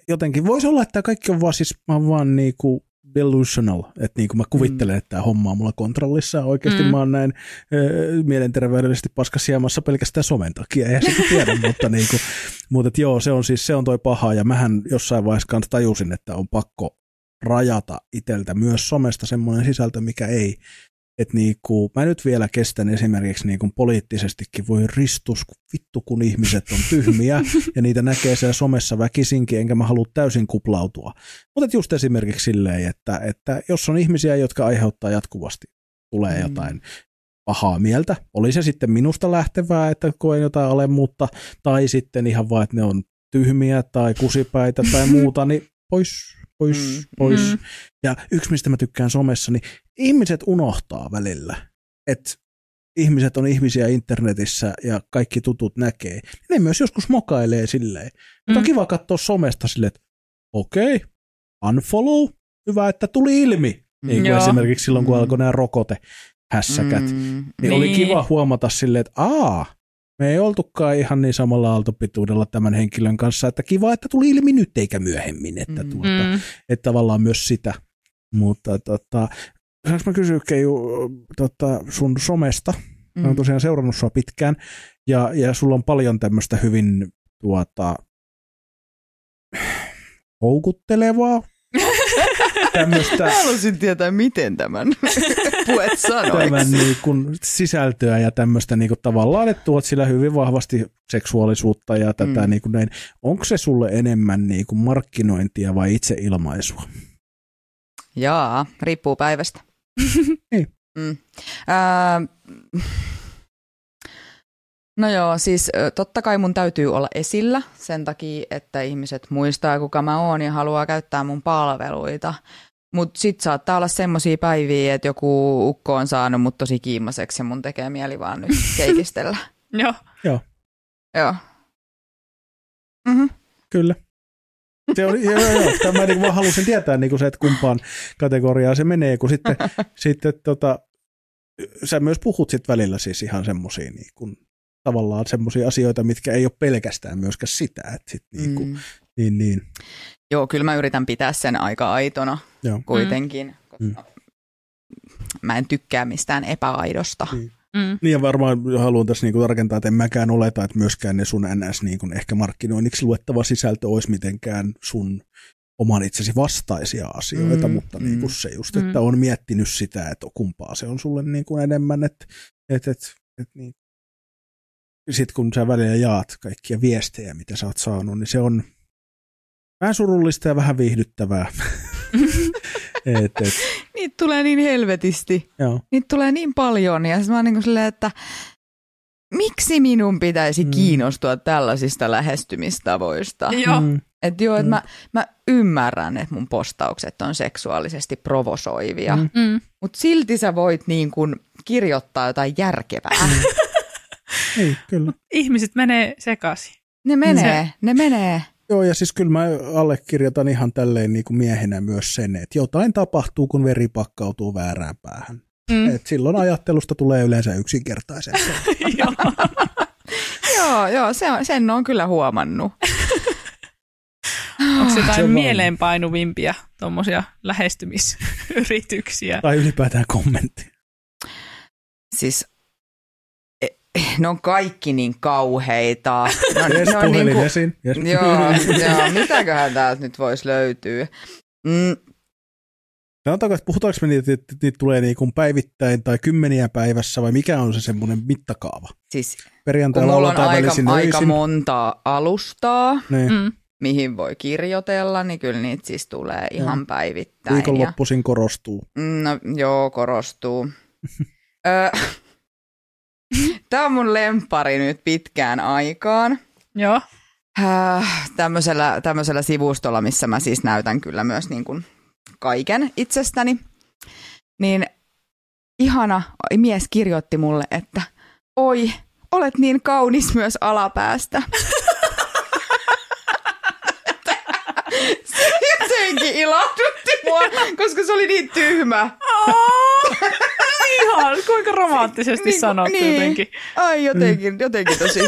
jotenkin voisi olla, että kaikki on vaan siis, mä oon vaan niinku delusional, että niinku mä kuvittelen, että tämä homma on mulla kontrollissa, ja oikeasti Mm. mä oon näin ö, mielenterveydellisesti paskassa jamassa pelkästään somen takia, eihän sitä tiedä, mutta, niinku, mutta et joo, se on siis se on toi paha, ja mähän jossain vaiheessa kanssa tajusin, että on pakko rajata iteltä myös somesta semmoinen sisältö, mikä ei, että niinku, mä nyt vielä kestän esimerkiksi niinku poliittisestikin voi ristus, vittu kun ihmiset on tyhmiä ja niitä näkee siellä somessa väkisinkin, enkä mä halua täysin kuplautua. Mutta just esimerkiksi silleen, että, että jos on ihmisiä, jotka aiheuttaa jatkuvasti, tulee Mm. jotain pahaa mieltä, oli se sitten minusta lähtevää, että koen jotain alemmuutta, tai sitten ihan vaan, että ne on tyhmiä tai kusipäitä tai muuta, niin pois, pois, Mm. pois. Mm. Ja yksi, mistä mä tykkään somessa, niin ihmiset unohtaa välillä, että ihmiset on ihmisiä internetissä ja kaikki tutut näkee. Ne myös joskus mokailee silleen. Mutta on Mm. kiva katsoa somesta silleen, että okei, okay, unfollow, hyvä, että tuli ilmi. Niin kuin Joo. esimerkiksi silloin, kun Mm. alkoi nämä rokotehässäkät. Mm. Mm, Niin oli Niin. kiva huomata silleen, että aa, me ei oltukaan ihan niin samalla aaltopituudella tämän henkilön kanssa, että kiva, että tuli ilmi nyt eikä myöhemmin, että, Mm. tuota, Mm. että tavallaan myös sitä. Mutta tota, saanko mä kysyä Keiju, tota, sun somesta? Mä oon mm. tosiaan seurannut sua pitkään, ja, ja sulla on paljon tämmöistä hyvin tuota, houkuttelevaa, tämmöistä Mä halusin tietää, miten tämän puet sanoiksi. tämän niin kuin sisältöä ja tämmöistä niin kuin tavallaan, että tuot sillä hyvin vahvasti seksuaalisuutta ja tätä Mm. niin kuin näin. Onko se sulle enemmän niin kuin markkinointia vai itse ilmaisua? Jaa, riippuu päivästä. Niin. Mm. Ää, no joo, siis totta kai mun täytyy olla esillä sen takia, että ihmiset muistaa, kuka mä oon ja haluaa käyttää mun palveluita. Mutta sit saattaa olla semmoisia päiviä, että joku ukko on saanut mut tosi kiimaseksi ja mun tekee mieli vaan nyt keikistellä. Joo. joo. Mm-hmm. Kyllä. Se oli, joo, joo. Tämä niin vaan halusin tietää niin kuin se, että kumpaan kategoriaan se menee, kun sitten, sitten tota, sä myös puhut sit välillä siis ihan semmoisia niin kuin, tavallaan semmoisia asioita, mitkä ei ole pelkästään myöskään sitä, että sit niin, kuin, Mm. niin, niin. Joo, kyllä mä yritän pitää sen aika aitona Joo. kuitenkin. Mm. koska Mä en tykkää mistään epäaidosta. Mm. Niin ja varmaan haluan tässä niinku tarkentaa, että en mäkään oleta, että myöskään ne sun NS niinku ehkä markkinoinniksi luettava sisältö olisi mitenkään sun oman itsesi vastaisia asioita, Mm, mutta mm. niinku se just, Mm. että on miettinyt sitä, että kumpaa se on sulle niinku enemmän, että et, et, et niin. Sitten kun sä välillä jaat kaikkia viestejä, mitä sä oot saanut, niin se on vähän surullista ja vähän viihdyttävää. et, et, niitä tulee niin helvetisti. Joo. Niitä tulee niin paljon ja sitten mä oon niin kuin silleen, että miksi minun pitäisi Mm. kiinnostua tällaisista lähestymistavoista? Joo. Mm. Että joo, että Mm. mä, mä ymmärrän, että mun postaukset on seksuaalisesti provosoivia, Mm. mm. Mm. mutta silti sä voit niin kuin kirjoittaa jotain järkevää. Niin, kyllä. Ihmiset menee sekaisin. Ne menee, ne menee. Joo, ja siis kyllä mä allekirjoitan ihan tälleen niin kuin miehenä myös sen, että jotain tapahtuu, kun veri pakkautuu väärään päähän. Mm. Et silloin ajattelusta tulee yleensä yksinkertaisempaa. Joo. Joo, joo, se on, sen on kyllä huomannut. Onko Se jotain vaan. mieleenpainuvimpia tuommoisia lähestymisyrityksiä? tai ylipäätään kommentti. Siis ne on kaikki niin kauheita. Ne on, Jes, ne on puhelin niinku- esiin. Jes. Joo, joo, mitäköhän täältä nyt voisi löytyä? Mm, Sanotaanko, että puhutaanko me niitä, että niitä tulee niin kuin päivittäin tai kymmeniä päivässä vai mikä on se semmoinen mittakaava? siis Perjantai, kun mulla on aika, aika monta alustaa, Niin. Mm. mihin voi kirjoitella, niin kyllä niitä siis tulee ihan päivittäin. Ja, Viikonloppuisin korostuu. Mm, no, joo, korostuu. Tämä on mun lempari nyt pitkään aikaan. Joo. Äh, tämmöisellä, tämmöisellä sivustolla, missä mä siis näytän kyllä myös niin kuin kaiken itsestäni. Niin ihana mies kirjoitti mulle, että oi, olet niin kaunis myös alapäästä. Se jotenkin ilahdutti mua, koska se oli niin tyhmä. Ihan, kuinka romanttisesti Niinku- sanottu niin. jotenkin. Ai jotenkin, jotenkin tosi.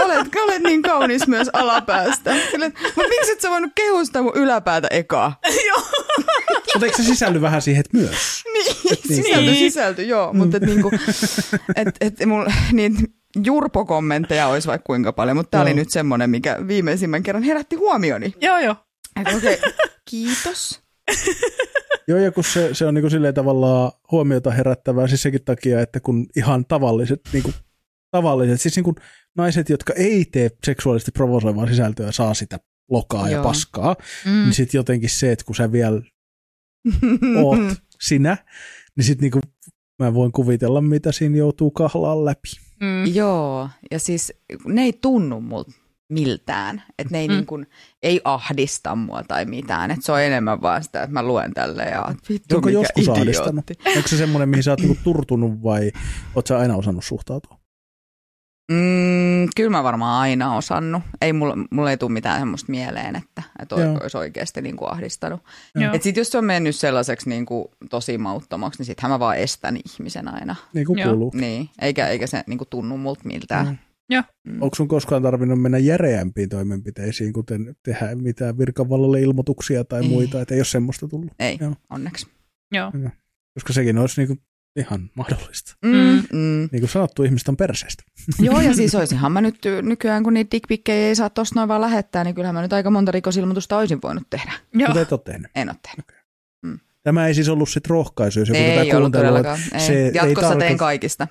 Olet, olet niin kaunis myös alapäästä. Mutta miksi et sä voinut kehustaa mun yläpäätä ekaa? Joo. Mutta eikö se sisälly vähän siihen, että myös? Niin, niin. sisältö, Niin. sisältö, joo. Mutta et niinku, et, et mul, niin jurpokommentteja olisi vaikka kuinka paljon, mutta tämä oli nyt semmoinen, mikä viimeisimmän kerran herätti huomioni. Joo, joo. Et okei, okay, kiitos. Joo, ja kun se, se on niin kuin silleen tavallaan huomiota herättävää, siis sekin takia, että kun ihan tavalliset, niin kuin, tavalliset siis niin kuin naiset, jotka ei tee seksuaalisesti provosoivaa sisältöä, saa sitä lokaa ja Joo. paskaa, Mm. niin sitten jotenkin se, että kun sä vielä oot sinä, niin sitten niin mä voin kuvitella, mitä siinä joutuu kahlaan läpi. Mm. Joo, ja siis ne ei tunnu multa miltään. Että ne ei, Mm. niin kuin, ei ahdista mua tai mitään. Että se on enemmän vaan sitä, että mä luen tälle ja vittu Onko mikä joskus idiootti. ahdistanut? Onko se semmoinen, mihin sä oot niinku turtunut vai oot sä aina osannut suhtautua? Mm, kyllä mä varmaan aina osannut. Ei mulla, mulla ei tule mitään semmoista mieleen, että, että Joo. olisi oikeasti niin kuin ahdistanut. Joo. Et sit jos se on mennyt sellaiseksi niin kuin tosi mauttomaksi, niin sittenhän mä vaan estän ihmisen aina. Niin kuin kuuluu. Niin, eikä, eikä se niin kuin tunnu multa miltään. Mm. Joo. Mm. Onko sun koskaan tarvinnut mennä järeämpiin toimenpiteisiin, kuten tehdä mitään virkavallalle ilmoituksia tai Ei. muita, että ei ole semmoista tullut? Ei, Joo. onneksi. Joo. Koska sekin olisi niinku ihan mahdollista. Mm, Mm. mm. Niin kuin sanottu, ihmiset on perseestä. Joo, ja siis olisinhan mä nyt nykyään, kun niitä dickpikkejä ei saa tosta noin vaan lähettää, niin kyllähän mä nyt aika monta rikosilmoitusta olisin voinut tehdä. Joo. Mutta et ole tehnyt. En ole tehnyt. Tämä ei siis ollut sit rohkaisu, jos joku ei tätä ollut todellakaan. Ei. se ei Jatkossa tarkoita- teen kaikista.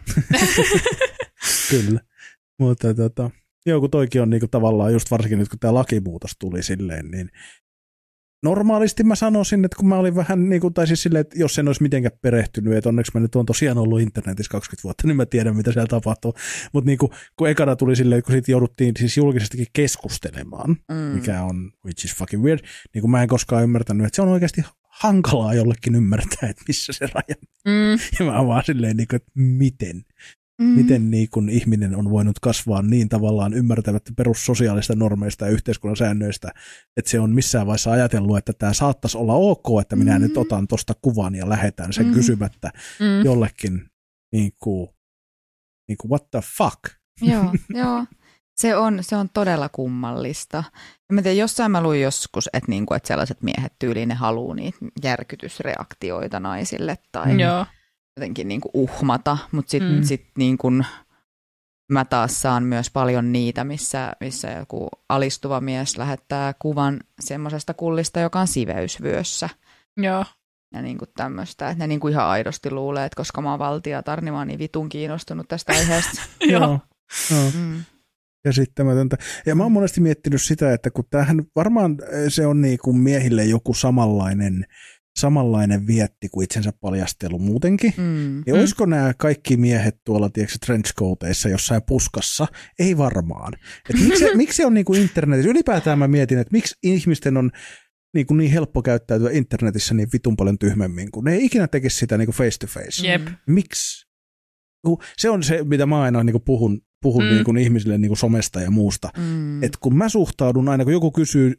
Kyllä. Mutta tota, joo, kun toikin on niinku tavallaan, just varsinkin nyt kun tämä lakimuutos tuli silleen, niin normaalisti mä sanoisin, että kun mä olin vähän niin kuin, tai siis silleen, että jos en olisi mitenkään perehtynyt, että onneksi mä nyt on tosiaan ollut internetissä 20 vuotta, niin mä tiedän, mitä siellä tapahtuu. Mutta niin kuin, kun ekana tuli silleen, kun siitä jouduttiin siis julkisestikin keskustelemaan, Mm. mikä on, which is fucking weird, niin kuin mä en koskaan ymmärtänyt, että se on oikeasti hankalaa jollekin ymmärtää, että missä se raja. Mm. Ja mä vaan silleen, niin kuin, että miten Mm. miten niin kun ihminen on voinut kasvaa niin tavallaan ymmärtämättä perussosiaalista normeista ja yhteiskunnan säännöistä, että se on missään vaiheessa ajatellut, että tämä saattaisi olla ok, että minä Mm. nyt otan tuosta kuvan ja lähetän sen Mm. kysymättä Mm. jollekin niin kuin, niin kuin what the fuck. Joo, joo. Se on, se on todella kummallista. Ja mä tiedän, jossain mä luin joskus, että, niinku, että sellaiset miehet tyyliin ne haluaa niitä järkytysreaktioita naisille tai Mm. Joo. Jotenkin niinku uhmata, mutta sitten Mm. sit niinku, mä taas saan myös paljon niitä, missä, missä joku alistuva mies lähettää kuvan semmoisesta kullista, joka on siveysvyössä. Joo. Ja niinku tämmöistä, että ne niinku ihan aidosti luulee, että koska mä oon valtiatar, niin mä oon niin vitun kiinnostunut tästä aiheesta. Joo. Joo. Mm. Käsittämätöntä. Ja mä oon monesti miettinyt sitä, että kun tämähän varmaan se on niin kuin miehille joku samanlainen samanlainen vietti kuin itsensä paljastelu muutenkin. Mm. Niin olisiko nämä kaikki miehet tuolla tiedätkö, trenchcoateissa jossain puskassa? Ei varmaan. Et miksi, miksi se on niin kuin internetissä? Ylipäätään mä mietin, että miksi ihmisten on niin, kuin niin helppo käyttäytyä internetissä niin vitun paljon tyhmemmin, kun ne ei ikinä tekisi sitä niin kuin face to face. Jep. Miksi? Se on se, mitä mä aina niin kuin puhun, puhun Mm. mm. niin kuin ihmisille niin kuin somesta ja muusta. Mm. Et kun mä suhtaudun aina, kun joku kysyy,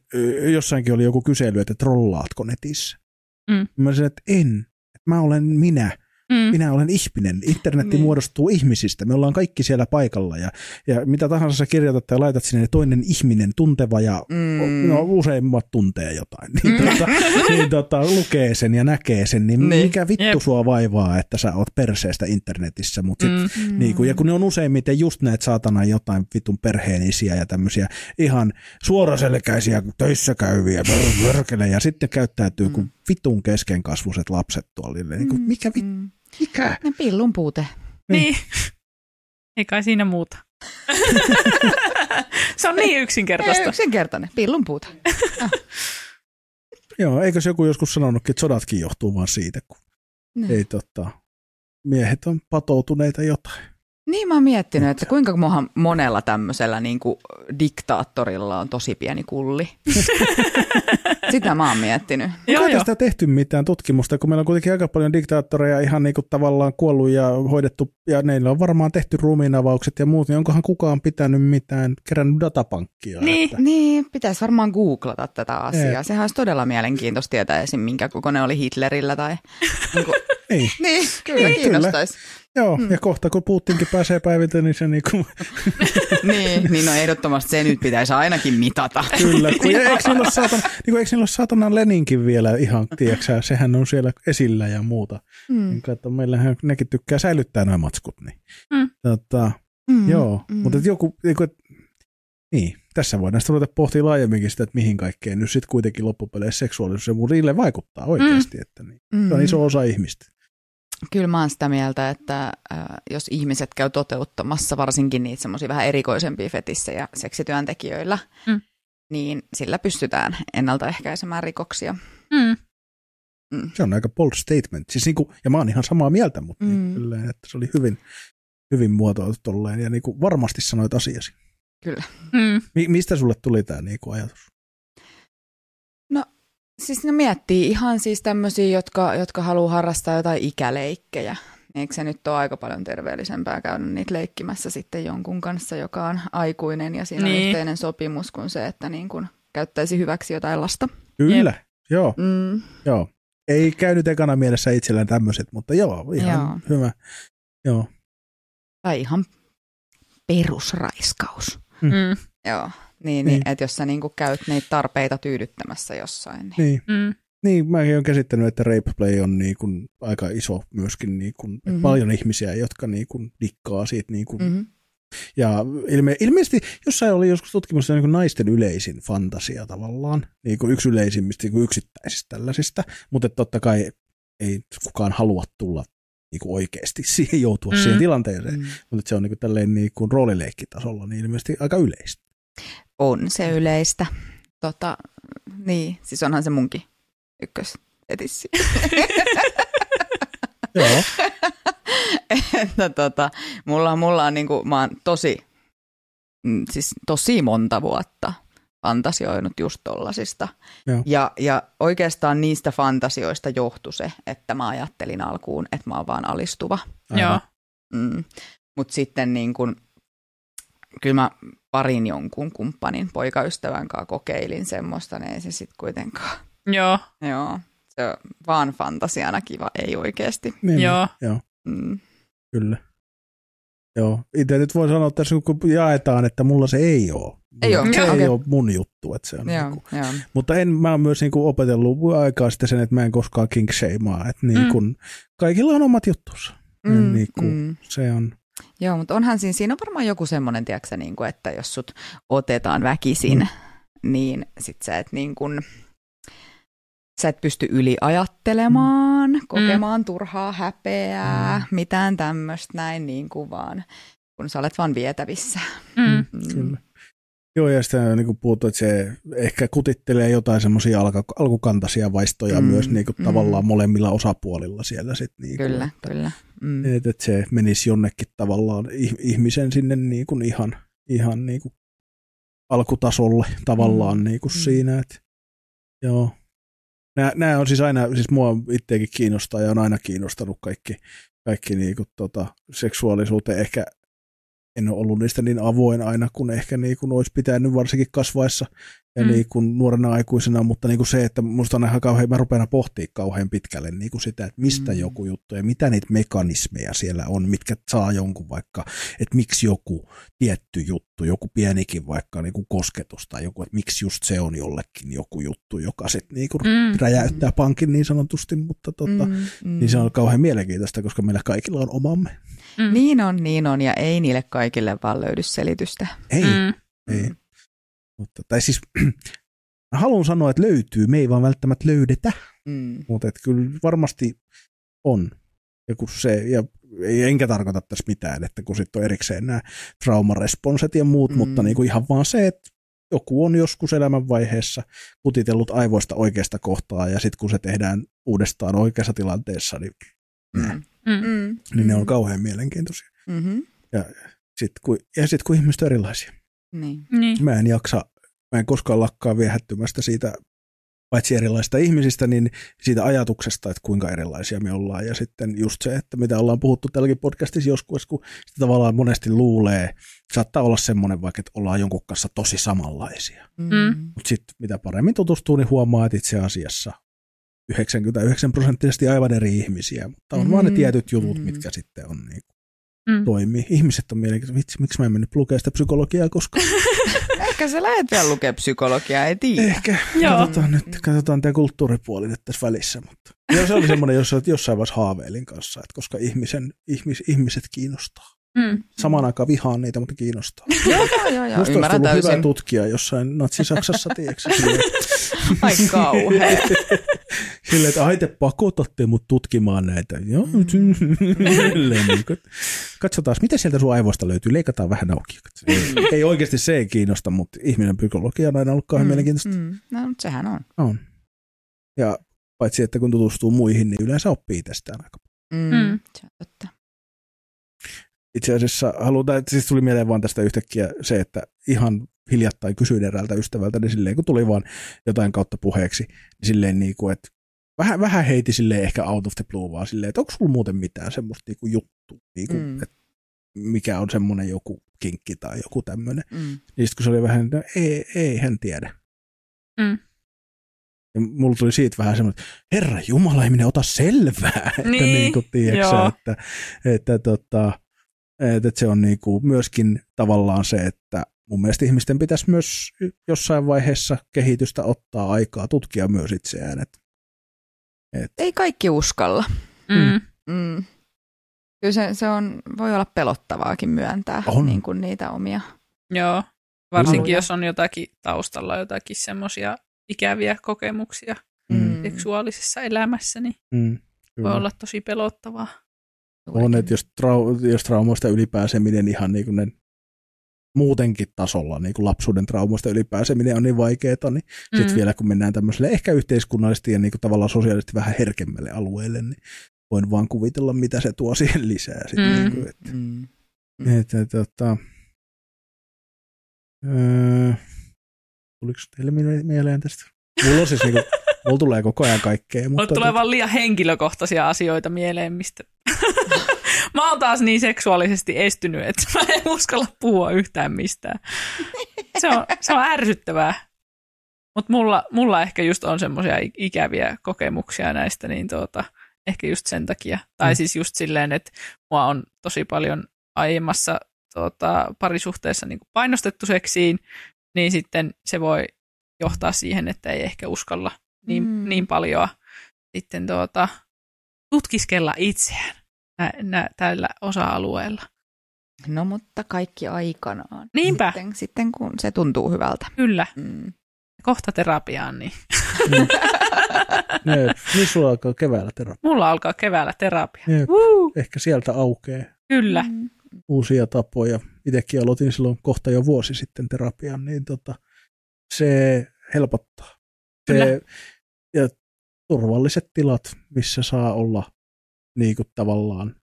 jossainkin oli joku kysely, että trollaatko netissä? Mm. Mä sanoin, että en. Et mä olen minä. Mm. Minä olen ihminen. Internetti Niin. muodostuu ihmisistä. Me ollaan kaikki siellä paikalla. Ja, ja mitä tahansa sä kirjoitat ja laitat sinne, niin toinen ihminen, tunteva ja Mm. no, useimmat tuntee jotain. Niin, Mm. tota, niin tota, lukee sen ja näkee sen. Niin, Niin. mikä vittu Jep. sua vaivaa, että sä oot perseestä internetissä. Mut sit, Mm. Mm. niin kuin, ja kun ne on useimmiten just näitä saatana jotain vitun perheenisiä ja tämmöisiä ihan suoraselkäisiä töissä käyviä mörkele, ja sitten käyttäytyy kuin vitun keskenkasvuiset lapset tuolla. Niin kuin, mikä vittu? Mm. Mikä? Ne pillun puute. Niin. Ei kai siinä muuta. se on niin Ei, yksinkertaista. yksinkertainen. Pillun puute. Joo, eikös joku joskus sanonutkin, että sodatkin johtuu vaan siitä, kun Niin. ei tota, miehet on patoutuneita jotain. Niin mä oon miettinyt, että kuinka mohan monella tämmöisellä niin kuin diktaattorilla on tosi pieni kulli. Sitä mä oon miettinyt. Joo, Onko joo. tästä tehty mitään tutkimusta, kun meillä on kuitenkin aika paljon diktaattoreja ihan niin kuin tavallaan kuollut ja hoidettu, ja neillä on varmaan tehty ruumiinavaukset ja muut, niin onkohan kukaan pitänyt mitään, kerännyt datapankkia? Niin. Että, Niin, pitäisi varmaan googlata tätä asiaa. Jep. Sehän olisi todella mielenkiintoista tietää esim. minkä kokoinen oli Hitlerillä tai... niin, kuin, niin, niin kyllä Niin, kiinnostaisi. Joo, ja kohta kun Putinkin pääsee päivitä, niin se niin kuin, Niin, niin no ehdottomasti se nyt pitäisi ainakin mitata. kyllä, kun eikö niillä ole saatana, niin kuin, eikö niillä ole saatana Leninkin vielä ihan, tiedätkö, sehän on siellä esillä ja muuta. Mm. Niin, että meillähän nekin tykkää säilyttää nämä matskut. Niin. Mm. Tota, Mm. Joo, Mm. mm. mutta et joku, niin, kuin, niin, tässä voidaan sitten ruveta pohtimaan laajemminkin sitä, että mihin kaikkeen nyt sitten kuitenkin loppupeleissä seksuaalisuus ja muu vaikuttaa oikeasti, mm. että niin, Mm. se on iso osa ihmistä. Kyllä mä oon sitä mieltä, että äh, jos ihmiset käy toteuttamassa varsinkin niitä semmoisia vähän erikoisempia fetissejä seksityöntekijöillä, Mm. niin sillä pystytään ennaltaehkäisemään rikoksia. Mm. Se on aika bold statement. Siis niin kuin, ja mä oon ihan samaa mieltä, mutta mm. Mm. niin, kyllä, että se oli hyvin, hyvin muotoiltu tolleen ja niin kuin varmasti sanoit asiasi. Mm. Mi- mistä sulle tuli tämä niin kuin ajatus? Siis ne miettii ihan siis tämmöisiä, jotka, jotka haluaa harrastaa jotain ikäleikkejä. Eikö se nyt ole aika paljon terveellisempää käydä niitä leikkimässä sitten jonkun kanssa, joka on aikuinen ja siinä niin. on Niin. yhteinen sopimus kuin se, että niin kuin käyttäisi hyväksi jotain lasta. Kyllä, joo, Mm. joo. Ei käynyt ekana mielessä itsellään tämmöiset, mutta joo, ihan Joo. hyvä. Joo, Tai ihan perusraiskaus. Mm. Joo, niin, niin. Niin. että jos sä niinku käyt niitä tarpeita tyydyttämässä jossain. Niin. niin. Mm. Niin, mäkin olen käsittänyt, että rape play on niin kuin aika iso myöskin, niin kuin, mm-hmm. Mhm. paljon ihmisiä, jotka niin kuin dikkaa siitä. Niin kuin, mm-hmm. Ja ilme, ilmeisesti jossain oli joskus tutkimusta niin kuin naisten yleisin fantasia tavallaan, niin kuin yksi yleisimmistä niin kuin yksittäisistä tällaisista, mutta että totta kai ei kukaan halua tulla niin kuin oikeasti siihen, joutua mm. Siihen tilanteeseen, Mm. mutta se on niin kuin tälleen niin kuin roolileikkitasolla niin ilmeisesti aika yleistä. On se yleistä. Tota, niin, siis onhan se munkin ykkösetissi. Joo, että tota, mulla, mulla on niinku, mä oon tosi, mm, siis tosi monta vuotta fantasioinut just tollasista. Joo. Ja, ja oikeastaan niistä fantasioista johtui se, että mä ajattelin alkuun, että mä oon vaan alistuva. Joo. Mm. Mutta sitten niin kun, kyllä mä parin jonkun kumppanin poikaystävän kanssa kokeilin semmoista, niin ei se sitten kuitenkaan. Joo. Joo, se on vaan fantasiana kiva, ei oikeasti. niin, Joo. joo. Mm. Kyllä. Joo, itse nyt voin sanoa tässä, kun jaetaan, että mulla se ei ole. Ei oo, Se okei. ei ole mun juttu. Että se on Joo, niin kuin, joo. mutta en, mä oon myös niin kuin opetellut aikaa sitten sen, että mä en koskaan kink shameaa. Että niin Mm. kuin, kaikilla on omat juttunsa. Mm, niin kuin, mm. Se on, Joo, mutta onhan siinä, siinä on varmaan joku semmoinen, tiedätkö, niin kuin, että jos sut otetaan väkisin, mm. niin sit sä et niin kuin, sä et pysty yliajattelemaan, mm. kokemaan turhaa häpeää, mm. mitään tämmöistä näin niin kuin vaan, kun sä olet vaan vietävissä. Mm. Mm. kyllä. Joo, ja sitten niin kuin puhuttu, että se ehkä kutittelee jotain semmoisia alka, alkukantaisia vaistoja mm, myös niin kuin mm. tavallaan molemmilla osapuolilla siellä. Sit, niin kuin, Kyllä, että, kyllä. Mm. Että, että se menisi jonnekin tavallaan ih- ihmisen sinne niin kuin ihan, ihan niin kuin alkutasolle tavallaan mm. niin kuin Mm. siinä. Että, joo. Nämä, nämä on siis aina, siis mua itseäkin kiinnostaa ja on aina kiinnostanut kaikki, kaikki niin kuin, tota, seksuaalisuuteen. Ehkä en ole ollut niistä niin avoin aina, kun ehkä niin kuin olisi pitänyt varsinkin kasvaessa ja Mm. mm. niin kuin nuorena aikuisena, mutta niin kuin se, että musta on ihan kauhean, mä rupean pohtimaan kauhean pitkälle niin kuin sitä, että mistä Mm. mm. joku juttu ja mitä niitä mekanismeja siellä on, mitkä saa jonkun vaikka, että miksi joku tietty juttu, joku pienikin vaikka niin kuin kosketus tai joku, että miksi just se on jollekin joku juttu, joka sitten niin kuin Mm. räjäyttää pankin niin sanotusti, mutta tota, mm. mm. niin se on kauhean mielenkiintoista, koska meillä kaikilla on omamme. Mm. Niin on, niin on, ja ei niille kaikille vaan löydy selitystä. Ei, mm. Ei. Mutta, tai siis mä haluan sanoa, että löytyy, me ei vaan välttämättä löydetä, Mm. mutta että kyllä varmasti on. Ja kun se, ja ei, enkä tarkoita tässä mitään, että kun sitten on erikseen nämä traumaresponset ja muut, mm. mutta niin kuin ihan vaan se, että joku on joskus elämänvaiheessa kutitellut aivoista oikeasta kohtaa, ja sitten kun se tehdään uudestaan oikeassa tilanteessa, niin, Mm. Mm. Mm. niin ne on Mm. kauhean mielenkiintoisia. Mm-hmm. Sit, kun, ja sitten kun ihmiset on erilaisia. Niin. Niin. Mä en jaksa, mä en koskaan lakkaa viehättymästä siitä, paitsi erilaisista ihmisistä, niin siitä ajatuksesta, että kuinka erilaisia me ollaan. Ja sitten just se, että mitä ollaan puhuttu tälläkin podcastissa joskus, kun sitä tavallaan monesti luulee, saattaa olla semmoinen vaikka, että ollaan jonkun kanssa tosi samanlaisia. Mm. Mutta sitten mitä paremmin tutustuu, niin huomaa, että itse asiassa 99 prosenttisesti aivan eri ihmisiä, mutta on mm. vaan ne Mhm. tietyt jutut, Mhm. mitkä sitten on niin Mm. toimii. Ihmiset on mielenkiintoisia. Vitsi, miksi mä en mennyt lukemaan sitä psykologiaa koskaan? Ehkä sä lähet vielä lukea psykologiaa, ei tiedä. Ehkä. Joo. Katsotaan nyt, katsotaan tämä kulttuuripuoli nyt tässä välissä. Mutta. Joo, se oli semmoinen, jossa jossain vaiheessa haaveilin kanssa, että koska ihmisen, ihmis, ihmiset kiinnostaa. Mm. Samaan aikaan vihaan niitä, mutta kiinnostaa. Joo, joo, joo. Musta olisi hyvä tutkija jossain Natsi-Saksassa, tiedätkö Ai kauhea. silleen, että ai te pakotatte mut tutkimaan näitä. Joo, Mm. Katsotaan, mitä sieltä sun aivoista löytyy. Leikataan vähän auki. Ei, ei oikeasti se ei kiinnosta, mutta ihminen psykologia on aina ollut kauhean mielenkiintoista. Mm. No, mutta sehän on. On. Ja paitsi, että kun tutustuu muihin, niin yleensä oppii itsestään aika paljon. Mm. Mm. Se on totta. Itse asiassa halutaan, että siis tuli mieleen vaan tästä yhtäkkiä se, että ihan hiljattain kysyin eräältä ystävältä, niin silleen kun tuli vaan jotain kautta puheeksi, niin silleen niin kuin, että vähän, vähän heiti silleen ehkä out of the blue vaan silleen, että onko sulla muuten mitään semmoista niin kuin juttu, niin kuin, Mm. että mikä on semmoinen joku kinkki tai joku tämmöinen. Mm. Niin sitten kun se oli vähän, no ei, ei hän tiedä. Mm. Ja mulla tuli siitä vähän semmoinen, että herra Jumala, ihminen, ota selvää. että Niin, niin kuin, tiedätkö, joo. että, että, tota, että, se on niin kuin myöskin tavallaan se, että mun mielestä ihmisten pitäisi myös jossain vaiheessa kehitystä ottaa aikaa tutkia myös itseään. Että, Ei kaikki uskalla. Mm. Mm. Kyllä se, se on, voi olla pelottavaakin myöntää On. niin kuin niitä omia. Joo. Varsinkin Haluja. jos on jotakin taustalla, jotakin semmoisia ikäviä kokemuksia Mm. seksuaalisessa elämässä, niin mm, voi kyllä. olla tosi pelottavaa. On, että jos, trau, jos traumoista ylipääseminen ihan niin kuin ne muutenkin tasolla, niin kuin lapsuuden traumoista ylipääseminen on niin vaikeaa, niin mm. sitten vielä kun mennään tämmöiselle ehkä yhteiskunnallisesti ja niin kuin tavallaan sosiaalisesti vähän herkemmälle alueelle, niin voin vaan kuvitella, mitä se tuo siihen lisää. Sit Mm. niin kuin, että, Mm. että, että, että, öö, tuliko teille mie- mieleen tästä? Mulla on siis niin kuin, mulla tulee koko ajan kaikkea. Mutta tulee vaan liian henkilökohtaisia asioita mieleen, mistä... mä oon taas niin seksuaalisesti estynyt, että mä en uskalla puhua yhtään mistään. Se on, se on ärsyttävää. Mutta mulla, mulla ehkä just on semmoisia ikäviä kokemuksia näistä, niin tuota, ehkä just sen takia. Tai Mm. siis just silleen, että mua on tosi paljon aiemmassa tuota, parisuhteessa niin painostettu seksiin, niin sitten se voi johtaa siihen, että ei ehkä uskalla niin, Mm. mm. niin paljon sitten tuota, tutkiskella itseään nä, nä, tällä osa-alueella. No mutta kaikki aikanaan. Niinpä. Sitten, sitten kun se tuntuu hyvältä. Kyllä, Mm. kohta terapiaan, niin ne, niin sulla alkaa keväällä terapia. mulla alkaa keväällä terapia. Woo! Ehkä sieltä aukeaa Kyllä. Mm. uusia tapoja. itsekin aloitin silloin kohta jo vuosi sitten terapian, niin tota, se helpottaa. Se, Kyllä. ja turvalliset tilat, missä saa olla niin kuin tavallaan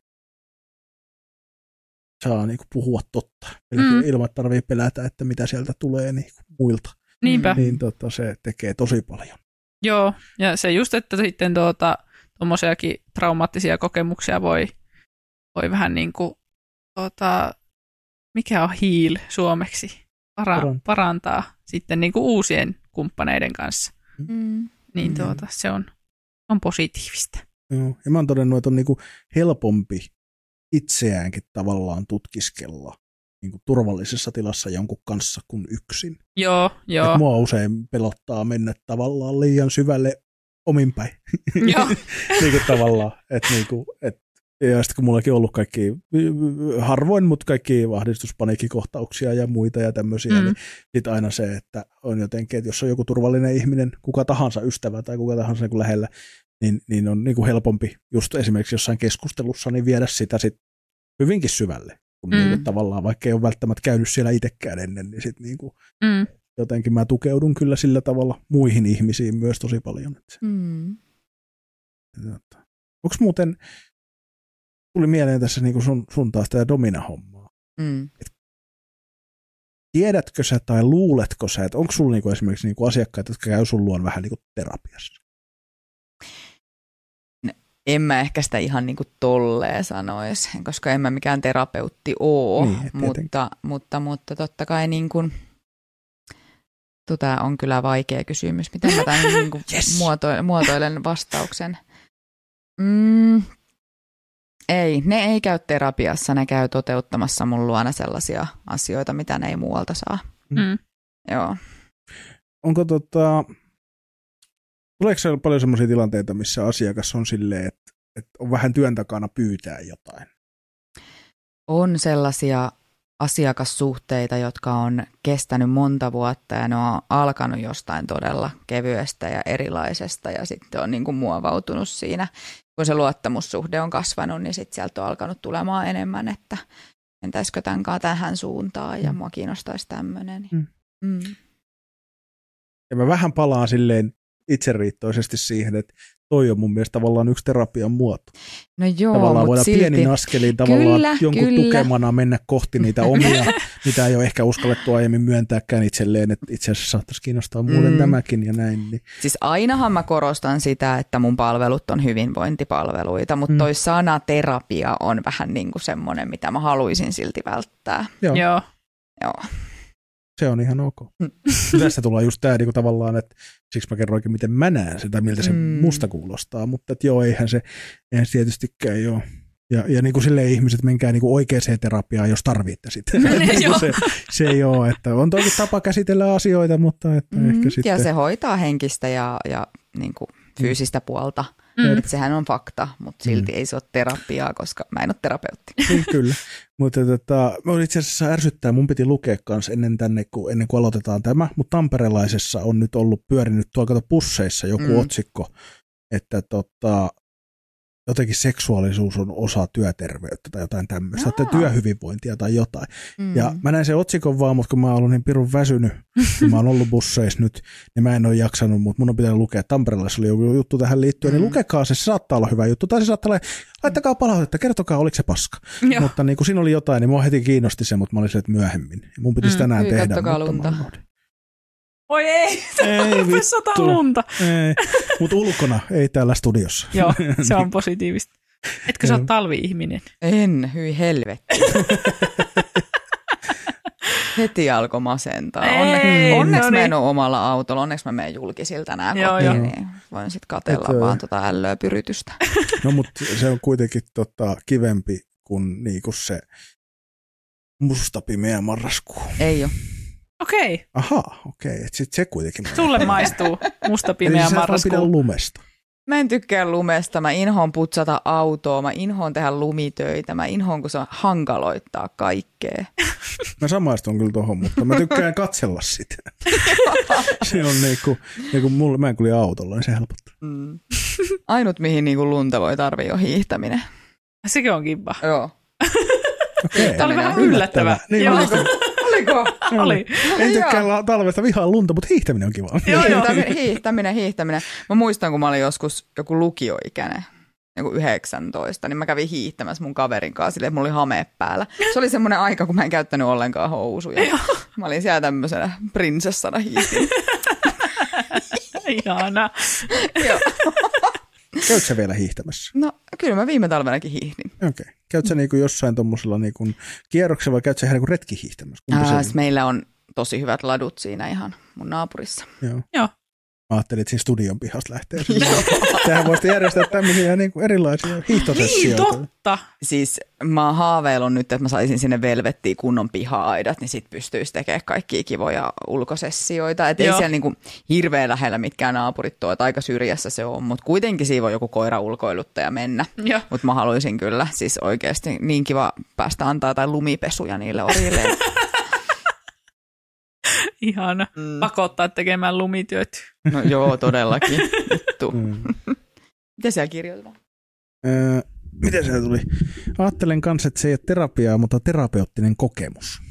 saa niin kuin puhua totta, Eli Mm. ilman, että tarvii pelätä, että mitä sieltä tulee niin kuin muilta. Niinpä. Niin tota, se tekee tosi paljon. Joo, ja se just, että sitten tuota, tuommoisiakin traumaattisia kokemuksia voi, voi vähän niin kuin, tuota, mikä on heal suomeksi, Para, Parantaa. parantaa sitten niin kuin uusien kumppaneiden kanssa. Mm. Niin Mm. tuota, se on, on positiivista. Joo. Ja mä oon todennut, että on niin kuin helpompi itseäänkin tavallaan tutkiskella niin kuin turvallisessa tilassa jonkun kanssa kuin yksin. Joo, joo. Et mua usein pelottaa mennä tavallaan liian syvälle omin päin. Joo. niin kuin tavallaan. Et niin kuin, et, ja sitten kun mullakin on ollut kaikki, harvoin, mutta kaikki ahdistuspaniikkikohtauksia ja muita ja tämmöisiä, Mm. mm. niin sitten aina se, että on jotenkin, että jos on joku turvallinen ihminen, kuka tahansa ystävä tai kuka tahansa niin kuin lähellä, niin, niin on niin kuin helpompi just esimerkiksi jossain keskustelussa niin viedä sitä sit hyvinkin syvälle. Kun Mm. mm. niin kuin tavallaan, vaikka ei ole välttämättä käynyt siellä itsekään ennen, niin sitten niin kuin Mm. jotenkin mä tukeudun kyllä sillä tavalla muihin ihmisiin myös tosi paljon. Mm. onko muuten, tuli mieleen tässä niin kuin sun, sun taas tämä Domina-hommaa. Mm. Tiedätkö sä tai luuletko sä, että onko sulla niinku esimerkiksi niinku asiakkaita, jotka käy sun luon vähän niinku terapiassa? En mä ehkä sitä ihan niin kuin tolleen sanoisi, koska en mä mikään terapeutti oo, Niin, et mutta, mutta, mutta totta kai niin kuin, tota on kyllä vaikea kysymys. Miten mä tämän niin kuin Yes. muoto, muotoilen vastauksen? Mm, ei, ne ei käy terapiassa, ne käy toteuttamassa mun luona sellaisia asioita, mitä ne ei muualta saa. Mm. Joo. Onko tota, tuleeko siellä paljon sellaisia tilanteita, missä asiakas on silleen, että, että on vähän työn takana pyytää jotain? On sellaisia asiakassuhteita, jotka on kestänyt monta vuotta ja ne on alkanut jostain todella kevyestä ja erilaisesta ja sitten on niin kuin muovautunut siinä. Kun se luottamussuhde on kasvanut, niin sitten sieltä on alkanut tulemaan enemmän, että entäisikö tämänkaan tähän suuntaan ja Mm. mua kiinnostaisi tämmöinen. Mm. Mm. Ja mä vähän palaan silleen itseriittoisesti siihen, että toi on mun mielestä tavallaan yksi terapian muoto. No joo, tavallaan voidaan silti, pienin askelin tavallaan Kyllä, jonkun kyllä. tukemana mennä kohti niitä omia, mitä ei ole ehkä uskallettu aiemmin myöntääkään itselleen, että itse asiassa saattaisi kiinnostaa muuten Mm. tämäkin ja näin. Niin. Siis ainahan mä korostan sitä, että mun palvelut on hyvinvointipalveluita, mutta Mm. toi sana terapia on vähän niin kuin semmoinen, mitä mä haluaisin silti välttää. Joo, Joo. Joo. Se on ihan ok. Mm. Tästä tulee just tämä niinku tavallaan, että siksi mä kerroinkin, miten mä näen sitä, miltä se Mm. musta kuulostaa, mutta että joo, eihän se, eihän se tietystikään joo. Ja, ja niin kuin silleen ihmiset, menkää niin kuin oikeaan terapiaan, jos tarvitte sitä. niin se, se ei ole, että on toki tapa käsitellä asioita, mutta että mm, ehkä sitten... Ja se hoitaa henkistä ja, ja niin kuin fyysistä puolta. Mm. Et sehän on fakta, mutta silti ei se ole terapiaa, koska mä en ole terapeutti. Niin, kyllä. Mutta tota, mä itse asiassa ärsyttää, mun piti lukea kanssa ennen, tänne, kun, ennen kuin aloitetaan tämä, mutta tamperelaisessa on nyt ollut pyörinyt tuolla kato pusseissa joku Mm. mm. otsikko, että tota, jotenkin seksuaalisuus on osa työterveyttä tai jotain tämmöistä, tai Jaa. työhyvinvointia tai jotain. Mm. Ja mä näin sen otsikon vaan, mutta kun mä oon ollut niin pirun väsynyt, kun mä oon ollut busseissa nyt, niin mä en ole jaksanut, mutta mun on pitänyt lukea. Tampereella oli joku juttu tähän liittyen, niin Mm. lukekaa se, se saattaa olla hyvä juttu. Tai se saattaa olla, laittakaa palautetta, kertokaa, oliko se paska. Joo. Mutta niin kun siinä oli jotain, niin mua heti kiinnosti se, mutta mä olin se, että myöhemmin. Mun pitäisi Mm, tänään hyi, tehdä. mutta lunta. mä Oi ei, Ei vittu. sataa lunta. Mutta ulkona, ei täällä studiossa. Joo, se on positiivista. Etkö sä ole talvi-ihminen? En, hyi helvetti. Heti alkoi masentaa. Onne, Ei, onneksi no mä niin. en ole omalla autolla, onneksi mä menen julkisilta nää Joo, kotiin, joo. niin voin sitten katella Et, vaan tota ällöä pyrytystä. No mutta se on kuitenkin tota, kivempi kuin niinku se musta pimeä marraskuu. Ei ole. Okei, Ahaa, okei. Okay. Sitten se kuitenkin. sulle maistuu musta pimeä et vaan pidä marraskuu. lumesta. Mä en tykkää lumesta, mä inhoon putsata autoa, mä inhoon tehdä lumitöitä, mä inhoon kun se hankaloittaa kaikkea. Mä samaistun kyllä tohon, mutta mä tykkään katsella sitä. se on niinku, niinku mulle, mä en kulje autolla, niin se helpottaa. Mm. Ainut mihin niinku lunta voi tarvii on hiihtäminen. Sekin on kibba. Joo. Okei. Tämä oli vähän yllättävä. Niin, Joo. Oliko? Oli. En Joo. tykkää la- talvesta vihaa lunta, mutta hiihtäminen on kiva. Joo, joo. Hiihtäminen, hiihtäminen, hiihtäminen. Mä muistan, kun mä olin joskus joku lukioikäinen, joku 19, niin mä kävin hiihtämässä mun kaverin kanssa, silleen, että mulla oli hame päällä. Se oli semmoinen aika, kun mä en käyttänyt ollenkaan housuja. Mä olin siellä tämmöisenä prinsessana hiihtin. Ihana. Joo. Käyt sä vielä hiihtämässä? No kyllä mä viime talvenakin hiihdin. Okei. Okay. Käyt sä niinku jossain tuommoisella niinku kierroksella vai käyt sä ihan niinku retkihiihtämässä? Ää, meillä on tosi hyvät ladut siinä ihan mun naapurissa. Joo. Joo. Mä ajattelin, että siinä studion pihasta lähtee. Tähän voisi järjestää tämmöisiä niinku erilaisia Niin, hiihtosessioita. totta. Siis mä oon haaveillut nyt, että mä saisin sinne velvettiin kunnon piha-aidat, niin sit pystyisi tekemään kaikkia kivoja ulkosessioita. Et ei siellä niinku hirveän lähellä mitkään naapurit tuo, että aika syrjässä se on, mutta kuitenkin siinä voi joku koira ulkoiluttaja mennä. Mutta mä haluaisin kyllä, siis oikeasti niin kiva päästä antaa jotain lumipesuja niille orille. Ihana. Mm. Pakottaa tekemään lumityöt. No joo, todellakin. Vittu. Mm. Mitä siellä kirjoitetaan? Öö, miten se tuli? Ajattelen kanssa, että se ei ole terapiaa, mutta terapeuttinen kokemus.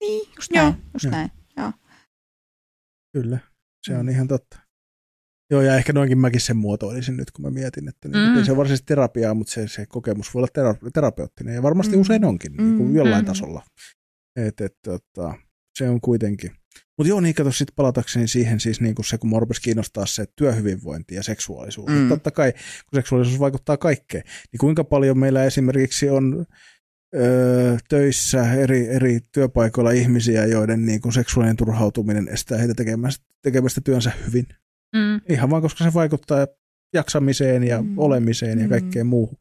Niin, just Joo. näin. Just Joo. näin. Joo. Kyllä, se on Mm. ihan totta. Joo, ja ehkä noinkin mäkin sen muotoilisin nyt, kun mä mietin, että niin, Mm. ei se ole varsinaisesti terapiaa, mutta se, se kokemus voi olla tera- terapeuttinen, ja varmasti Mm. usein onkin, niin kuin Mm. jollain Mm. tasolla. Et, et, tota, se on kuitenkin. Mutta joo, niin kato sitten palatakseni siihen, siis niin kuin se, kun rupesin kiinnostaa se työhyvinvointi ja seksuaalisuus. Mm. Mm. Totta kai, kun seksuaalisuus vaikuttaa kaikkeen, niin kuinka paljon meillä esimerkiksi on öö, töissä eri, eri työpaikoilla ihmisiä, joiden niin kuin seksuaalinen turhautuminen estää heitä tekemästä, tekemästä työnsä hyvin. Mm. Ihan vaan, koska se vaikuttaa jaksamiseen ja Mm. mm. olemiseen ja Mm. kaikkeen muuhun.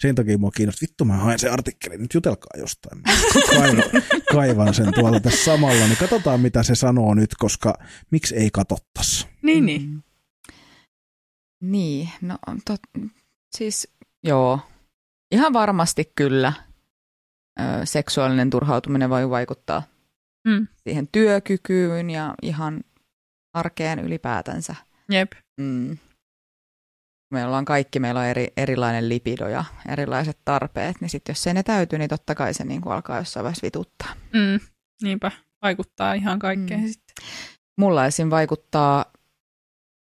Sen takia mua kiinnosti. Vittu, mä haen se artikkeli. Nyt jutelkaa jostain. Kaivan, kaivan sen tuolta tässä samalla. Niin katsotaan, mitä se sanoo nyt, koska miksi ei katottas. Niin, niin. Mm. Niin, no tot, siis joo, ihan varmasti kyllä ö, seksuaalinen turhautuminen voi vaikuttaa Mm. siihen työkykyyn ja ihan arkeen ylipäätänsä. Jep. Mm. Me ollaan kaikki, meillä on eri, erilainen lipido ja erilaiset tarpeet, niin sitten jos se ne täytyy, niin totta kai se niin kuin alkaa jossain vaiheessa vituttaa. Mm. Niinpä. Vaikuttaa ihan kaikkeen Mm. mm. sitten. Mulla esim. vaikuttaa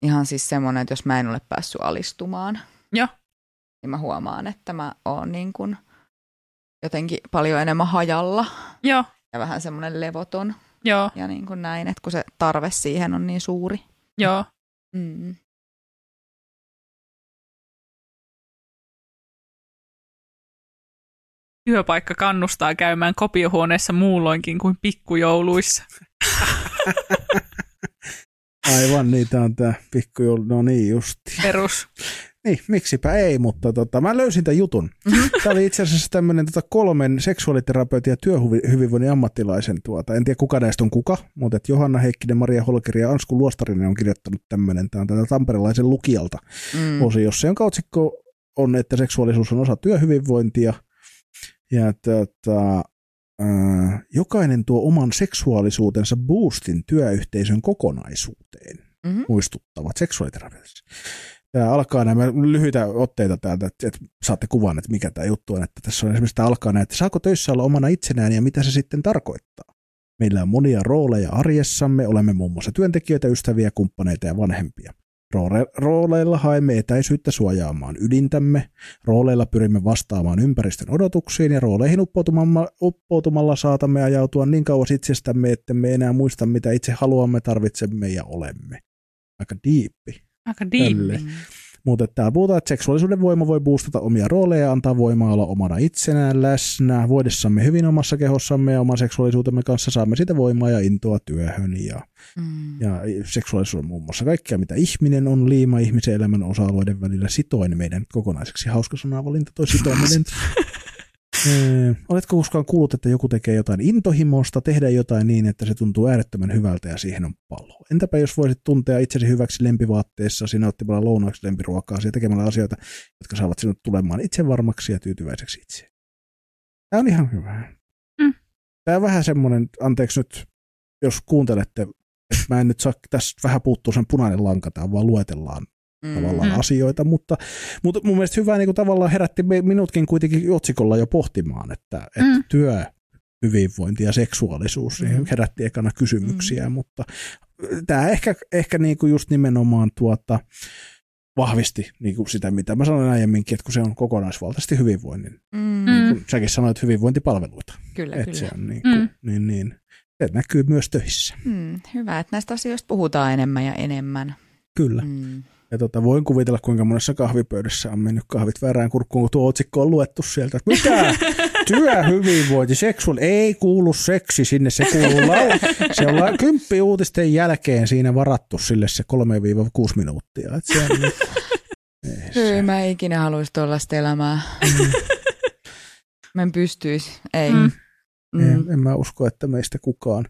ihan siis semmoinen, että jos mä en ole päässyt alistumaan, Joo. niin mä huomaan, että mä oon niin kuin jotenkin paljon enemmän hajalla Joo. ja vähän semmoinen levoton Joo. ja niin kuin näin, että kun se tarve siihen on niin suuri. Joo. Mm. Työpaikka kannustaa käymään kopiohuoneessa muulloinkin kuin pikkujouluissa. Aivan, niitä on tää pikkujoulu. No niin, justi. Perus. Niin, miksipä ei, mutta tota, mä löysin tämän jutun. Tämä oli itse asiassa tämmöinen tota, kolmen seksuaaliterapeutin ja työhyvinvoinnin ammattilaisen, tuota, en tiedä kuka näistä on kuka, mutta et Johanna Heikkinen, Maria Holkeri ja Ansku Luostarinen on kirjoittanut tämmöinen, tämä on tätä tamperelaisen lukijalta Mm. osiossa, jonka otsikko on, että seksuaalisuus on osa työhyvinvointia ja tota, jokainen tuo oman seksuaalisuutensa boostin työyhteisön kokonaisuuteen Mm-hmm. muistuttavat seksuaaliterapeutit. Tämä alkaa nämä lyhyitä otteita täältä, että, että saatte kuvan, että mikä tämä juttu on. Että tässä on esimerkiksi tämä alkaa näin, että saako töissä olla omana itsenään ja mitä se sitten tarkoittaa. Meillä on monia rooleja arjessamme, olemme muun muassa työntekijöitä, ystäviä, kumppaneita ja vanhempia. Roole- Rooleilla haemme etäisyyttä suojaamaan ydintämme, rooleilla pyrimme vastaamaan ympäristön odotuksiin ja rooleihin uppoutumalla, uppoutumalla saatamme ajautua niin kauas itsestämme, että me enää muista, mitä itse haluamme, tarvitsemme ja olemme. Aika diippi. Aika deep. Mutta täällä puhutaan, että seksuaalisuuden voima voi boostata omia rooleja ja antaa voimaa olla omana itsenään läsnä. Voidessamme hyvin omassa kehossamme ja oman seksuaalisuutemme kanssa saamme sitä voimaa ja intoa työhön. Ja, Mm. ja seksuaalisuus on muun muassa kaikkea, mitä ihminen on, liima ihmisen elämän osa-alueiden välillä sitoin meidän kokonaiseksi. Hauska sanavalinta toi sitominen. Öö, Oletko koskaan kuullut, että joku tekee jotain intohimosta, tehdä jotain niin, että se tuntuu äärettömän hyvältä ja siihen on palo? Entäpä jos voisit tuntea itsesi hyväksi lempivaatteessa, sinä ottimalla lounaksi lempiruokaa ja tekemällä asioita, jotka saavat sinut tulemaan itsevarmaksi ja tyytyväiseksi itse. Tämä on ihan hyvä. Mm. Tämä on vähän semmoinen, anteeksi nyt, jos kuuntelette, että mä en nyt saa, tässä vähän puuttuu sen punainen lanka, tämä vaan luetellaan mm. tavallaan asioita, mutta, mutta mun mielestä hyvä niin kuin tavallaan herätti minutkin kuitenkin otsikolla jo pohtimaan, että, että mm. työ, hyvinvointi ja seksuaalisuus mm. herätti ekana kysymyksiä, mm. mutta tämä ehkä, ehkä niin kuin just nimenomaan tuota, vahvisti niin kuin sitä, mitä mä sanoin aiemminkin, että kun se on kokonaisvaltaisesti hyvinvoinnin. Mm. Niin kuin säkin sanoit hyvinvointipalveluita. Kyllä, että kyllä. Se on niin, kuin, mm. niin, niin, se näkyy myös töissä. Mm, hyvä, että näistä asioista puhutaan enemmän ja enemmän. Kyllä. Mm. Ja tota, voin kuvitella, kuinka monessa kahvipöydässä on mennyt kahvit väärään kurkkuun, kun tuo otsikko on luettu sieltä. Mitä? Työhyvinvointi, seksuaali, ei kuulu seksi sinne, se kuuluu lau- Se on kymppi uutisten jälkeen siinä varattu sille se 3-6 minuuttia. Et se on nyt, ei, mä en ikinä haluaisi tuollaista elämää. Mm. mä en pystyisi, ei. Mm. Mm. En, en mä usko, että meistä kukaan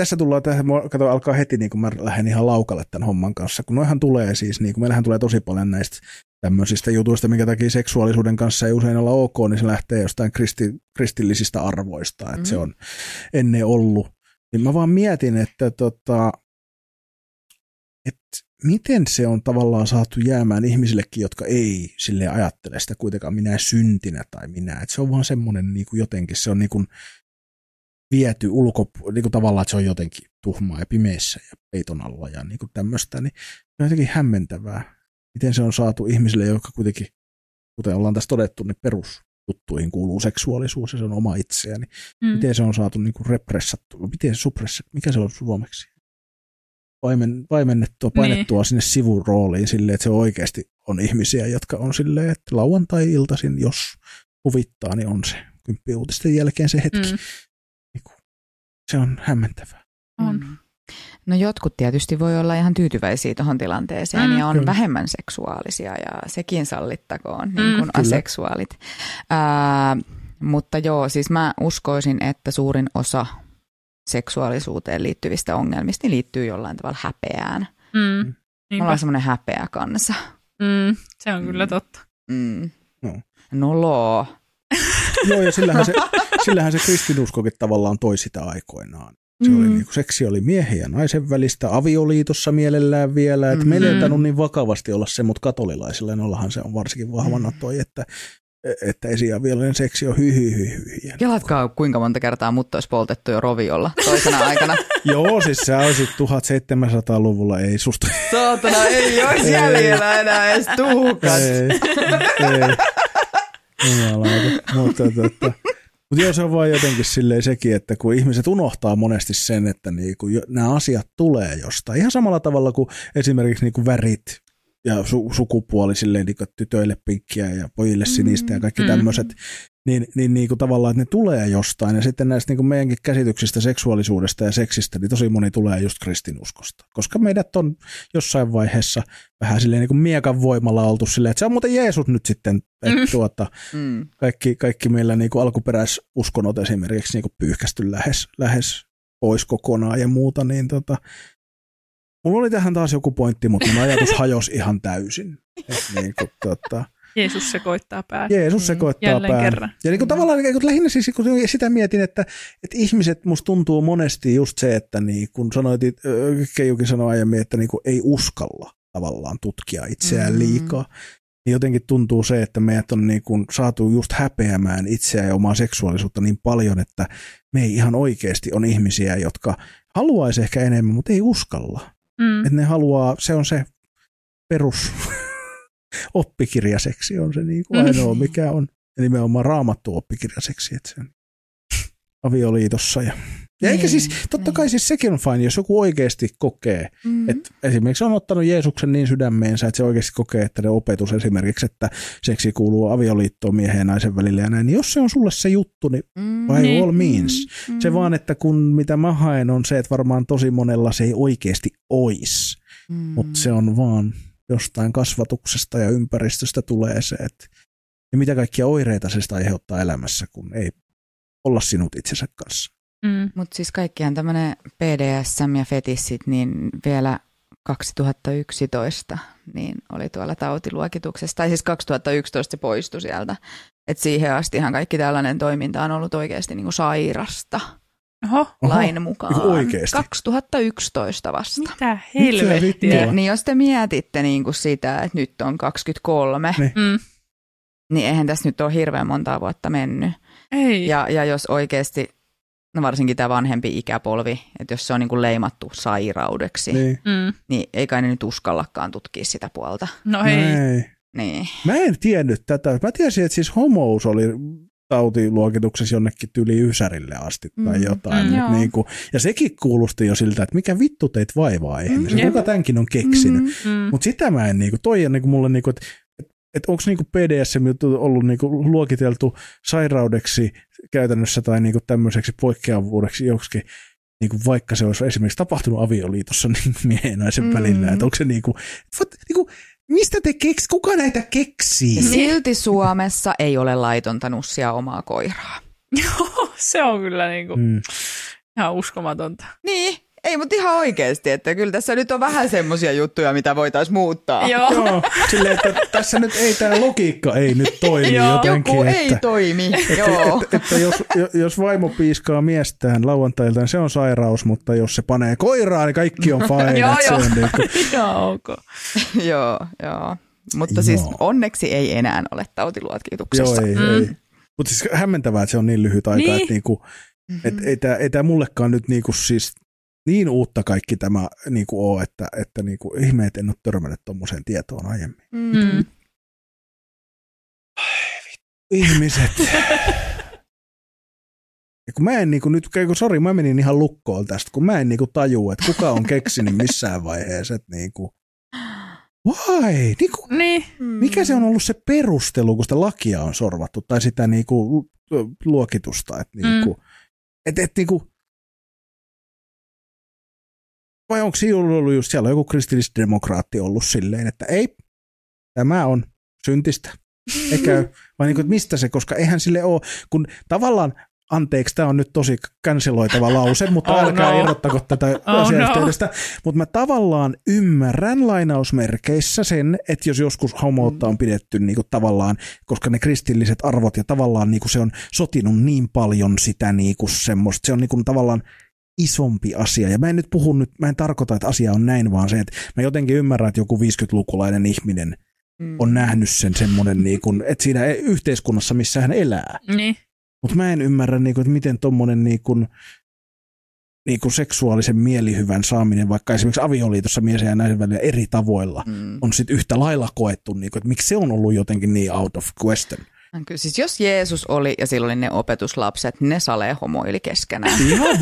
tässä tullaan tähän, kato, alkaa heti, niin kun mä lähden ihan laukalle tämän homman kanssa, kun noihan tulee siis, niin kun meillähän tulee tosi paljon näistä tämmöisistä jutuista, minkä takia seksuaalisuuden kanssa ei usein olla ok, niin se lähtee jostain kristi, kristillisistä arvoista, että mm-hmm. se on ennen ollut. Niin mä vaan mietin, että tota, että miten se on tavallaan saatu jäämään ihmisillekin, jotka ei sille ajattele sitä kuitenkaan minä syntinä tai minä. Että se on vaan semmoinen niin jotenkin, se on niin kuin, viety ulko, niin kuin tavallaan, että se on jotenkin tuhmaa ja pimeässä ja peiton alla ja niin kuin tämmöistä, niin se on jotenkin hämmentävää, miten se on saatu ihmisille, jotka kuitenkin, kuten ollaan tässä todettu, niin perustuttuihin kuuluu seksuaalisuus ja se on oma itseä, niin mm. miten se on saatu niin kuin repressattua, miten supressa, mikä se on suomeksi? Vaimen, vaimennettua, niin. painettua niin. sinne sivurooliin silleen, että se oikeasti on ihmisiä, jotka on silleen, että lauantai-iltaisin, jos huvittaa, niin on se kymppi uutisten jälkeen se hetki. Mm. Se on hämmentävää. On. Mm. No jotkut tietysti voi olla ihan tyytyväisiä tuohon tilanteeseen mm, ja on kyllä. vähemmän seksuaalisia ja sekin sallittakoon, mm, niin kuin aseksuaalit. Ää, mutta joo, siis mä uskoisin, että suurin osa seksuaalisuuteen liittyvistä ongelmista niin liittyy jollain tavalla häpeään. Mm, Me ollaan semmoinen häpeä kanssa. Mm, se on kyllä totta. Mm. No. Noloo. Joo, ja sillähän se, sillähän se kristinuskokin tavallaan toi sitä aikoinaan. Se mm. oli niin kuin, seksi oli miehen ja naisen välistä, avioliitossa mielellään vielä, että mm. meillä ei niin vakavasti olla se, mutta katolilaisilla nollahan se on varsinkin vahvana toi, että että esiaviolinen seksi on hyhy hy, hy, hy. Kelatkaa, kuinka monta kertaa mut olisi poltettu jo roviolla toisena aikana. Joo, siis sä olisit 1700-luvulla, ei susta. Saatana, ei olisi jäljellä enää edes tuhkat. Ei, ei. Jumalauta. Mutta, tota, mutta joo, se on vaan jotenkin silleen sekin, että kun ihmiset unohtaa monesti sen, että niinku, nämä asiat tulee jostain. Ihan samalla tavalla kuin esimerkiksi niinku värit ja su- sukupuoli silleen, niinku, tytöille pinkkiä ja pojille sinistä ja kaikki mm. tämmöiset niin, niin, niin kuin tavallaan, että ne tulee jostain. Ja sitten näistä niin kuin meidänkin käsityksistä seksuaalisuudesta ja seksistä, niin tosi moni tulee just kristinuskosta. Koska meidät on jossain vaiheessa vähän silleen niin kuin miekan voimalla oltu silleen, että se on muuten Jeesus nyt sitten, että mm. tuota, mm. kaikki, kaikki meillä niin kuin alkuperäisuskonot esimerkiksi niin kuin pyyhkästy lähes, lähes pois kokonaan ja muuta, niin tota, mulla oli tähän taas joku pointti, mutta mun ajatus hajosi ihan täysin. Et niin kuin, tota, Jeesus sekoittaa päät. Jeesus sekoittaa Jälleen päät. kerran. Ja niin kuin mm. tavallaan niin kuin lähinnä siis, kun sitä mietin, että, että ihmiset musta tuntuu monesti just se, että niin, kun sanoit, Keijukin sanoi aiemmin, että niin kuin ei uskalla tavallaan tutkia itseään mm. liikaa. Niin jotenkin tuntuu se, että meidät on niin kuin saatu just häpeämään itseään ja omaa seksuaalisuutta niin paljon, että me ei ihan oikeasti on ihmisiä, jotka haluaisi ehkä enemmän, mutta ei uskalla. Mm. Että ne haluaa, se on se perus oppikirjaseksi on se niin kuin ainoa, mikä on. Ja nimenomaan raamattu oppikirjaseksi, että se on avioliitossa. Ja, ja eikä siis, niin, totta kai niin. siis sekin on fine, jos joku oikeasti kokee, mm-hmm. että esimerkiksi on ottanut Jeesuksen niin sydämeensä, että se oikeasti kokee, että ne opetus esimerkiksi, että seksi kuuluu avioliittoon miehen ja naisen välillä ja näin, niin jos se on sulle se juttu, niin mm, by niin. all means. Mm-hmm. Se vaan, että kun mitä mä haen on se, että varmaan tosi monella se ei oikeasti ois, mm-hmm. mutta se on vaan jostain kasvatuksesta ja ympäristöstä tulee se, että ja mitä kaikkia oireita se sitä aiheuttaa elämässä, kun ei olla sinut itsensä kanssa. Mm. Mutta siis kaikkiaan tämmöinen PDSM ja fetissit, niin vielä 2011 niin oli tuolla tautiluokituksessa, tai siis 2011 se poistui sieltä. Et siihen astihan kaikki tällainen toiminta on ollut oikeasti niinku sairasta. Oho, Oho, lain mukaan. oikeesti? 2011 vasta. mitä helvettiä. Niin, niin jos te mietitte niin kuin sitä, että nyt on 23, Niin. Mm. niin eihän tässä nyt ole hirveän montaa vuotta mennyt. Ei. Ja, ja jos oikeasti, no varsinkin tämä vanhempi ikäpolvi, että jos se on niin kuin leimattu sairaudeksi, niin. Niin. Mm. niin ei kai ne nyt uskallakaan tutkia sitä puolta. No ei. Niin. Mä en tiennyt tätä. Mä tiesin, että siis homous oli tautiluokituksessa jonnekin tyli Ysärille asti tai Mm, jotain. mm, joo. niinku, ja sekin kuulosti jo siltä, että mikä vittu teitä vaivaa ihmisiä. Jep. Kuka tämänkin on keksinyt? Mm. Mm. Mutta sitä mä en, niinku, toi on niinku mulle, niinku, että et, et onko niinku PDSM ollut niinku luokiteltu sairaudeksi käytännössä tai niinku tämmöiseksi poikkeavuudeksi joksikin, niinku vaikka se olisi esimerkiksi tapahtunut avioliitossa niin miehen ja naisen Mm. välillä, että onko se niinku, what, niinku, mistä te keks, kuka näitä keksii? Silti Suomessa ei ole laitonta nussia omaa koiraa. Joo, se on kyllä niinku Mm. ihan uskomatonta. Niin, ei, mutta ihan oikeasti, että kyllä tässä nyt on vähän semmoisia juttuja, mitä voitaisiin muuttaa. Joo. Joo, silleen, että tässä nyt ei tämä logiikka ei nyt toimi Joo. jotenkin. Joku että, ei toimi, joo. että, että jos, jos vaimo piiskaa miestään lauantailta, niin se on sairaus, mutta jos se panee koiraa, niin kaikki on fine. Joo, että joo. on niin kuin, Ihan ok. joo, joo. Mutta Joo. siis onneksi ei enää ole tautiluotkituksessa. joo, ei, Mm. ei. Mutta siis hämmentävää, että se on niin lyhyt aika, Niin. että niinku, et, ei tämä ei tää mullekaan nyt niinku siis niin uutta kaikki tämä niinku ole, että, että niinku, ihme, että en ole törmännyt tuommoiseen tietoon aiemmin. Mm. ihmiset. Ja kun mä en niinku nyt, kun sori, mä menin ihan lukkoon tästä, kun mä en niinku tajua, että kuka on keksinyt missään vaiheessa, että niinku, why? Niinku, Niin. mikä se on ollut se perustelu, kun sitä lakia on sorvattu, tai sitä niinku lu- luokitusta, että niinku, mm. et, et niinku, vai onko siinä ollut just siellä on joku kristillisdemokraatti ollut silleen, että ei, tämä on syntistä. Eikä, vai niin kuin, että mistä se, koska eihän sille ole, kun tavallaan, anteeksi, tämä on nyt tosi kanseloitava lause, mutta Oh älkää no. erottako tätä Oh asiayhteydestä, mutta mä tavallaan ymmärrän lainausmerkeissä sen, että jos joskus homoutta on pidetty niin kuin tavallaan, koska ne kristilliset arvot ja tavallaan niin kuin se on sotinut niin paljon sitä niin kuin semmoista, se on niin kuin tavallaan isompi asia. Ja mä en nyt puhu nyt, mä en tarkoita, että asia on näin, vaan se, että mä jotenkin ymmärrän, että joku 50-lukulainen ihminen Mm. on nähnyt sen semmoinen, niin kuin, että siinä yhteiskunnassa, missä hän elää. Niin. Mutta mä en ymmärrä, niin kuin, että miten tuommoinen niin kuin, niin kuin seksuaalisen mielihyvän saaminen, vaikka esimerkiksi avioliitossa mies ja naisen välillä eri tavoilla, Mm. on sitten yhtä lailla koettu, niin kuin, että miksi se on ollut jotenkin niin out of question. Kyllä, siis jos Jeesus oli ja sillä oli ne opetuslapset, ne salee homoili keskenään. Ihan,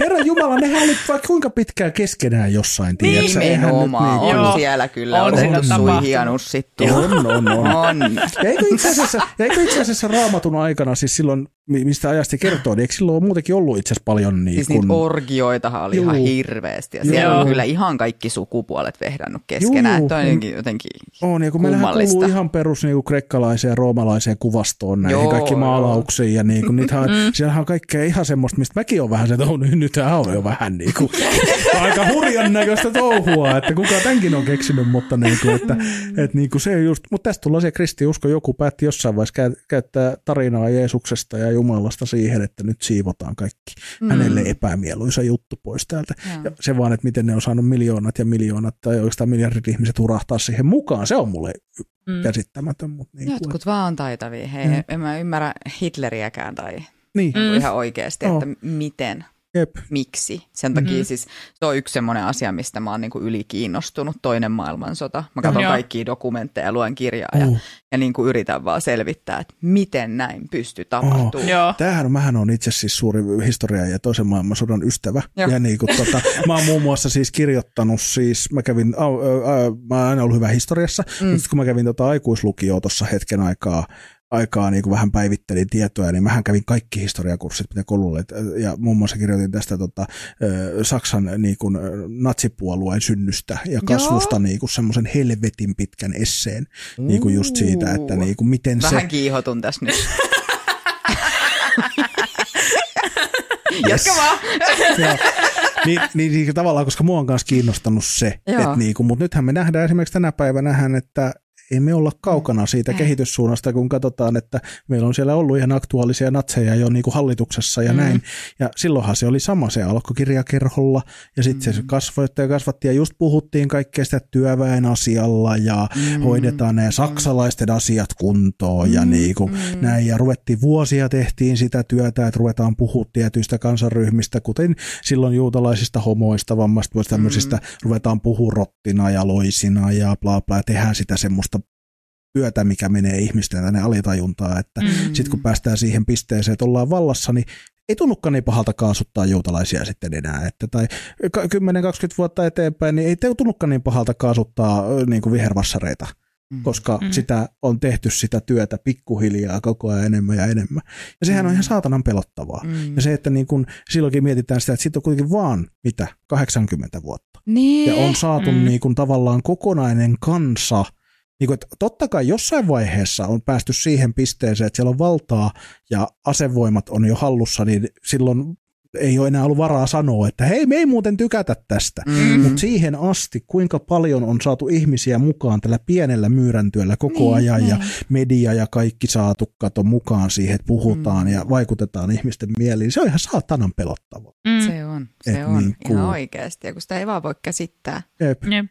Herra Jumala, nehän oli vaikka kuinka pitkään keskenään jossain, tiedätkö? Nyt Nimenomaan, niin- on Joo. siellä kyllä On otettu siinä suihia tapahtunut. nussittu. On, on, on. On. Ja eikö itse asiassa, ja eikö itse asiassa raamatun aikana, siis silloin, mi- mistä ajasta kertoo, niin eikö silloin ole muutenkin ollut itse asiassa paljon niin Siis kuin, niitä orgioitahan oli ihan Juu. hirveästi. Ja siellä on kyllä ihan kaikki sukupuolet vehdannut keskenään. Juu. Että on jotenkin, jotenkin on, ja kun meillähän kuuluu ihan perus niin kuin kreikkalaiseen ja roomalaiseen kuvastoon näihin Joo, kaikki maalauksiin, ja niin kuin, niitähän, mm. siellähän on kaikkea ihan semmoista, mistä mäkin on vähän se, että on, nyt tämä on jo vähän niin kuin, aika hurjan näköistä touhua, että kuka tämänkin on keksinyt, mutta niin kuin, että, että niin kuin se just, mutta tästä tullaan se kristiusko, joku päätti jossain vaiheessa käy, käyttää tarinaa Jeesuksesta ja Jumalasta siihen, että nyt siivotaan kaikki mm. hänelle epämieluisa juttu pois täältä. Joo. Ja se vaan, että miten ne on saanut miljoonat ja miljoonat tai oikeastaan miljardit ihmiset hurahtaa siihen mukaan, se on mulle Mm. käsittämätön. Mutta niin, kuin, Jotkut vaan on taitavia. Hei, Mm. en mä ymmärrä Hitleriäkään tai niin, Mm. ihan oikeasti, Joo. että miten, jep. miksi. Sen takia Mm. siis se on yksi semmoinen asia, mistä mä oon niinku ylikiinnostunut, toinen maailmansota. Mä katson Joo. kaikkia dokumentteja, luen kirjaa ja, Uh. ja niinku yritän vaan selvittää, että miten näin pystyy tapahtumaan. Joo. Tämähän on, mähän on itse siis suuri historia ja toisen maailmansodan ystävä. Joo. Ja niin kuin, tota, mä oon muun muassa siis kirjoittanut siis, mä kävin, au, au, mä oon aina ollut hyvä historiassa, mm. mutta kun mä kävin tota aikuislukioa tuossa hetken aikaa, aikaa niin kuin vähän päivittelin tietoja, niin mähän kävin kaikki historiakurssit, mitä koululle, ja muun muassa kirjoitin tästä tota, Saksan niin kuin, natsipuolueen synnystä ja kasvusta niin kuin semmoisen helvetin pitkän esseen, niin kuin just siitä, että niin kuin miten se... Vähän kiihotun tässä nyt. Jatka vaan. Joo. niin, niin, niin, tavallaan, koska mua on myös kiinnostanut se, Joo. että niinku, mutta nythän me nähdään esimerkiksi tänä päivänä, että ei me olla kaukana siitä Ei. kehityssuunnasta, kun katsotaan, että meillä on siellä ollut ihan aktuaalisia natseja jo niin kuin hallituksessa ja Mm. näin. Ja silloinhan se oli sama, se alkoi kirjakerholla ja sitten se Mm. kasvoi ja kasvatti ja just puhuttiin kaikkea sitä työväen asialla ja Mm. hoidetaan nämä saksalaisten asiat kuntoon ja Mm, niin kuin mm. näin. Ja ruvettiin vuosia tehtiin sitä työtä, että ruvetaan puhua tietyistä kansanryhmistä, kuten silloin juutalaisista, homoista, vammasta, tämmöisistä, Mm. ruvetaan puhua rottina ja loisina ja bla bla, ja tehdään sitä semmoista työtä, mikä menee ihmisten tänne alitajuntaan, että Mm. sitten kun päästään siihen pisteeseen, että ollaan vallassa, niin ei tunnukaan niin pahalta kaasuttaa juutalaisia sitten enää. Että, tai ka- 10-20 vuotta eteenpäin, niin ei te tunnukaan niin pahalta kaasuttaa niin kuin vihervassareita, Mm. koska Mm. sitä on tehty sitä työtä pikkuhiljaa koko ajan enemmän ja enemmän. Ja sehän on Mm. ihan saatanan pelottavaa. Mm. Ja se, että niin kun silloinkin mietitään sitä, että siitä on kuitenkin vaan, mitä, 80 vuotta. Niin. Ja on saatu Mm. niin kuin tavallaan kokonainen kansa. Niin kuin, että totta kai jossain vaiheessa on päästy siihen pisteeseen, että siellä on valtaa ja asevoimat on jo hallussa, niin silloin ei ole enää ollut varaa sanoa, että hei, me ei muuten tykätä tästä. Mm. Mutta siihen asti, kuinka paljon on saatu ihmisiä mukaan tällä pienellä myyräntyöllä koko Niin, ajan ja niin. media ja kaikki saatu kato mukaan siihen, että puhutaan Mm. ja vaikutetaan ihmisten mieliin. Se on ihan saatanan pelottavaa. Mm. Se on, se Et on niin ihan oikeasti, ja kun sitä ei vaan voi käsittää. Jep. Jep.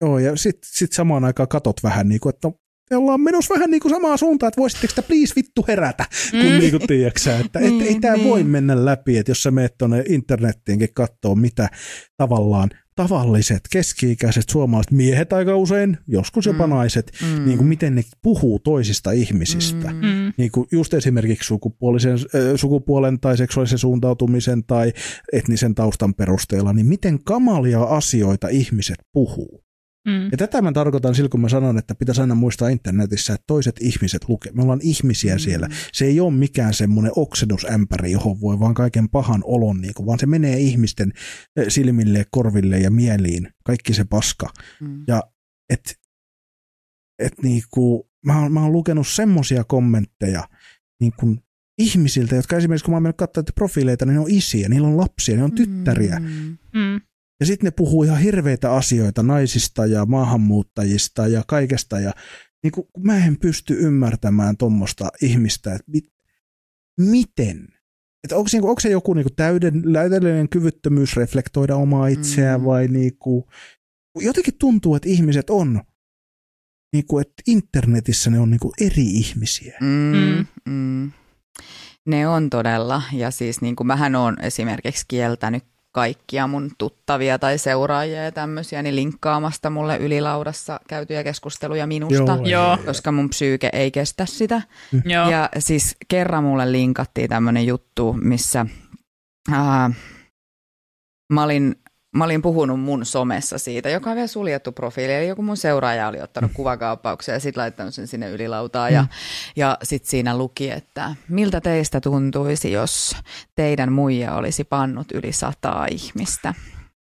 Joo, ja sitten sit samaan aikaan katot vähän niin kuin, että me ollaan menossa vähän niin kuin samaan suuntaan, että voisitteko te please vittu herätä, kun Mm. niin kuin tiedätkö että et, ei Niin, tämä niin. voi mennä läpi, että jos sä meet tuonne internettiinkin katsoa, mitä tavallaan tavalliset keski-ikäiset suomalaiset miehet aika usein, joskus jopa Mm. naiset, Mm. niin kuin miten ne puhuu toisista ihmisistä. Mm. Mm. Niin kuin just esimerkiksi sukupuolisen, äh, sukupuolen tai seksuaalisen suuntautumisen tai etnisen taustan perusteella, niin miten kamalia asioita ihmiset puhuu. Mm. Ja tätä mä tarkoitan silloin, kun mä sanon, että pitäisi aina muistaa internetissä, että toiset ihmiset lukee. Me ollaan ihmisiä Mm. siellä. Se ei ole mikään semmoinen oksennusämpäri, johon voi vaan kaiken pahan olon, niin kuin, vaan se menee ihmisten eh, silmille, korville ja mieliin. Kaikki se paska. Mm. Ja et, et niinku, mä, oon, mä oon lukenut semmosia kommentteja niin kuin ihmisiltä, jotka esimerkiksi kun mä oon mennyt katsomaan profiileita, niin ne on isiä, niillä on lapsia, ne on tyttäriä. Mm. Mm. Ja sitten ne puhuu ihan hirveitä asioita naisista ja maahanmuuttajista ja kaikesta. Ja niin kun, kun mä en pysty ymmärtämään tuommoista ihmistä, että mit, miten? Että onko, niinku, onko se joku niinku täyden, täydellinen kyvyttömyys reflektoida omaa itseään Mm. vai niinku, jotenkin tuntuu, että ihmiset on, niinku, että internetissä ne on niinku eri ihmisiä. Mm, mm. Ne on todella, ja siis niin kuin mähän on esimerkiksi kieltänyt kaikkia mun tuttavia tai seuraajia ja tämmöisiä, niin linkkaamasta mulle ylilaudassa käytyjä keskusteluja minusta, Joo. koska mun psyyke ei kestä sitä. Joo. Ja siis kerran mulle linkattiin tämmöinen juttu, missä ää, mä, olin, mä olin puhunut mun somessa siitä, joka on vielä suljettu profiili. Eli joku mun seuraaja oli ottanut kuvakaappauksia ja sitten laittanut sen sinne ylilautaan. Ja, ja sitten siinä luki, että miltä teistä tuntuisi, jos teidän muija olisi pannut yli sataa ihmistä.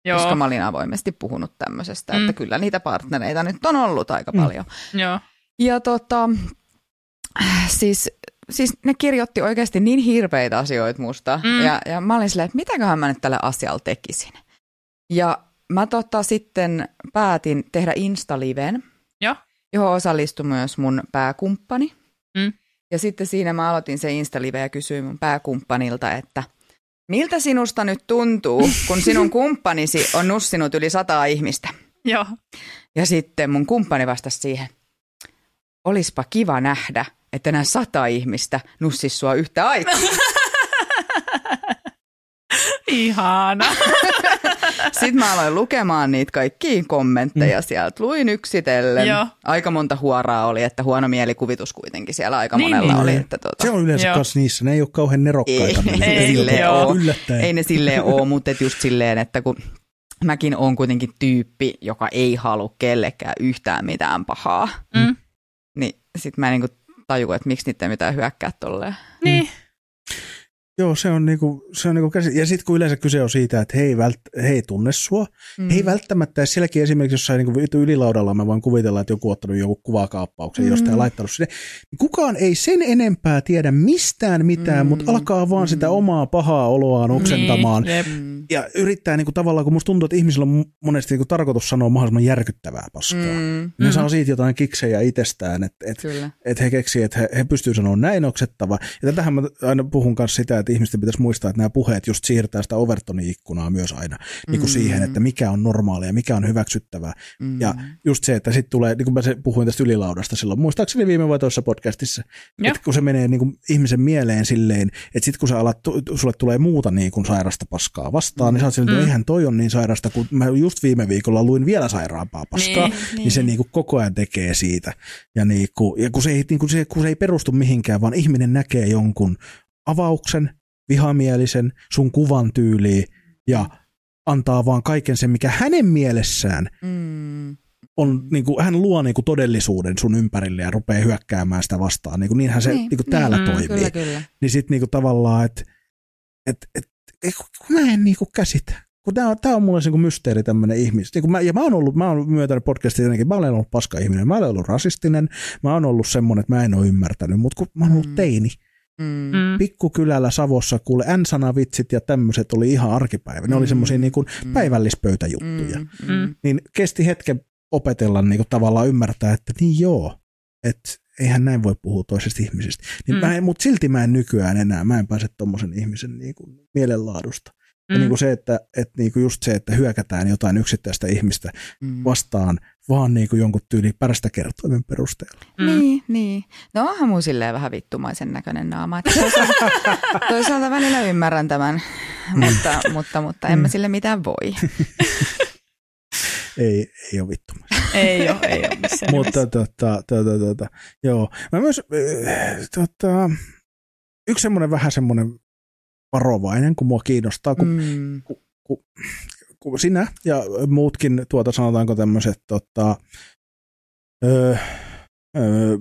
Joo. Koska mä olin avoimesti puhunut tämmöisestä, Mm. että kyllä niitä partnereita nyt on ollut aika Mm. paljon. Joo. Ja tota, siis, siis ne kirjoitti oikeasti niin hirveitä asioita musta. Mm. Ja, ja mä olin silleen, että mitäköhän mä nyt tälle asialle tekisin. Ja mä tota sitten päätin tehdä Insta-liven, Joo. johon osallistui myös mun pääkumppani. Mm. Ja sitten siinä mä aloitin se Insta-live ja kysyin mun pääkumppanilta, että miltä sinusta nyt tuntuu, kun sinun kumppanisi on nussinut yli sataa ihmistä? Joo. Ja sitten mun kumppani vastasi siihen, olispa kiva nähdä, että nämä sata ihmistä nussis sua yhtä aikaa. Ihana. Sitten mä aloin lukemaan niitä kaikkia kommentteja sieltä. Luin yksitellen. Joo. Aika monta huoraa oli, että huono mielikuvitus kuitenkin siellä aika Niin, monella niin. oli. Että tota, Se on yleensä Joo. myös niissä, ne ei ole kauhean nerokkaita. Ei, niin ei ei ole ei ne silleen ole, mutta et just silleen, että kun mäkin on kuitenkin tyyppi, joka ei halua kellekään yhtään mitään pahaa, Mm. niin sit mä en niinku taju, että miksi niitä ei mitään hyökkää tolleen. Niin. Joo, se on niinku, se on niinku käsi. Ja sitten kun yleensä kyse on siitä, että he ei, vält, he ei tunne sua, mm. he ei välttämättä edes sielläkin esimerkiksi jossain niinku ylilaudalla mä voin kuvitella, että joku on ottanut joku kuvakaappauksen mm. jostain ja laittanut sinne. Niin kukaan ei sen enempää tiedä mistään mitään, mm. mutta alkaa vaan mm. sitä omaa pahaa oloaan oksentamaan. Niin, mm. ja yrittää niinku tavallaan, kun musta tuntuu, että ihmisillä on monesti niinku tarkoitus sanoa mahdollisimman järkyttävää paskaa. Mm. Ne mm. saa siitä jotain kiksejä itsestään, että et, et he keksii, että he, he pystyvät sanoa näin oksettava. Ja tätähän mä aina puhun kanssa sitä, että ihmisten pitäisi muistaa, että nämä puheet just siirtää sitä Overtonin ikkunaa myös aina mm. niin kuin siihen, että mikä on normaalia, mikä on hyväksyttävää. Mm. Ja just se, että sitten tulee, niin kuin mä puhuin tästä ylilaudasta silloin, muistaakseni viime vai toisessa podcastissa, ja. että kun se menee niin kuin ihmisen mieleen silleen, että sitten kun sä alat, sulle tulee muuta niin kuin sairasta paskaa vastaan, mm. niin sä oot silleen, että mm. eihän toi on niin sairasta, kun mä just viime viikolla luin vielä sairaampaa paskaa, niin, niin, niin se niin kuin koko ajan tekee siitä. Ja, niin kuin, ja kun, se ei, niin kuin se, kun se ei perustu mihinkään, vaan ihminen näkee jonkun avauksen, vihamielisen sun kuvan tyyliin ja antaa vaan kaiken sen, mikä hänen mielessään mm. on, niin kuin, hän luo niin kuin todellisuuden sun ympärille ja rupeaa hyökkäämään sitä vastaan. Niin kuin, niinhän se niin. Niin kuin täällä mm, toimii. Kyllä, kyllä. Niin sitten niin kuin, tavallaan, että et, et, et, mä en niin kuin käsitä. Kun tämä, on, tämä on mulle niin mysteeri tämmöinen ihmis. Niin mä, ja mä oon ollut, mä oon myöntänyt podcastia jotenkin, mä olen ollut paska ihminen, mä olen ollut rasistinen, mä oon ollut semmoinen, että mä en ole ymmärtänyt, mutta kun mä oon ollut mm. teini, Mm. mm. Pikkukylällä Savossa kuule N-sanavitsit ja tämmöiset oli ihan arkipäivä. Ne mm. oli semmoisia niin mm. päivällispöytäjuttuja. Mm. Mm. Niin kesti hetken opetella niin kuin tavallaan ymmärtää, että niin joo, että eihän näin voi puhua toisesta ihmisestä. Niin mm. Mutta silti mä en nykyään enää, mä en pääse tuommoisen ihmisen niin kuin mielenlaadusta. Mm. Ja niin kuin se, että, että niin kuin just se, että hyökätään jotain yksittäistä ihmistä mm. vastaan vaan niin kuin jonkun tyyli pärstä kertoimen perusteella. Mm. Niin, niin. No onhan mun silleen vähän vittumaisen näköinen naama. Toisaalta, toisaalta välillä ymmärrän tämän, mm. mutta, mutta, mutta en mä mm. sille mitään voi. ei, ei ole vittumaisen. ei ole, ei ole missään Mutta tota, tota, tota, joo. Mä myös, äh, tota, yksi semmoinen vähän semmoinen varovainen, kun mua kiinnostaa, kun, mm. kun, kun, kun sinä ja muutkin, tuota sanotaanko tämmöiset tota, öö, öö,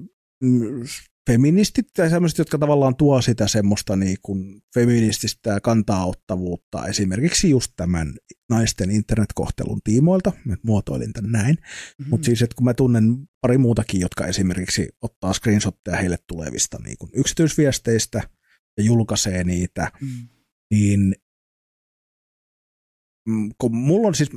feministit tai sellaiset, jotka tavallaan tuo sitä semmoista niin kuin feminististä kantaa-ottavuutta esimerkiksi just tämän naisten internetkohtelun tiimoilta, mä muotoilin tämän näin, mm-hmm. mutta siis että kun mä tunnen pari muutakin, jotka esimerkiksi ottaa screenshotteja heille tulevista niin kuin yksityisviesteistä ja julkaisee niitä, mm. niin kun mulla on siis,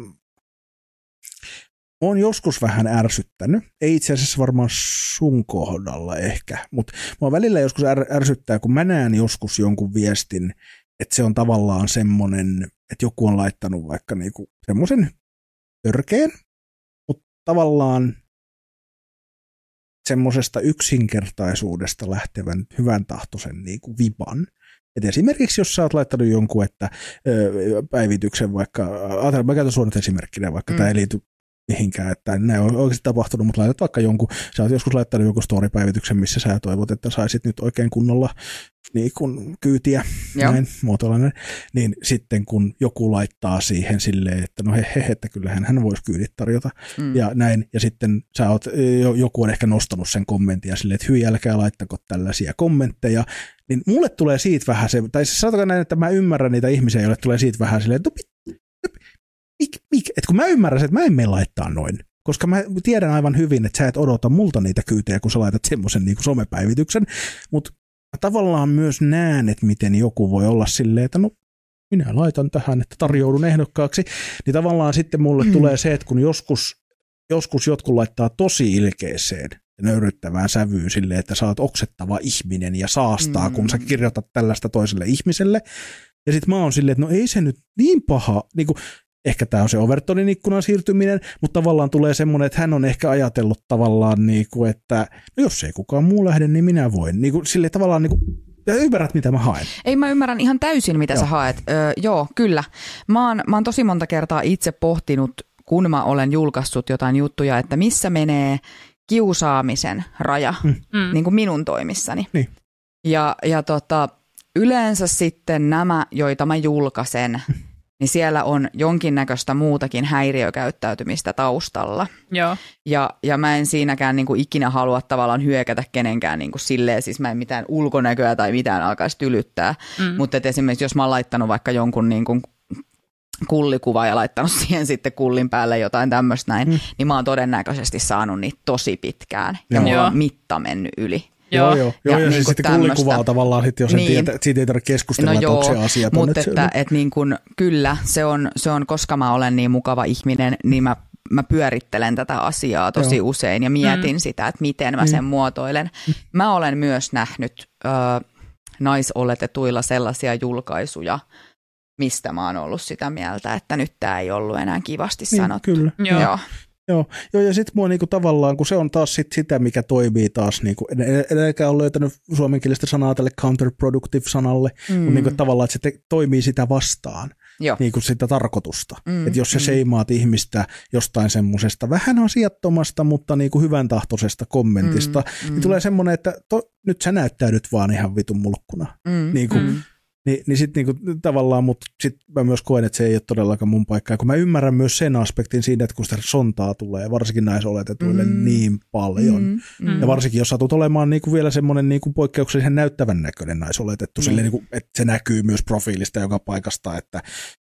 on joskus vähän ärsyttänyt, ei itse asiassa varmaan sun kohdalla ehkä, mutta mua välillä joskus är, ärsyttää, kun mä näen joskus jonkun viestin, että se on tavallaan semmoinen, että joku on laittanut vaikka niinku semmoisen törkeen, mutta tavallaan semmoisesta yksinkertaisuudesta lähtevän hyvän tahtoisen niinku viban – et esimerkiksi jos sä oot laittanut jonkun että, ö, päivityksen vaikka, ajatellaan, mä käytän suorat esimerkkinä, vaikka mm. tämä ei liity mihinkään, että näin on oikeasti tapahtunut, mutta laitat vaikka jonkun, sä oot joskus laittanut jonkun story-päivityksen, missä sä toivot, että saisit nyt oikein kunnolla niin kun kyytiä, Joo. näin muotoilainen, niin sitten kun joku laittaa siihen silleen, että no he, he että kyllähän hän voisi kyydit tarjota, mm. ja näin, ja sitten sä oot, joku on ehkä nostanut sen kommentin ja silleen, että hyi, älkää laittako tällaisia kommentteja, niin mulle tulee siitä vähän se, tai siis sanotaanko näin, että mä ymmärrän niitä ihmisiä, joille tulee siitä vähän silleen, että mik, mik, että kun mä ymmärrän, että mä en mene laittaa noin, koska mä tiedän aivan hyvin, että sä et odota multa niitä kyytejä, kun sä laitat semmoisen niin somepäivityksen, mutta tavallaan myös näen, että miten joku voi olla silleen, että no minä laitan tähän, että tarjoudun ehdokkaaksi, niin tavallaan sitten mulle mm. tulee se, että kun joskus, joskus jotkut laittaa tosi ilkeeseen ja nöyryttävään sävyyn silleen, että sä oot oksettava ihminen ja saastaa, mm. kun sä kirjoitat tällaista toiselle ihmiselle, ja sitten mä oon silleen, että no ei se nyt niin paha, niin kuin, ehkä tämä on se Overtonin ikkunan siirtyminen, mutta tavallaan tulee semmoinen, että hän on ehkä ajatellut tavallaan, niin kuin, että no jos ei kukaan muu lähde, niin minä voin. Niin kuin, sille tavallaan niin kuin, ja ymmärrät, mitä mä haen. Ei, mä ymmärrän ihan täysin, mitä joo. sä haet. Öö, joo, kyllä. Mä oon, mä oon tosi monta kertaa itse pohtinut, kun mä olen julkaissut jotain juttuja, että missä menee kiusaamisen raja mm. mm. niin kuin minun toimissani. Niin. Ja, ja tota, yleensä sitten nämä, joita mä julkaisen, niin siellä on jonkinnäköistä muutakin häiriökäyttäytymistä taustalla. Joo. Ja, ja mä en siinäkään niin kuin ikinä halua tavallaan hyökätä kenenkään niin kuin silleen, siis mä en mitään ulkonäköä tai mitään alkaisi tylyttää. Mm. Mutta esimerkiksi jos mä oon laittanut vaikka jonkun niin kuin kullikuva ja laittanut siihen sitten kullin päälle jotain tämmöistä näin, mm. niin mä oon todennäköisesti saanut niitä tosi pitkään. Ja Joo. mulla on mitta mennyt yli. Joo, joo. joo ja, ja niin siis sitten kullikuvaa tavallaan, sit, jos niin. Tietä, siitä ei tarvitse keskustella, No että onko se joo, asia mutta että, että niin kun, kyllä, se on, se on, koska mä olen niin mukava ihminen, niin mä, mä pyörittelen tätä asiaa tosi Joo. usein ja mietin mm. sitä, että miten mä sen muotoilen. Mä olen myös nähnyt ö, naisoletetuilla sellaisia julkaisuja, mistä mä oon ollut sitä mieltä, että nyt tämä ei ollut enää kivasti niin, sanottu. Kyllä. Joo. Joo. Joo, joo ja sitten mua niinku tavallaan, kun se on taas sit sitä, mikä toimii taas, niinku, en, en, en ole löytänyt suomenkielistä sanaa tälle counterproductive-sanalle, mm. mutta niinku tavallaan, että se te, toimii sitä vastaan, Joo. niinku sitä tarkoitusta. Mm, Mm, että jos sä mm. seimaat ihmistä jostain semmoisesta vähän asiattomasta, mutta niinku hyvän tahtoisesta kommentista, Mm, mm, niin tulee semmoinen, että to, nyt sä näyttäydyt vaan ihan vitun mulkkuna. Mm, Niinku, mm. Niin, niin sitten niinku, tavallaan, mutta sitten mä myös koen, että se ei ole todellakaan mun paikka. Ja kun mä ymmärrän myös sen aspektin siinä, että kun sitä sontaa tulee, varsinkin naisoletetuille Mm. niin paljon. Mm, mm. Ja varsinkin jos satut olemaan niinku vielä semmoinen niinku poikkeuksellisen näyttävän näköinen naisoletettu, Niin. silleen, niinku, että se näkyy myös profiilista joka paikasta, että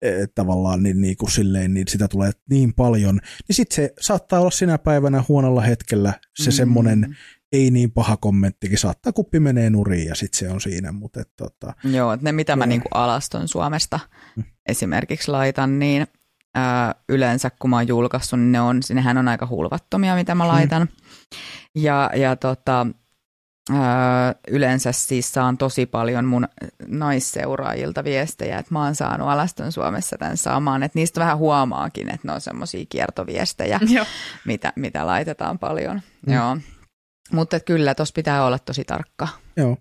et tavallaan niin, niinku silleen, niin sitä tulee niin paljon, niin sitten se saattaa olla sinä päivänä huonolla hetkellä se Mm. semmoinen ei niin paha kommenttikin, saattaa kuppi menee nurin ja sitten se on siinä, mutta et, tota, Joo, että ne mitä mä niinku alaston Suomesta Mm. esimerkiksi laitan, niin ää, yleensä kun mä oon julkaissut, niin ne on, nehän on aika hulvattomia, mitä mä laitan. Ja, ja tota, ää, yleensä siis saan tosi paljon mun naisseuraajilta viestejä, että mä oon saanut alaston Suomessa tämän saman, että niistä vähän huomaakin, että ne on semmoisia kiertoviestejä, Joo. mitä, mitä laitetaan paljon. Mm. Joo. Mutta kyllä, tuossa pitää olla tosi tarkka. Joo.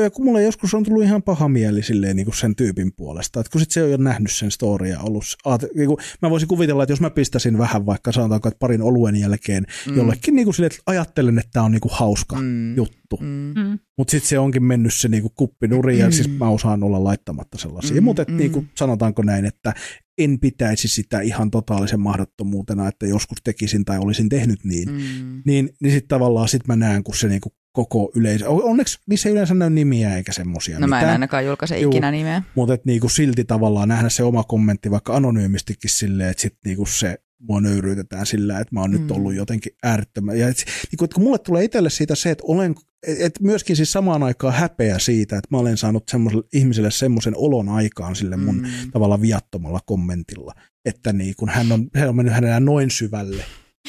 Ja kun mulle joskus on tullut ihan paha mieli silleen, niin kuin sen tyypin puolesta, että kun sit se on jo nähnyt sen storia ollut, aate, niin kuin, mä voisin kuvitella, että jos mä pistäisin vähän vaikka sanotaanko, että parin oluen jälkeen mm. jollekin niin kuin silleen, että ajattelen, että tämä on niin kuin hauska Mm. juttu, mm. Mm. Mm. mutta sitten se onkin mennyt se niin kuin kuppi nurin, ja siis mä osaan olla laittamatta sellaisia, Mm, mutta mm. niin kuin, sanotaanko näin, että en pitäisi sitä ihan totaalisen mahdottomuutena, että joskus tekisin tai olisin tehnyt niin, Mm. niin, niin sitten tavallaan sit mä näen, kun se niinku koko yleisö, onneksi niissä ei yleensä näy nimiä eikä semmoisia No mä en mitään, ainakaan julkaise Juu. ikinä nimeä. mutta et niinku silti tavallaan nähdä se oma kommentti vaikka anonyymistikin silleen, että sit niinku se mua nöyryytetään sillä, että mä oon mm. nyt Mm. ollut jotenkin äärettömän. Ja et, niinku, et kun mulle tulee itselle siitä se, että olen, et, et myöskin siis samaan aikaan häpeä siitä, että mä olen saanut semmoiselle ihmiselle semmoisen olon aikaan sille mun Mm. tavallaan viattomalla kommentilla, että niinku, hän, on, hän on mennyt hänellä noin syvälle.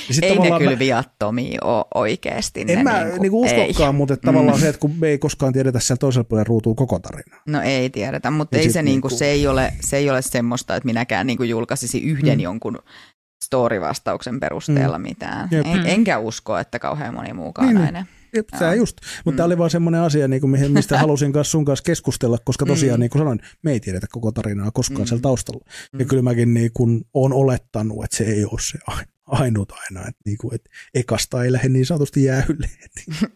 Ja sit Ei ne kyllä mä- viattomia ole oikeasti. en ne mä niinku, niinku uskokaan, mutta että tavallaan Mm. se, että kun me ei koskaan tiedetä siellä toisella puolella ruutuu koko tarinaa. No ei tiedetä, mutta Ja ei se, niinku, niinku- se, ei ole, se ei ole semmoista, että minäkään niinku julkaisisi yhden Mm. jonkun story-vastauksen perusteella mitään. Jep. En, Mm. enkä usko, että kauhean moni muukaan Niin, niin, niin. näin. Jep, tämä just. Mutta Mm. tämä oli vaan semmoinen asia, niin kuin, mihin- mistä halusin kanssa sun kanssa keskustella, koska tosiaan, Mm. niin kuin sanoin, me ei tiedetä koko tarinaa koskaan Mm. siellä taustalla. Ja Mm. kyllä mäkin niin kuin, olen olettanut, että se ei ole se ai- ainut aina, että, niin kuin, että ekasta ei lähde niin sanotusti jäähylle.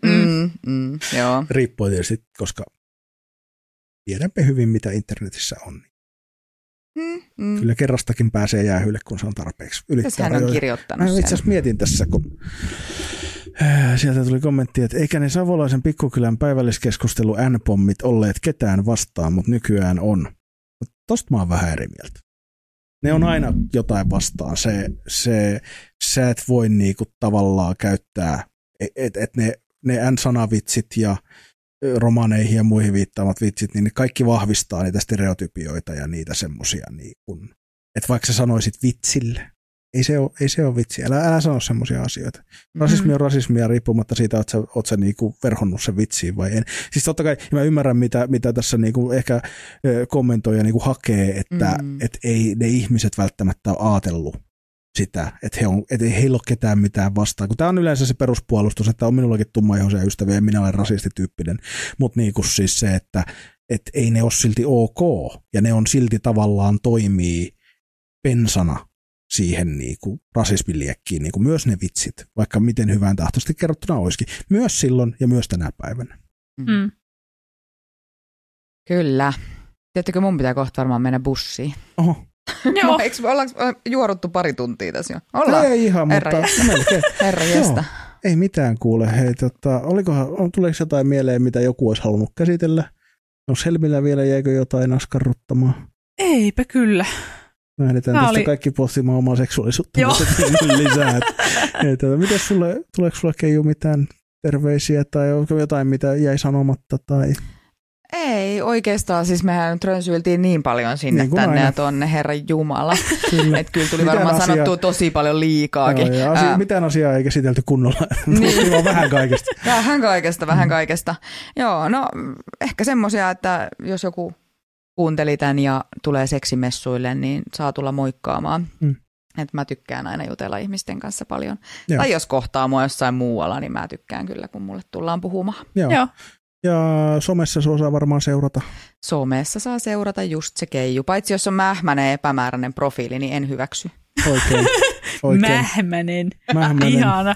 Mm, mm, joo. Riippuu tietysti, koska tiedämme hyvin, mitä internetissä on. Mm, mm. Kyllä kerrastakin pääsee jäähylle, kun se on tarpeeksi. Ylittää hän on kirjoittanut Mä itse asiassa mietin tässä, kun äh, sieltä tuli kommentti, että eikä ne Savolaisen pikkukylän päivälliskeskustelu N-pommit olleet ketään vastaan, mutta nykyään on. Mut Tosta mä oon vähän eri mieltä. Ne on aina jotain vastaan. Se, se, sä et voi niinku tavallaan käyttää, että et ne, ne N-sanavitsit ja romaneihin ja muihin viittaamat vitsit, niin ne kaikki vahvistaa niitä stereotypioita ja niitä semmosia niin kun, että vaikka sä sanoisit vitsille, ei se ole, ei se ole vitsi. Älä, älä sano semmoisia asioita. Rasismi on rasismia riippumatta siitä, että sä, oot sä niinku verhonnut sen vitsiin vai en. Siis totta kai, mä ymmärrän, mitä, mitä tässä niinku ehkä kommentoija niinku hakee, että Mm. et ei ne ihmiset välttämättä ole ajatellut sitä, että, he on, että ei heillä ole ketään mitään vastaan. Kun tämä on yleensä se peruspuolustus, että on minullakin tummaihoisia ystäviä ja minä olen rasistityyppinen, mutta niinku siis se, että et ei ne ole silti ok ja ne on silti tavallaan toimii pensana siihen niinku rasismiliekkiin, niinku myös ne vitsit, vaikka miten hyvän tahtoisesti kerrottuna olisikin. Myös silloin ja myös tänä päivänä. Mm. Kyllä. Tiedättekö, mun pitää kohta varmaan mennä bussiin. Oho, Joo. Eikö, ollaanko juoruttu pari tuntia tässä jo? Ollaan. Ei ihan, Herra mutta jästä. melkein. Herra jästä. Ei mitään kuule. Hei, tota, olikohan, on- tuleeko jotain mieleen, mitä joku olisi halunnut käsitellä? No Helmillä vielä jäikö jotain askarruttamaan? Eipä kyllä. Me lähdetään Tää tästä oli- kaikki pohtimaan omaa seksuaalisuutta Joo. lisää. Et, et, tota, miten sulle, tuleeko sulle Keiju mitään terveisiä tai onko jotain, mitä jäi sanomatta? Tai... Ei oikeastaan, siis mehän nyt rönsyiltiin niin paljon sinne Niin tänne aina. ja tonne, herra Jumala. Kyllä. Että kyllä tuli Mitään varmaan asiaa- sanottua tosi paljon liikaakin. Joo, ja asia, Ää, mitään asiaa ei käsitelty kunnolla. Niin. Vaan vähän kaikesta. Vähän kaikesta, vähän Mm. kaikesta. Joo, no ehkä semmoisia, että jos joku kuunteli tämän ja tulee seksimessuille, niin saa tulla moikkaamaan. Mm. Että mä tykkään aina jutella ihmisten kanssa paljon. Joo. Tai jos kohtaa mua jossain muualla, niin mä tykkään kyllä, kun mulle tullaan puhumaan. Joo. Joo. Ja somessa se osaa varmaan seurata. Somessa saa seurata just se keiju. Paitsi jos on mähmäinen epämääräinen profiili, niin en hyväksy. Oikein. Oikein. Mähmänen. Mähmänen. Ihana.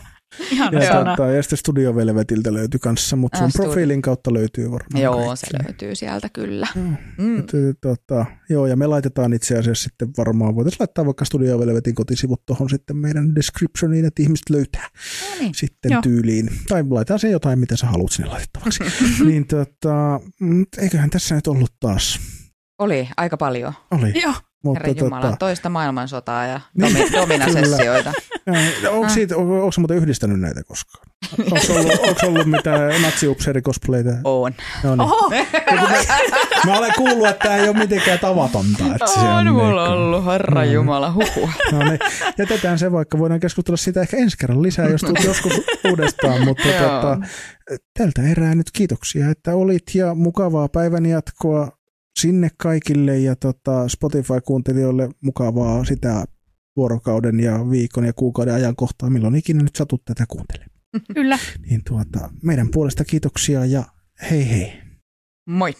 Ihana Ja, tota, ja sitten Studio Velvetiltä löytyy kanssa, mutta sun Ah, Studio- profiilin kautta löytyy varmaan Joo, kaikki. se löytyy sieltä kyllä. Joo. Mm. Et, et, tota, joo, ja me laitetaan itse asiassa sitten varmaan, voitaisiin laittaa vaikka Studio Velvetin kotisivut tuohon sitten meidän descriptioniin, että ihmiset löytää No niin. sitten Joo. tyyliin. Tai laitetaan se jotain, mitä sä haluat sinne laitettavaksi. niin tota, mm, eiköhän tässä nyt ollut taas. Oli aika paljon. Oli. Joo. Mutta, Herra Jumala, tota, toista maailmansotaa ja Niin, domi- dominasessioita. onko, Ah. siitä, onko, onko muuten yhdistänyt näitä koskaan? Onko ollut, onko ollut mitään natsiupseerikosplayta? On. No niin. Oho, Mä olen kuullut, että tämä ei ole mitenkään tavatonta. Että se On on mulla niinku- ollut, herra No niin. Jumala, huhua. No niin, jätetään se vaikka, voidaan keskustella siitä ehkä ensi kerran lisää, jos tulet joskus uudestaan, mutta tota, tältä erää nyt kiitoksia, että olit ja mukavaa päivän jatkoa sinne kaikille ja tota, Spotify-kuuntelijoille mukavaa sitä vuorokauden ja viikon ja kuukauden ajankohtaa, milloin ikinä nyt satut tätä kuuntelemaan. kyllä. Niin tuota, meidän puolesta kiitoksia ja hei hei. Moi.